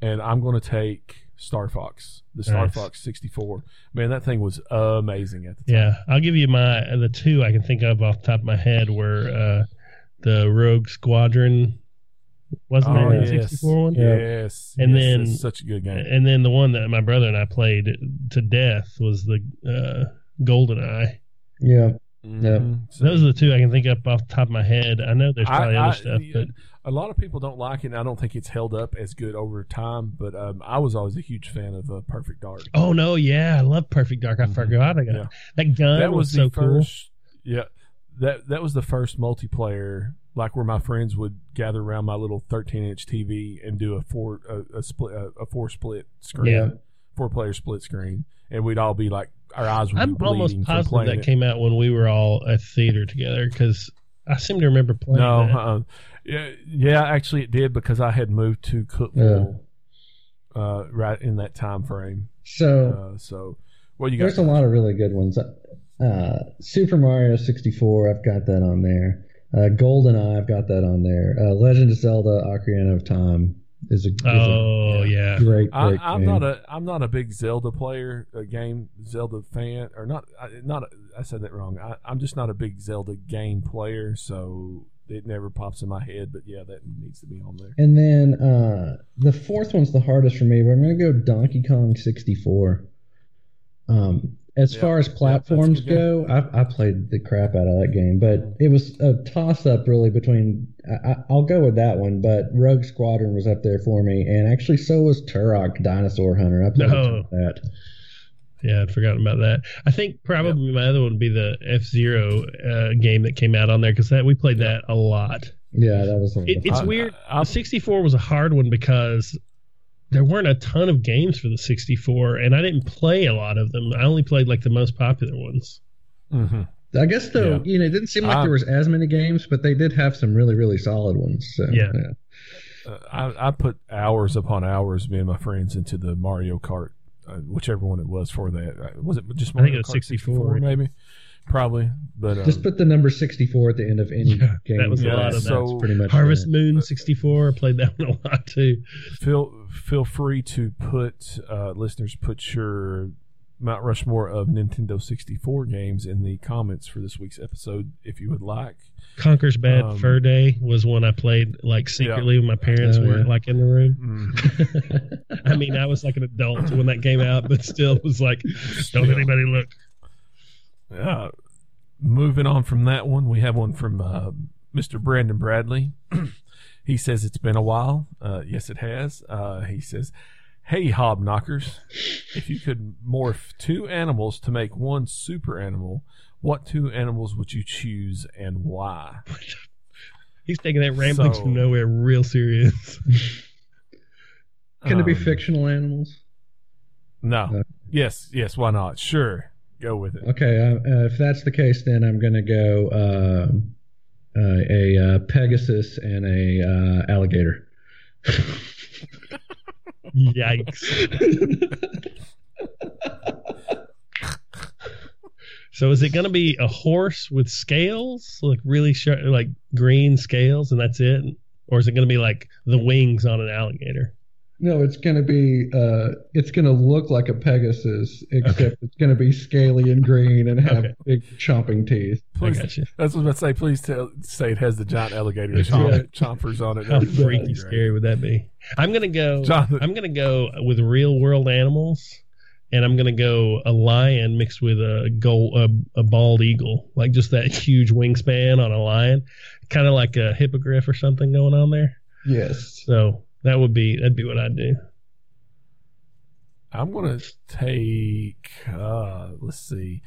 and I'm going to take Star Fox, the Star Nice. Fox 64. Man, that thing was amazing at the time. yeah, I'll give you my the two I can think of off the top of my head were uh, the Rogue Squadron. Wasn't Oh, that the yes. 64 one? Yes. And yes, then- such a good game. And then the one that my brother and I played to death was the uh, GoldenEye. Yeah. Mhm. So- Those are the two I can think of off the top of my head. I know there's probably I- other stuff, yeah, but a lot of people don't like it, and I don't think it's held up as good over time. But um, I was always a huge fan of uh, Perfect Dark. oh no, yeah, I love Perfect Dark. I Mhm. forgot I got Yeah. that gun. that was, was, so the cool. first. Yeah, that that was the first multiplayer, like where my friends would gather around my little 13 inch TV and do a four a, a split a, a four split screen, Yeah. four player split screen, and we'd all be like our eyes would I'm be almost positive that it. came out when we were all at theater together because I seem to remember playing. no, that. uh, yeah, yeah, actually it did because I had moved to Cookeville, uh, right in that time frame. So Uh, so, what you got? there's a lot of really good ones. Uh, Super Mario 64, I've got that on there. Uh, GoldenEye, I've got that on there. Uh, Legend of Zelda: Ocarina of Time is a, is Oh yeah. a great, I, great I'm game. not a I'm not a big Zelda player, a game Zelda fan, or not. I, not a, I said that wrong. I, I'm just not a big Zelda game player, so it never pops in my head. But yeah, that needs to be on there. And then uh, the fourth one's the hardest for me, but I'm going to go Donkey Kong 64. Um, as Yeah. far as Yeah, that's a platforms good game. go, I, I played the crap out of that game, but it was a toss up really between. I, I- I'll go with that one, but Rogue Squadron was up there for me, and actually so was Turok Dinosaur Hunter. I played a No. that. Yeah, I'd forgotten about that. I think probably my other one would be the F Zero uh, game that came out on there because that we played that a lot. Yeah, that was. It, it's I- weird. I- I- 64 was a hard one because there weren't a ton of games for the 64, and I didn't play a lot of them. I only played like the most popular ones. hmm I guess though, Yeah. you know, it didn't seem like I- there was as many games, but they did have some really, really solid ones. So, Yeah. uh, I, I put hours upon hours, me and my friends, into the Mario Kart, uh, whichever one it was for that. Uh, Was it just I think it was Kart 64, yeah. maybe? Probably, but um, Just put the number 64 at the end of any Yeah, game. that was a lot of That's that. pretty much Harvest it. Moon 64. I played that one a lot too. feel feel free to put uh, listeners put your Mount Rushmore of Nintendo 64 games in the comments for this week's episode if you would like. Conker's Bad Um, Fur Day was one I played like secretly when my parents Oh, weren't yeah. like in the room. Mm. I mean, I was like an adult when that came out, but still was like, don't anybody look. Uh, moving on from that one, we have one from uh, Mr. Brandon Bradley. he says it's been a while. Uh, yes, it has. Uh, he says, "Hey, hobknockers, if you could morph two animals to make one super animal, what two animals would you choose and why?" He's taking that ramblings So- from nowhere real serious. Can it be Um, fictional animals? No. No. Yes. Yes. Why not? Sure. Go with it. Okay, uh, uh, if that's the case, then I'm going to go um uh, a uh, Pegasus and a uh, alligator. Yikes. So is it going to be a horse with scales, like really like green scales, and that's it, or is it going to be like the wings on an alligator? No, it's going to be. Uh, it's going to look like a Pegasus, except it's going to be scaly and green and have Okay. big chomping teeth. Please, I got you. that's what I was about to say. Please tell, say it has the giant alligator Yeah. chompers on it. How freaky great. scary would that be? I'm gonna go. Jonathan, I'm gonna go with real world animals, and I'm gonna go a lion mixed with a gold, a, a bald eagle, like just that huge wingspan on a lion, kind of like a hippogriff or something going on there. Yes. So that would be that'd be what I'd do. I'm gonna take. Uh, let's see.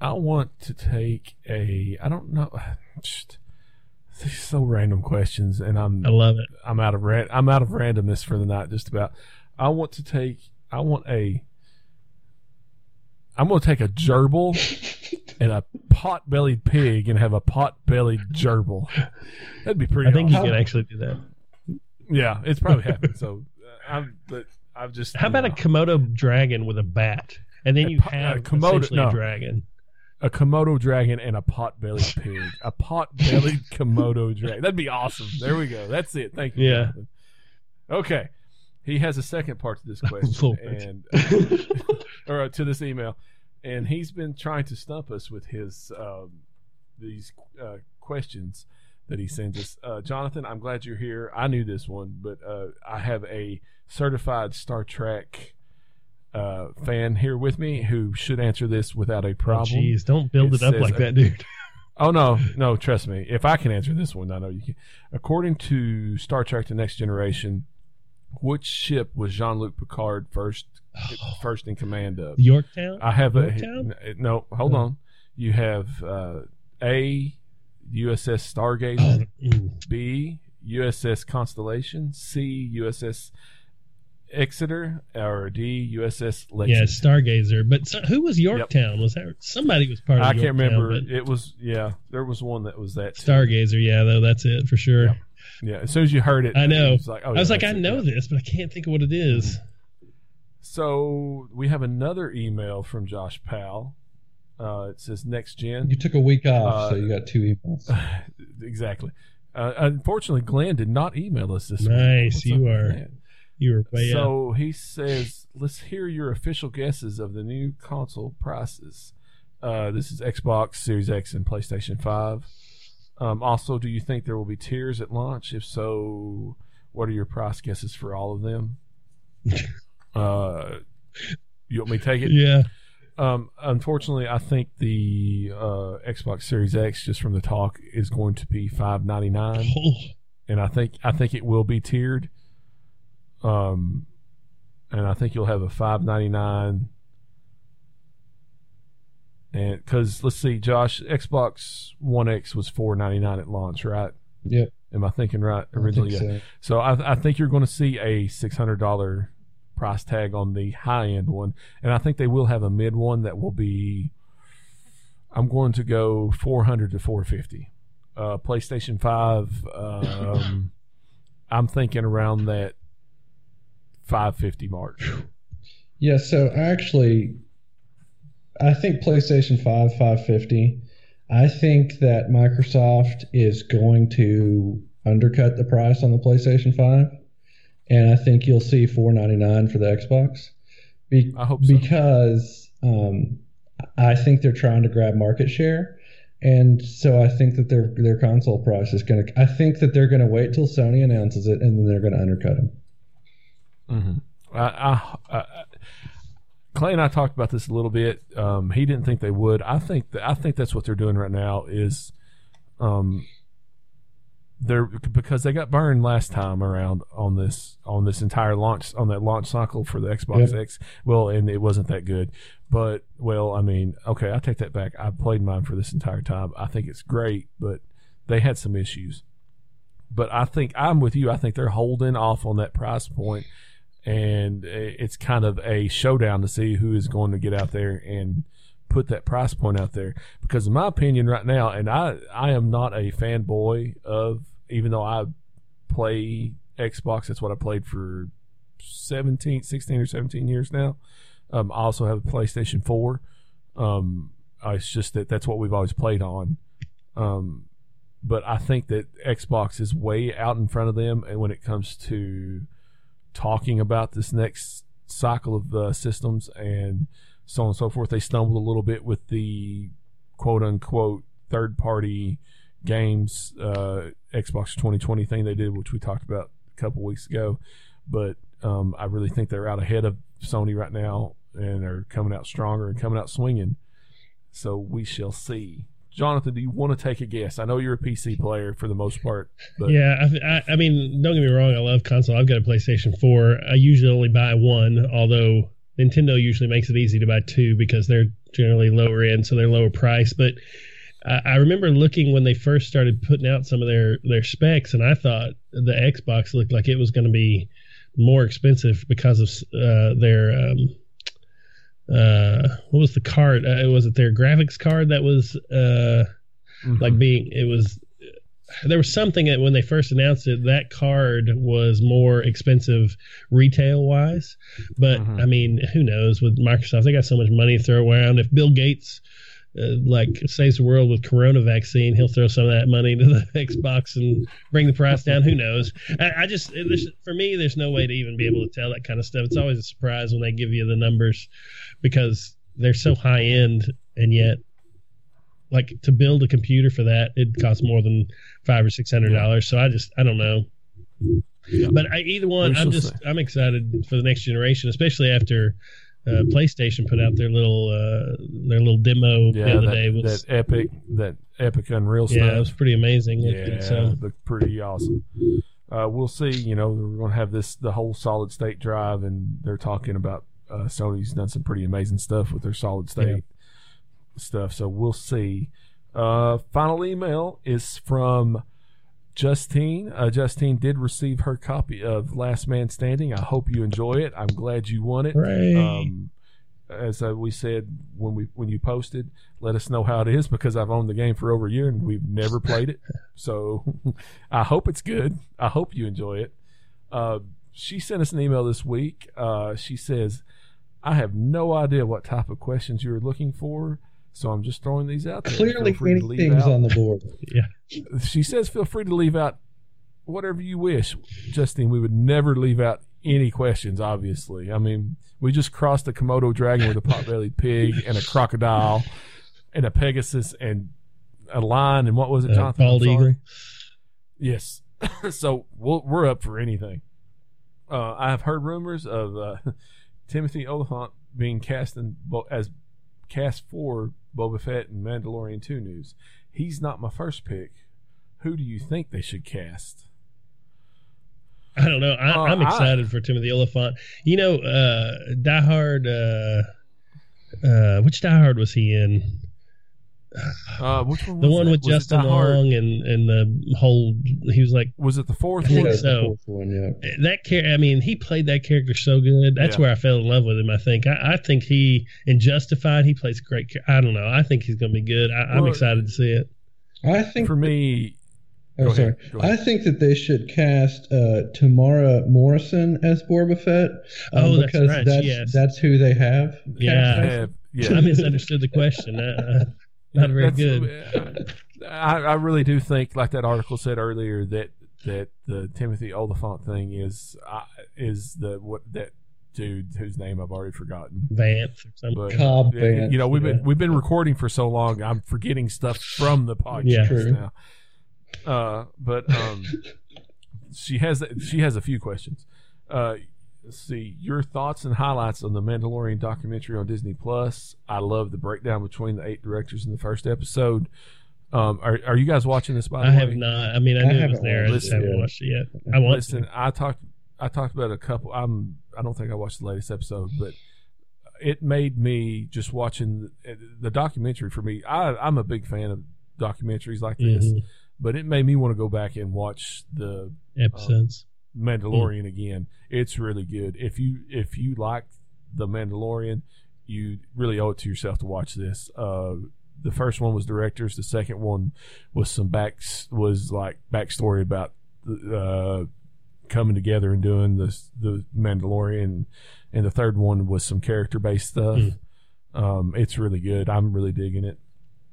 I want to take a. I don't know. Just, these are so random questions, and I'm I love it. I'm out of ran- I'm out of randomness for the night. Just about. I want to take. I want a. I'm gonna take a gerbil and a pot-bellied pig and have a pot-bellied gerbil. That'd be pretty. I think you awesome. can actually do that. Yeah, it's probably happened. So uh, I'm. But I've just. How about a Komodo dragon with a bat, and then A you po- have a Komodo- no. a dragon? a Komodo dragon and a pot-bellied pig? a pot-bellied Komodo dragon. That'd be awesome. There we go. That's it. Thank you. Yeah. Jonathan. Okay. He has a second part to this question, Lord. and or uh, to this email, and he's been trying to stump us with his um, these uh, questions that he sends us. Uh, Jonathan, I'm glad you're here. I knew this one, but uh, I have a certified Star Trek uh, fan here with me who should answer this without a Oh, problem. Jeez, don't build It it up says like that, dude. Oh no, no, trust me. If I can answer this one, I know you can. According to Star Trek: The Next Generation, which ship was Jean-Luc Picard first first in command of? Yorktown. I have a Yorktown? n- no. Hold Oh. on. You have uh, A USS Stargazer, Mm. B USS Constellation, C USS Exeter, or D USS Yeah, Stargazer. But so, who was Yorktown? Was that somebody was part of? It? I can't remember. It was yeah. There was one that was that. too. Stargazer. Yeah, though that's it for sure. Yeah. Yeah, as soon as you heard it, I know. it was like, oh, I was like, I it, know yeah. this, but I can't think of what it is. So we have another email from Josh Powell. Uh, it says next gen. You took a week off, Uh, so you got two emails. exactly. Uh, unfortunately, Glenn did not email us this week. Nice, you are that? You were way up. So he says, let's hear your official guesses of the new console prices. Uh, this is Xbox Series X and PlayStation 5. Um, also, do you think there will be tiers at launch? If so, what are your price guesses for all of them? uh, you want me to take it? Yeah. Um, unfortunately, I think the uh, Xbox Series X, just from the talk, is going to be five ninety nine, and I think I think it will be tiered. Um, and I think you'll have a five ninety nine. And because let's see, Josh, Xbox One X was four ninety nine at launch, right? Yep. Am I thinking right I originally? think yeah. so. So I, I think you're going to see a six hundred dollar price tag on the high end one, and I think they will have a mid one that will be. I'm going to go four hundred to four fifty. uh, PlayStation Five. Um, I'm thinking around that 550 mark. Yeah, so actually, I think PlayStation 5, 550. I think that Microsoft is going to undercut the price on the PlayStation 5, and I think you'll see 499 for the Xbox. Be- I hope so. Because um, I think they're trying to grab market share. And so I think that their their console price is going to. I think that they're going to wait till Sony announces it, and then they're going to undercut them. Mm-hmm. I, I, Clay and I talked about this a little bit. Um, he didn't think they would. I think that I think that's what they're doing right now is, um, they're because they got burned last time around on this on this entire launch on that launch cycle for the Xbox Yep. X. Well, and it wasn't that good. But well, I mean, okay, I take that back. I played mine for this entire time. I think it's great, but they had some issues. But I think I'm with you. I think they're holding off on that price point, and it's kind of a showdown to see who is going to get out there and put that price point out there. Because in my opinion, right now, and I I am not a fanboy of, even though I play Xbox. That's what I played for 17, 16 or 17 years now. Um, I also have a PlayStation 4. Um, uh, it's just that that's what we've always played on. Um, but I think that Xbox is way out in front of them, and when it comes to talking about this next cycle of uh, systems and so on and so forth, they stumbled a little bit with the quote unquote third party games uh, Xbox 2020 thing they did, which we talked about a couple weeks ago. But um, I really think they're out ahead of Sony right now, and are coming out stronger and coming out swinging. So we shall see. Jonathan, do you want to take a guess? I know you're a PC player for the most part, but yeah, I, I, I mean, don't get me wrong. I love console. I've got a PlayStation 4. I usually only buy one, although Nintendo usually makes it easy to buy two because they're generally lower end, so they're lower price. But I, I remember looking when they first started putting out some of their their specs, and I thought the Xbox looked like it was going to be more expensive because of uh, their um, uh, what was the card? Uh, was it their graphics card that was uh, mhm. like being it was there was something that when they first announced it that card was more expensive retail wise but Mhm. i mean who knows with microsoft they got so much money to throw around if bill gates uh, like saves the world with corona vaccine. He'll throw some of that money to the xbox and bring the price down. Who knows? I, I just it- for me there's no way to even be able to tell that kind of stuff. It's always a surprise when they give you the numbers because they're so high end and yet like to build a computer for that it costs more than five or six hundred dollars. So i just i don't know. Yeah. but I, either one i'm just see. i'm excited for the next generation especially after uh, playstation put out their little uh, their little demo the other that, day was that epic, that epic Unreal stuff. yeah it was pretty amazing Yeah, so looked pretty awesome. Uh, we'll see. You know, we're going to have this the whole solid state drive, and they're talking about uh, Sony's done some pretty amazing stuff with their solid state stuff. So we'll see. Uh, final email is from Justine. Uh, Justine did receive her copy of Last Man Standing. I hope you enjoy it. I'm glad you won it. Um, as uh, we said when we when you posted, let us know how it is because I've owned the game for over a year and we've never played it. So I hope it's good. I hope you enjoy it. Uh, she sent us an email this week. Uh, she says, "I have no idea what type of questions you're looking for, so I'm just throwing these out there. Clearly, Feel free to leave anything's on the board. Yeah. She says feel free to leave out whatever you wish justine we would never leave out any questions obviously i mean we just crossed a komodo dragon with a pot-bellied pig and a crocodile and a pegasus and a lion and what was it Uh, jonathan I'm bald eagle. yes so we'll, we're up for anything uh, i have heard rumors of uh, timothy olyphant being cast in, as cast for boba fett and mandalorian 2 news he's not my first pick who do you think they should cast I don't know. I, Uh, I'm I- excited for Timothy Olyphant. You know, uh, Die Hard. Uh, uh, which Die Hard was he in? Uh, which one The one that? with Was Justin Long and and the whole. He was like was it the fourth I think one so. fourth one, yeah. that character. I mean, he played that character so good. That's Yeah. where I fell in love with him. I think. I, I think he in Justified he plays great. char- I don't know. I think he's going to be good. I, I'm Well, excited to see it. I think For me, Oh, Go sorry. ahead. I think that they should cast uh, Temuera Morrison as Boba Fett. um, Oh, that's because right, that's yes. that's who they have. Yeah. I have, yeah, I misunderstood the question. Uh, not very That's- good. I, I really do think, like that article said earlier, that that the Timothy Olyphant thing is uh, is the what that dude whose name I've already forgotten. Vance or something. But Cobb Vanth, you know, we've been we've been recording for so long, I'm forgetting stuff from the podcast Yeah. True. now. Uh, but um, she has she has a few questions. Uh, let's see your thoughts and highlights on the Mandalorian documentary on Disney Plus. I love the breakdown between the eight directors in the first episode. Um, are are you guys watching this? By the I way, I have not. I mean, I I knew it was there. I just haven't yet. watched it yet. I want Listen, to. I talked I talked about a couple. I'm I don't think I watched the latest episode, but it made me just watching the, the documentary. For me, I I'm a big fan of documentaries like this, Mhm. but it made me want to go back and watch the episodes. Mandalorian again. It's really good. If you if you like the Mandalorian, you really owe it to yourself to watch this. Uh, the first one was directors. The second one was some back was like backstory about uh, coming together and doing the the Mandalorian, and the third one was some character based stuff. Hmm. Um, it's really good. I'm really digging it.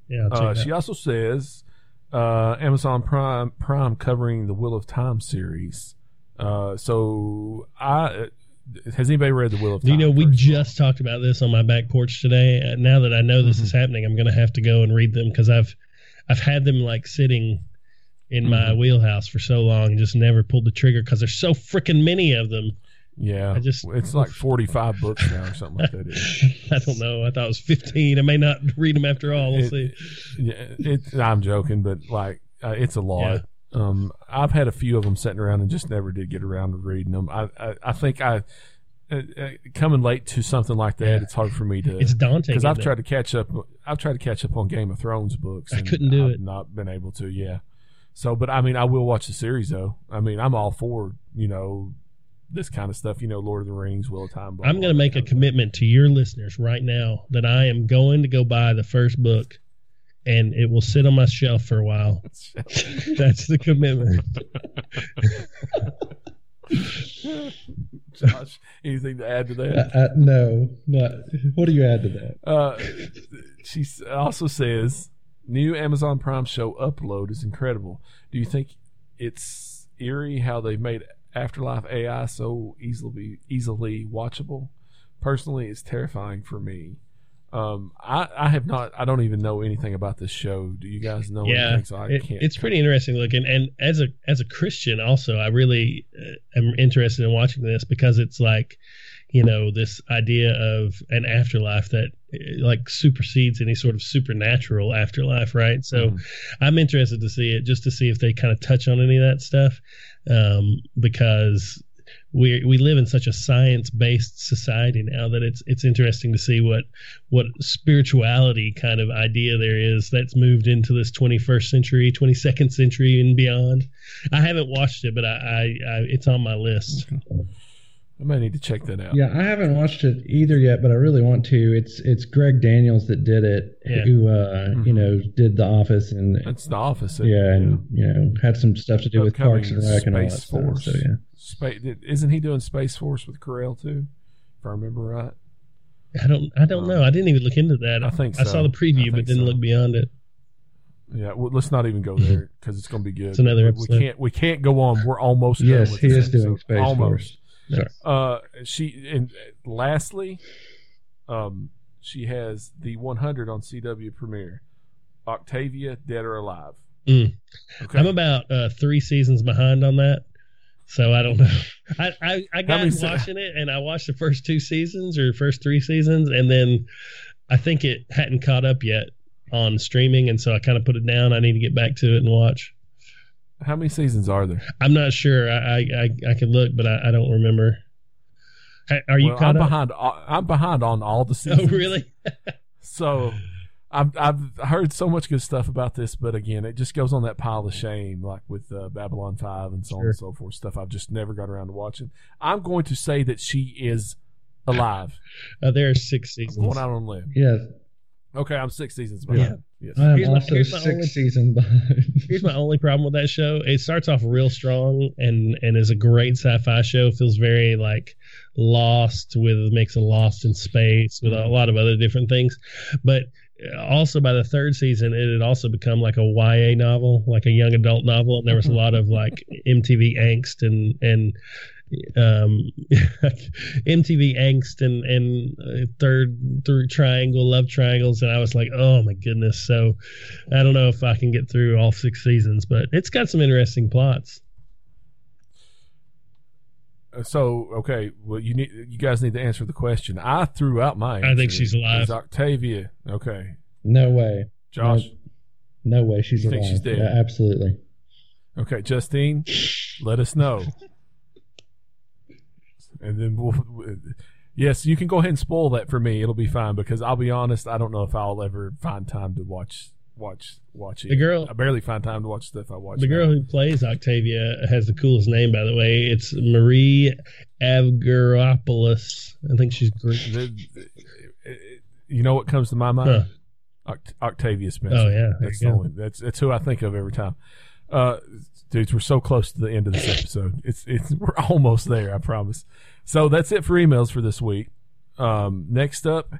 yeah, Uh, she also says uh, Amazon Prime Prime covering the Wheel of Time series. Uh, so I has anybody read the Wheel of Time? You know we just talked about this on my back porch today? Uh, Now that I know this Mhm. is happening, I'm going to have to go and read them because I've I've had them like sitting in my Mhm. wheelhouse for so long and just never pulled the trigger because there's so freaking many of them. yeah. I just- it's like forty five books now or something like that. I don't know. I thought it was 15. I may not read them after all. We'll It- see. yeah, it, I'm joking, but like uh, it's a lot. Um, I've had a few of them sitting around and just never did get around to reading them. I I, I think I. Uh, uh, coming late to something like that, Yeah. it's hard for me to. It's daunting. because I've isn't it? tried to catch up. I've tried to catch up on Game of Thrones books. I and couldn't do I've it. Not been able to. Yeah. So, but I mean, I will watch the series though. I mean, I'm all for you know this kind of stuff. You know, Lord of the Rings, Wheel of Time. Blah, I'm going to make a commitment to your listeners right now that I am going to go buy the first book and it will sit on my shelf for a while. That's the commitment. Josh, anything to add to Uh, that? uh, no, not. What do you add to that? Uh, she also says new Amazon Prime show upload is incredible. Do you think it's eerie how they made Afterlife AI so easily easily watchable? Personally, it's terrifying for me. Um, I, I have not. I don't even know anything about this show. Do you guys know yeah, anything? So I it- can't. it's pretty interesting looking. And as a as a Christian, also, I really uh, am interested in watching this because it's like, you know, this idea of an afterlife that uh, like supersedes any sort of supernatural afterlife, right? So. Mhm. I'm interested to see it just to see if they kind of touch on any of that stuff, um, because we we live in such a science based society now that it's it's interesting to see what what spirituality kind of idea there is that's moved into this 21st century, 22nd century, and beyond. I haven't watched it, but I, I, I it's on my list. I might need to check that out. Yeah, I haven't watched it either yet, but I really want to. It's it's Greg Daniels that did it, Yeah. who uh, Mhm. you know did The Office and That's the Office. yeah, and you know had some stuff to do with Parks and Rec and all that Space stuff. Force. So yeah, Space, isn't he doing Space Force with Carell too? If I remember right. I don't I don't know. I didn't even look into that. I think I saw the preview, but didn't so. look beyond it. Yeah, well, let's not even go there because it's going to be good. It's another we, episode. we can't. We can't go on. We're almost. done yes, with he this is doing episode. Space almost. Force. Sorry. Uh, she and lastly, um, she has the 100 on CW premiere. Octavia, Dead or Alive. Mm. Okay. I'm about uh, three seasons behind on that, so I don't know. I I, I got watching it, and I watched the first two seasons or first three seasons, and then I think it hadn't caught up yet on streaming, and so I kind of put it down. I need to get back to it and watch. How many seasons are there? I'm not sure. I I, I, I can look, but I, I don't remember. Are you well, caught I'm up? behind. I'm behind on all the Oh, seasons. really? So I've, I've heard so much good stuff about this, but again, it just goes on that pile of shame, like with uh, Babylon 5 and so on and so forth, stuff I've just never got around to watching. I'm going to say that she is alive, Uh, there are six I'm seasons. going out on a limb. Yeah, Okay, I'm six seasons behind. Yes. I'm Here's also my six only- season behind. Here's my only problem with that show. It starts off real strong and and is a great sci-fi show. Feels very like Lost with a mix of Lost in space with a mm-hmm. lot of other different things. But also by the third season, it had also become like a YA novel, like a young adult novel, and there was a mm-hmm. lot of like MTV angst and and um MTV angst and and uh, third third triangle love triangles and I was like oh my goodness so I don't know if I can get through all six seasons but it's got some interesting plots Uh, So okay, well you need you guys need to answer the question. I threw out my. I think she's alive. Is Octavia. Okay, No way. Josh. No way. She's You think alive. she's dead? Yeah, absolutely. Okay, Justine, let us know. And then we'll. Yes, you can go ahead and spoil that for me. It'll be fine because I'll be honest, I don't know if I'll ever find time to watch watch watch it. The girl- I barely find time to watch stuff I watch. the now. girl who plays Octavia has the coolest name by the way it's Marie Avgeropoulos I think she's Greek the- you know what comes to my mind? Oct- Octavia Spencer. Oh, yeah, that's the only, that's that's who I think of every time. Uh, dudes, we're so close to the end of this episode. It's it's we're almost there. I promise. So that's it for emails for this week. Um, next up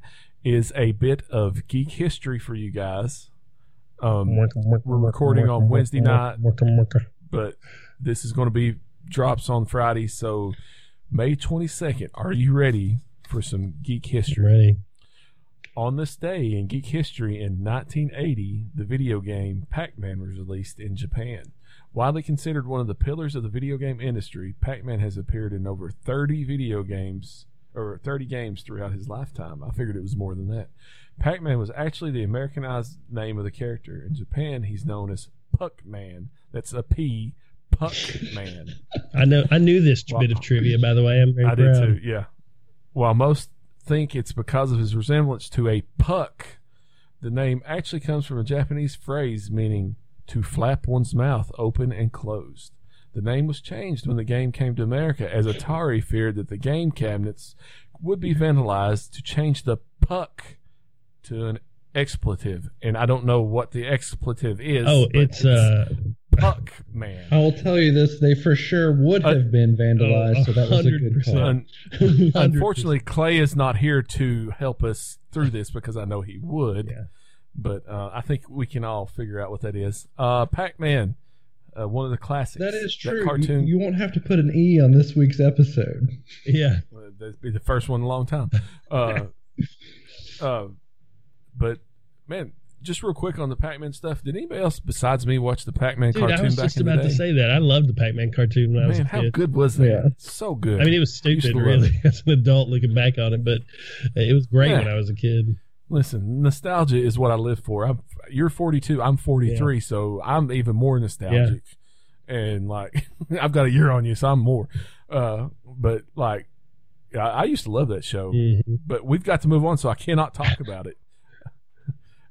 is a bit of geek history for you guys. Um, we're recording on Wednesday night. but this is going to be drops on Friday. So May 22nd. Are you ready for some geek history? ready On this day in geek history in 1980, the video game Pac Man was released in Japan. Widely considered one of the pillars of the video game industry, Pac Man has appeared in over 30 video games, or 30 games throughout his lifetime. I figured it was more than that. Pac Man was actually the Americanized name of the character. In Japan, he's known as Puck Man. That's a P, Puck Man. I know I knew this bit of trivia by the way I'm very I did too. Yeah. While most think it's because of his resemblance to a puck, the name actually comes from a Japanese phrase meaning to flap one's mouth open and closed. The name was changed when the game came to America as Atari feared that the game cabinets would be vandalized to change the puck to an expletive. And I don't know what the expletive is. oh it's uh puck man. I will tell you this: they for sure would Uh, have been vandalized. oh, so that was a good 100%. call. Un- Unfortunately, Clay is not here to help us through this because I know he would. Yeah. But uh, I think we can all figure out what that is. Uh, Pac Man, uh, one of the classics. That is true. You- cartoon. You, won't have to put an E on this week's episode. yeah uh, that'd be the first one in a long time. Uh, uh, but man, just real quick on the Pac Man stuff. Did anybody else besides me watch the Pac Man Dude, cartoon I was back just in the about day? to say that. I loved the Pac-Man cartoon when I was man, a how kid. good was that? Yeah. So good. I mean, it was stupid, really, as an adult looking back on it, but it was great Yeah. when I was a kid. Listen, nostalgia is what I live for. I'm, you're 42. I'm 43, so I'm even more nostalgic. And like, I've got a year on you, so I'm more. Uh, but like, I, I used to love that show. Mhm. But we've got to move on, so I cannot talk about it.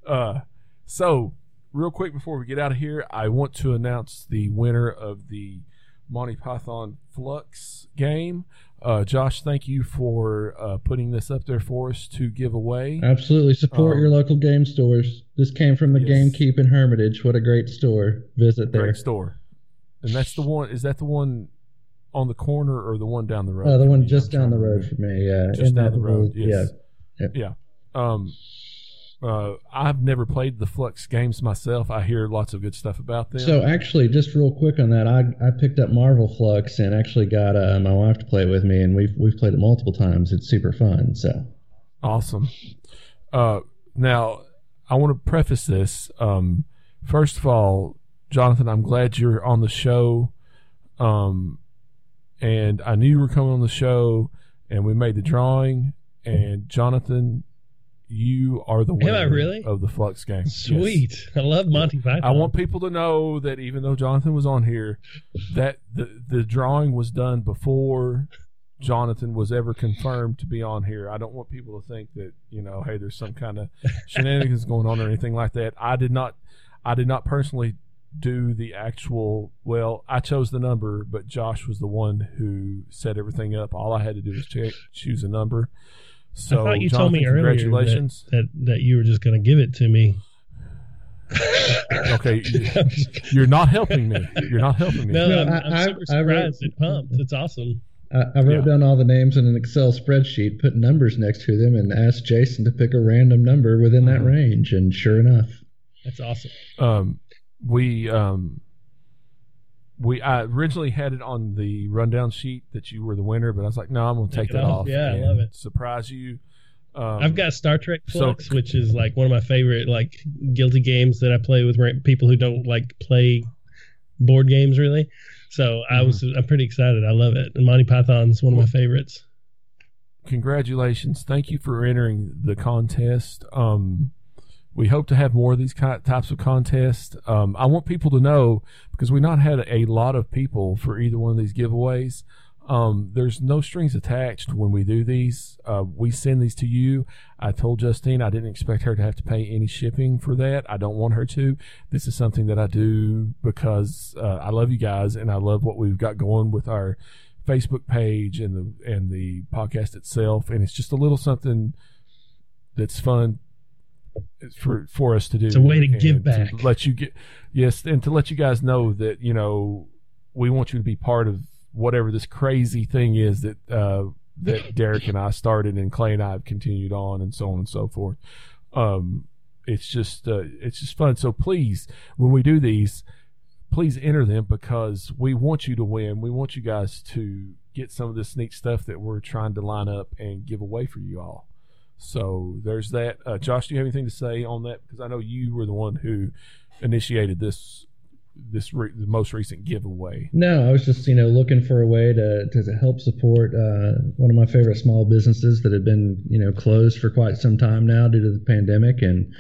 Uh, so real quick before we get out of here, I want to announce the winner of the Monty Python Fluxx game. Uh, Josh, thank you for uh, putting this up there for us to give away. Absolutely support Um, your local game stores. This came from the yes. Gamekeep in Hermitage. What a great store! Visit there. Great store. And that's the one. Is that the one on the corner or the one down the road? Oh, the one you? just I'm down the road from me. Yeah, Just in down the road, little- yes. Yeah. Yeah. Um, uh, I've never played the Fluxx games myself. I hear lots of good stuff about them. So actually, just real quick on that, I, I picked up Marvel Fluxx and actually got uh, my wife to play it with me, and we've we've played it multiple times. It's super fun. So Awesome. Uh, now, I want to preface this. Um, first of all, Jonathan, I'm glad you're on the show. Um, and I knew you were coming on the show, and we made the drawing. And Jonathan, you are the winner really? of the Fluxx game. Yes. Sweet. I love Monty Python. I want people to know that even though Jonathan was on here, that the the drawing was done before Jonathan was ever confirmed to be on here. I don't want people to think that you know, hey, there's some kind of shenanigans going on or anything like that. I did not, I did not personally do the actual. Well, I chose the number, but Josh was the one who set everything up. All I had to do was check, choose a number. So, I thought you Jonathan, told me earlier congratulations. that, that that you were just going to give it to me. okay, you- you're not helping me. You're not helping me. No, No, I'm, I- I'm I- super I wrote- surprised. It pumped. It's awesome. I, I wrote Yeah. down all the names in an Excel spreadsheet, put numbers next to them, and asked Jason to pick a random number within that Mhm. range. And sure enough, That's awesome. um, we um, we I originally had it on the rundown sheet that you were the winner, but I was like, no, I'm going to Take take that off. off. Yeah, I love it. Surprise you. Um, I've got Star Trek so- Fluxx, which is like one of my favorite like guilty games that I play with people who don't like play board games really. So I Mm-hmm. was I'm pretty excited. I love it. And Monty Python's one of my favorites. congratulations. Thank you for entering the contest. Um, we hope to have more of these types of contests. Um, I want people to know because we've not had a lot of people for either one of these giveaways. Um, there's no strings attached when we do these. Uh, we send these to you. I told Justine I didn't expect her to have to pay any shipping for that. I don't want her to. This is something that I do because uh, I love you guys and I love what we've got going with our Facebook page and the and the podcast itself. And it's just a little something that's fun for for us to do. It's a way to give back. let you get yes, and to let you guys know that you know we want you to be part of whatever this crazy thing is that uh, that Derek and I started, and Clay and I have continued on, and so on and so forth. Um, it's just uh, it's just fun. So please, when we do these, please enter them because we want you to win. We want you guys to get some of this neat stuff that we're trying to line up and give away for you all. So there's that. Uh, Josh, do you have anything to say on that? Because I know you were the one who initiated this this re- the most recent giveaway. No, I was just you know looking for a way to to, help support uh, one of my favorite small businesses that had been you know closed for quite some time now due to the pandemic, and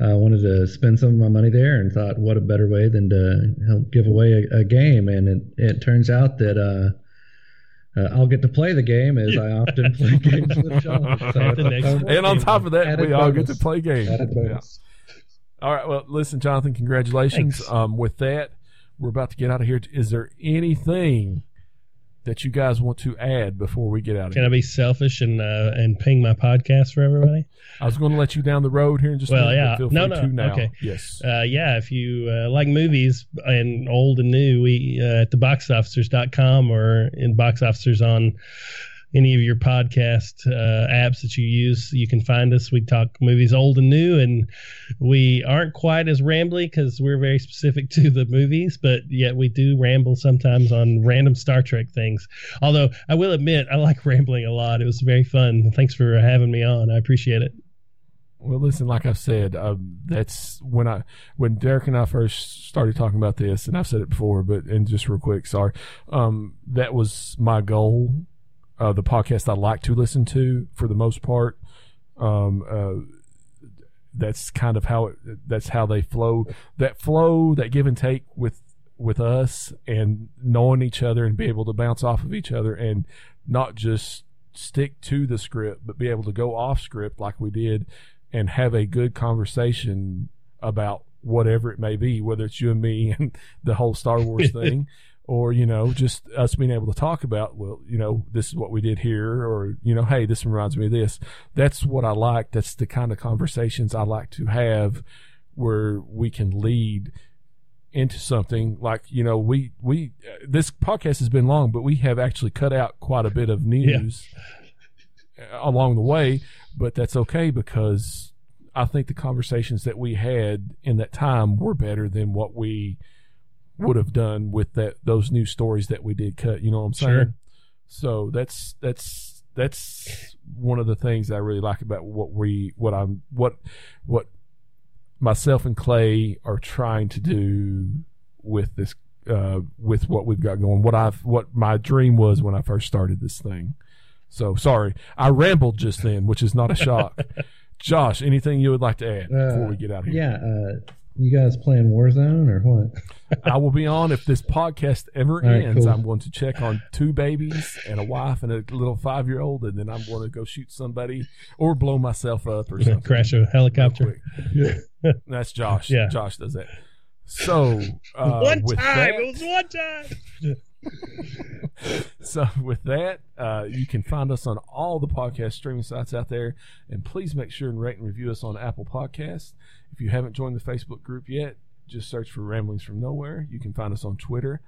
I uh, wanted to spend some of my money there, and thought what a better way than to help give away a, a game, and it, it turns out that. Uh, uh, I'll get to play the game as I often play games with John. So The next it's a one. And on top of that, Added we all get to play games. Yeah. All right. Well, listen, Jonathan, congratulations. Um, with that, we're about to get out of here. Is there anything that you guys want to add before we get out of Can I be selfish and uh, and ping my podcast for everybody? I was going to let you down the road here in just Well, a minute. yeah. Feel No, free no, to now. okay. Yes. Uh, yeah, if you uh, like movies and old and new, we uh, at the boxofficers.com or in box officers on any of your podcast uh, apps that you use, you can find us. We talk movies old and new, and we aren't quite as rambly because we're very specific to the movies, but yet we do ramble sometimes on random Star Trek things. Although I will admit, I like rambling a lot. It was very fun. Thanks for having me on. I appreciate it. Well, listen, like I've said, um, that's when I when Derek and I first started talking about this, and I've said it before, but and just real quick, sorry, um, that was my goal. Uh, the podcast I like to listen to for the most part. Um, uh, that's kind of how it, that's how they flow. That flow, that give and take with with us, and knowing each other, and be able to bounce off of each other, and not just stick to the script, but be able to go off script like we did and have a good conversation about whatever it may be, whether it's you and me and the whole Star Wars thing, or you know, just us being able to talk about, well, you know, this is what we did here, or you know, hey, this reminds me of this. That's what I like. That's the kind of conversations I like to have, where we can lead into something like you know we we uh, this podcast has been long but we have actually cut out quite a bit of news along the way, but that's okay because I think the conversations that we had in that time were better than what we would have done with that those new stories that we did cut. You know what I'm saying? Sure. So that's that's that's one of the things I really like about what we what I'm what what myself and Clay are trying to do with this uh, with what we've got going. What I've what my dream was when I first started this thing. So sorry, I rambled just then, which is not a shock. Josh, anything you would like to add before Uh, we get out of here? Yeah, uh, you guys playing Warzone or what? I will be on if this podcast ever All right, ends. cool. I'm going to check on two babies and a wife and a little five year old, and then I'm going to go shoot somebody or blow myself up or something. Crash a helicopter. quick. That's Josh. Yeah. Josh does that. So uh, one time. that- It was one time. So with that, uh, you can find us on all the podcast streaming sites out there, and please make sure and rate and review us on Apple Podcasts. If you haven't joined the Facebook group yet, just search for Ramblings from Nowhere. You can find us on Twitter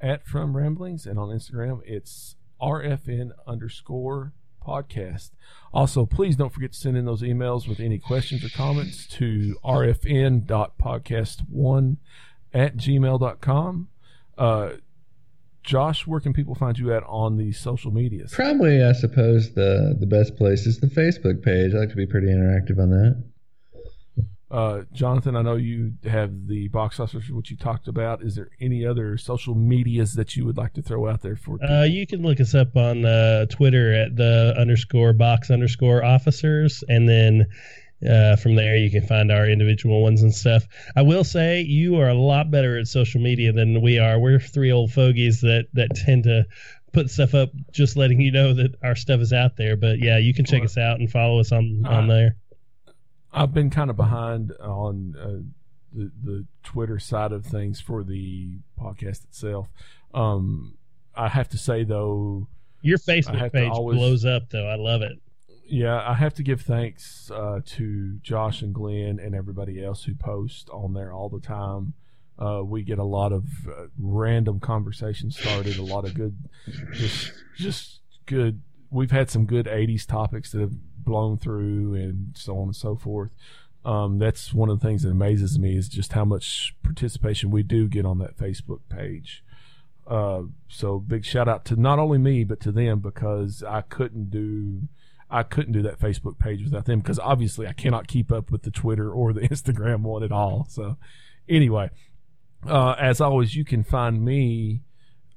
at From Ramblings, and on Instagram it's RFN underscore podcast. Also, please don't forget to send in those emails with any questions or comments to rfn.podcast1 at gmail.com. Uh, Josh, where can people find you at on the social medias? Probably, I suppose the the best place is the Facebook page. I like to be pretty interactive on that. Uh, Jonathan, I know you have the box office, which you talked about. Is there any other social medias that you would like to throw out there for? Uh, you can look us up on uh, Twitter at the underscore box underscore officers, and then uh, from there you can find our individual ones and stuff. I will say you are a lot better at social media than we are. We're three old fogies that that tend to put stuff up, just letting you know that our stuff is out there. But yeah, you can check us out and follow us on on there. I've been kind of behind on uh, the the Twitter side of things for the podcast itself. Um, I have to say though, your Facebook page always- blows up though. I love it. Yeah, I have to give thanks uh, to Josh and Glenn and everybody else who post on there all the time. Uh, we get a lot of uh, random conversations started, a lot of good, just just good. We've had some good '80s topics that have blown through, and so on and so forth. Um, that's one of the things that amazes me is just how much participation we do get on that Facebook page. Uh, so big shout out to not only me but to them because I couldn't do I couldn't do that Facebook page without them because obviously I cannot keep up with the Twitter or the Instagram one at all. So anyway, uh, as always, you can find me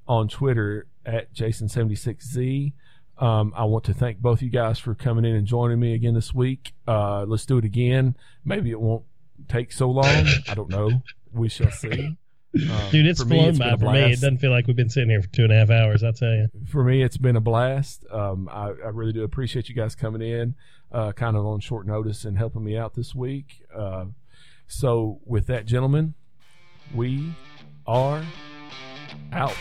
on Twitter at Jason76Z. Um, I want to thank both you guys for coming in and joining me again this week. Uh, let's do it again. Maybe it won't take so long. I don't know. We shall see. Um, Dude, it's for me, flown been by for me. It doesn't feel like we've been sitting here for two and a half hours. I'll tell you. for me, it's been a blast. Um, I, I really do appreciate you guys coming in, uh, kind of on short notice and helping me out this week. Uh, so, with that, gentlemen, we are out.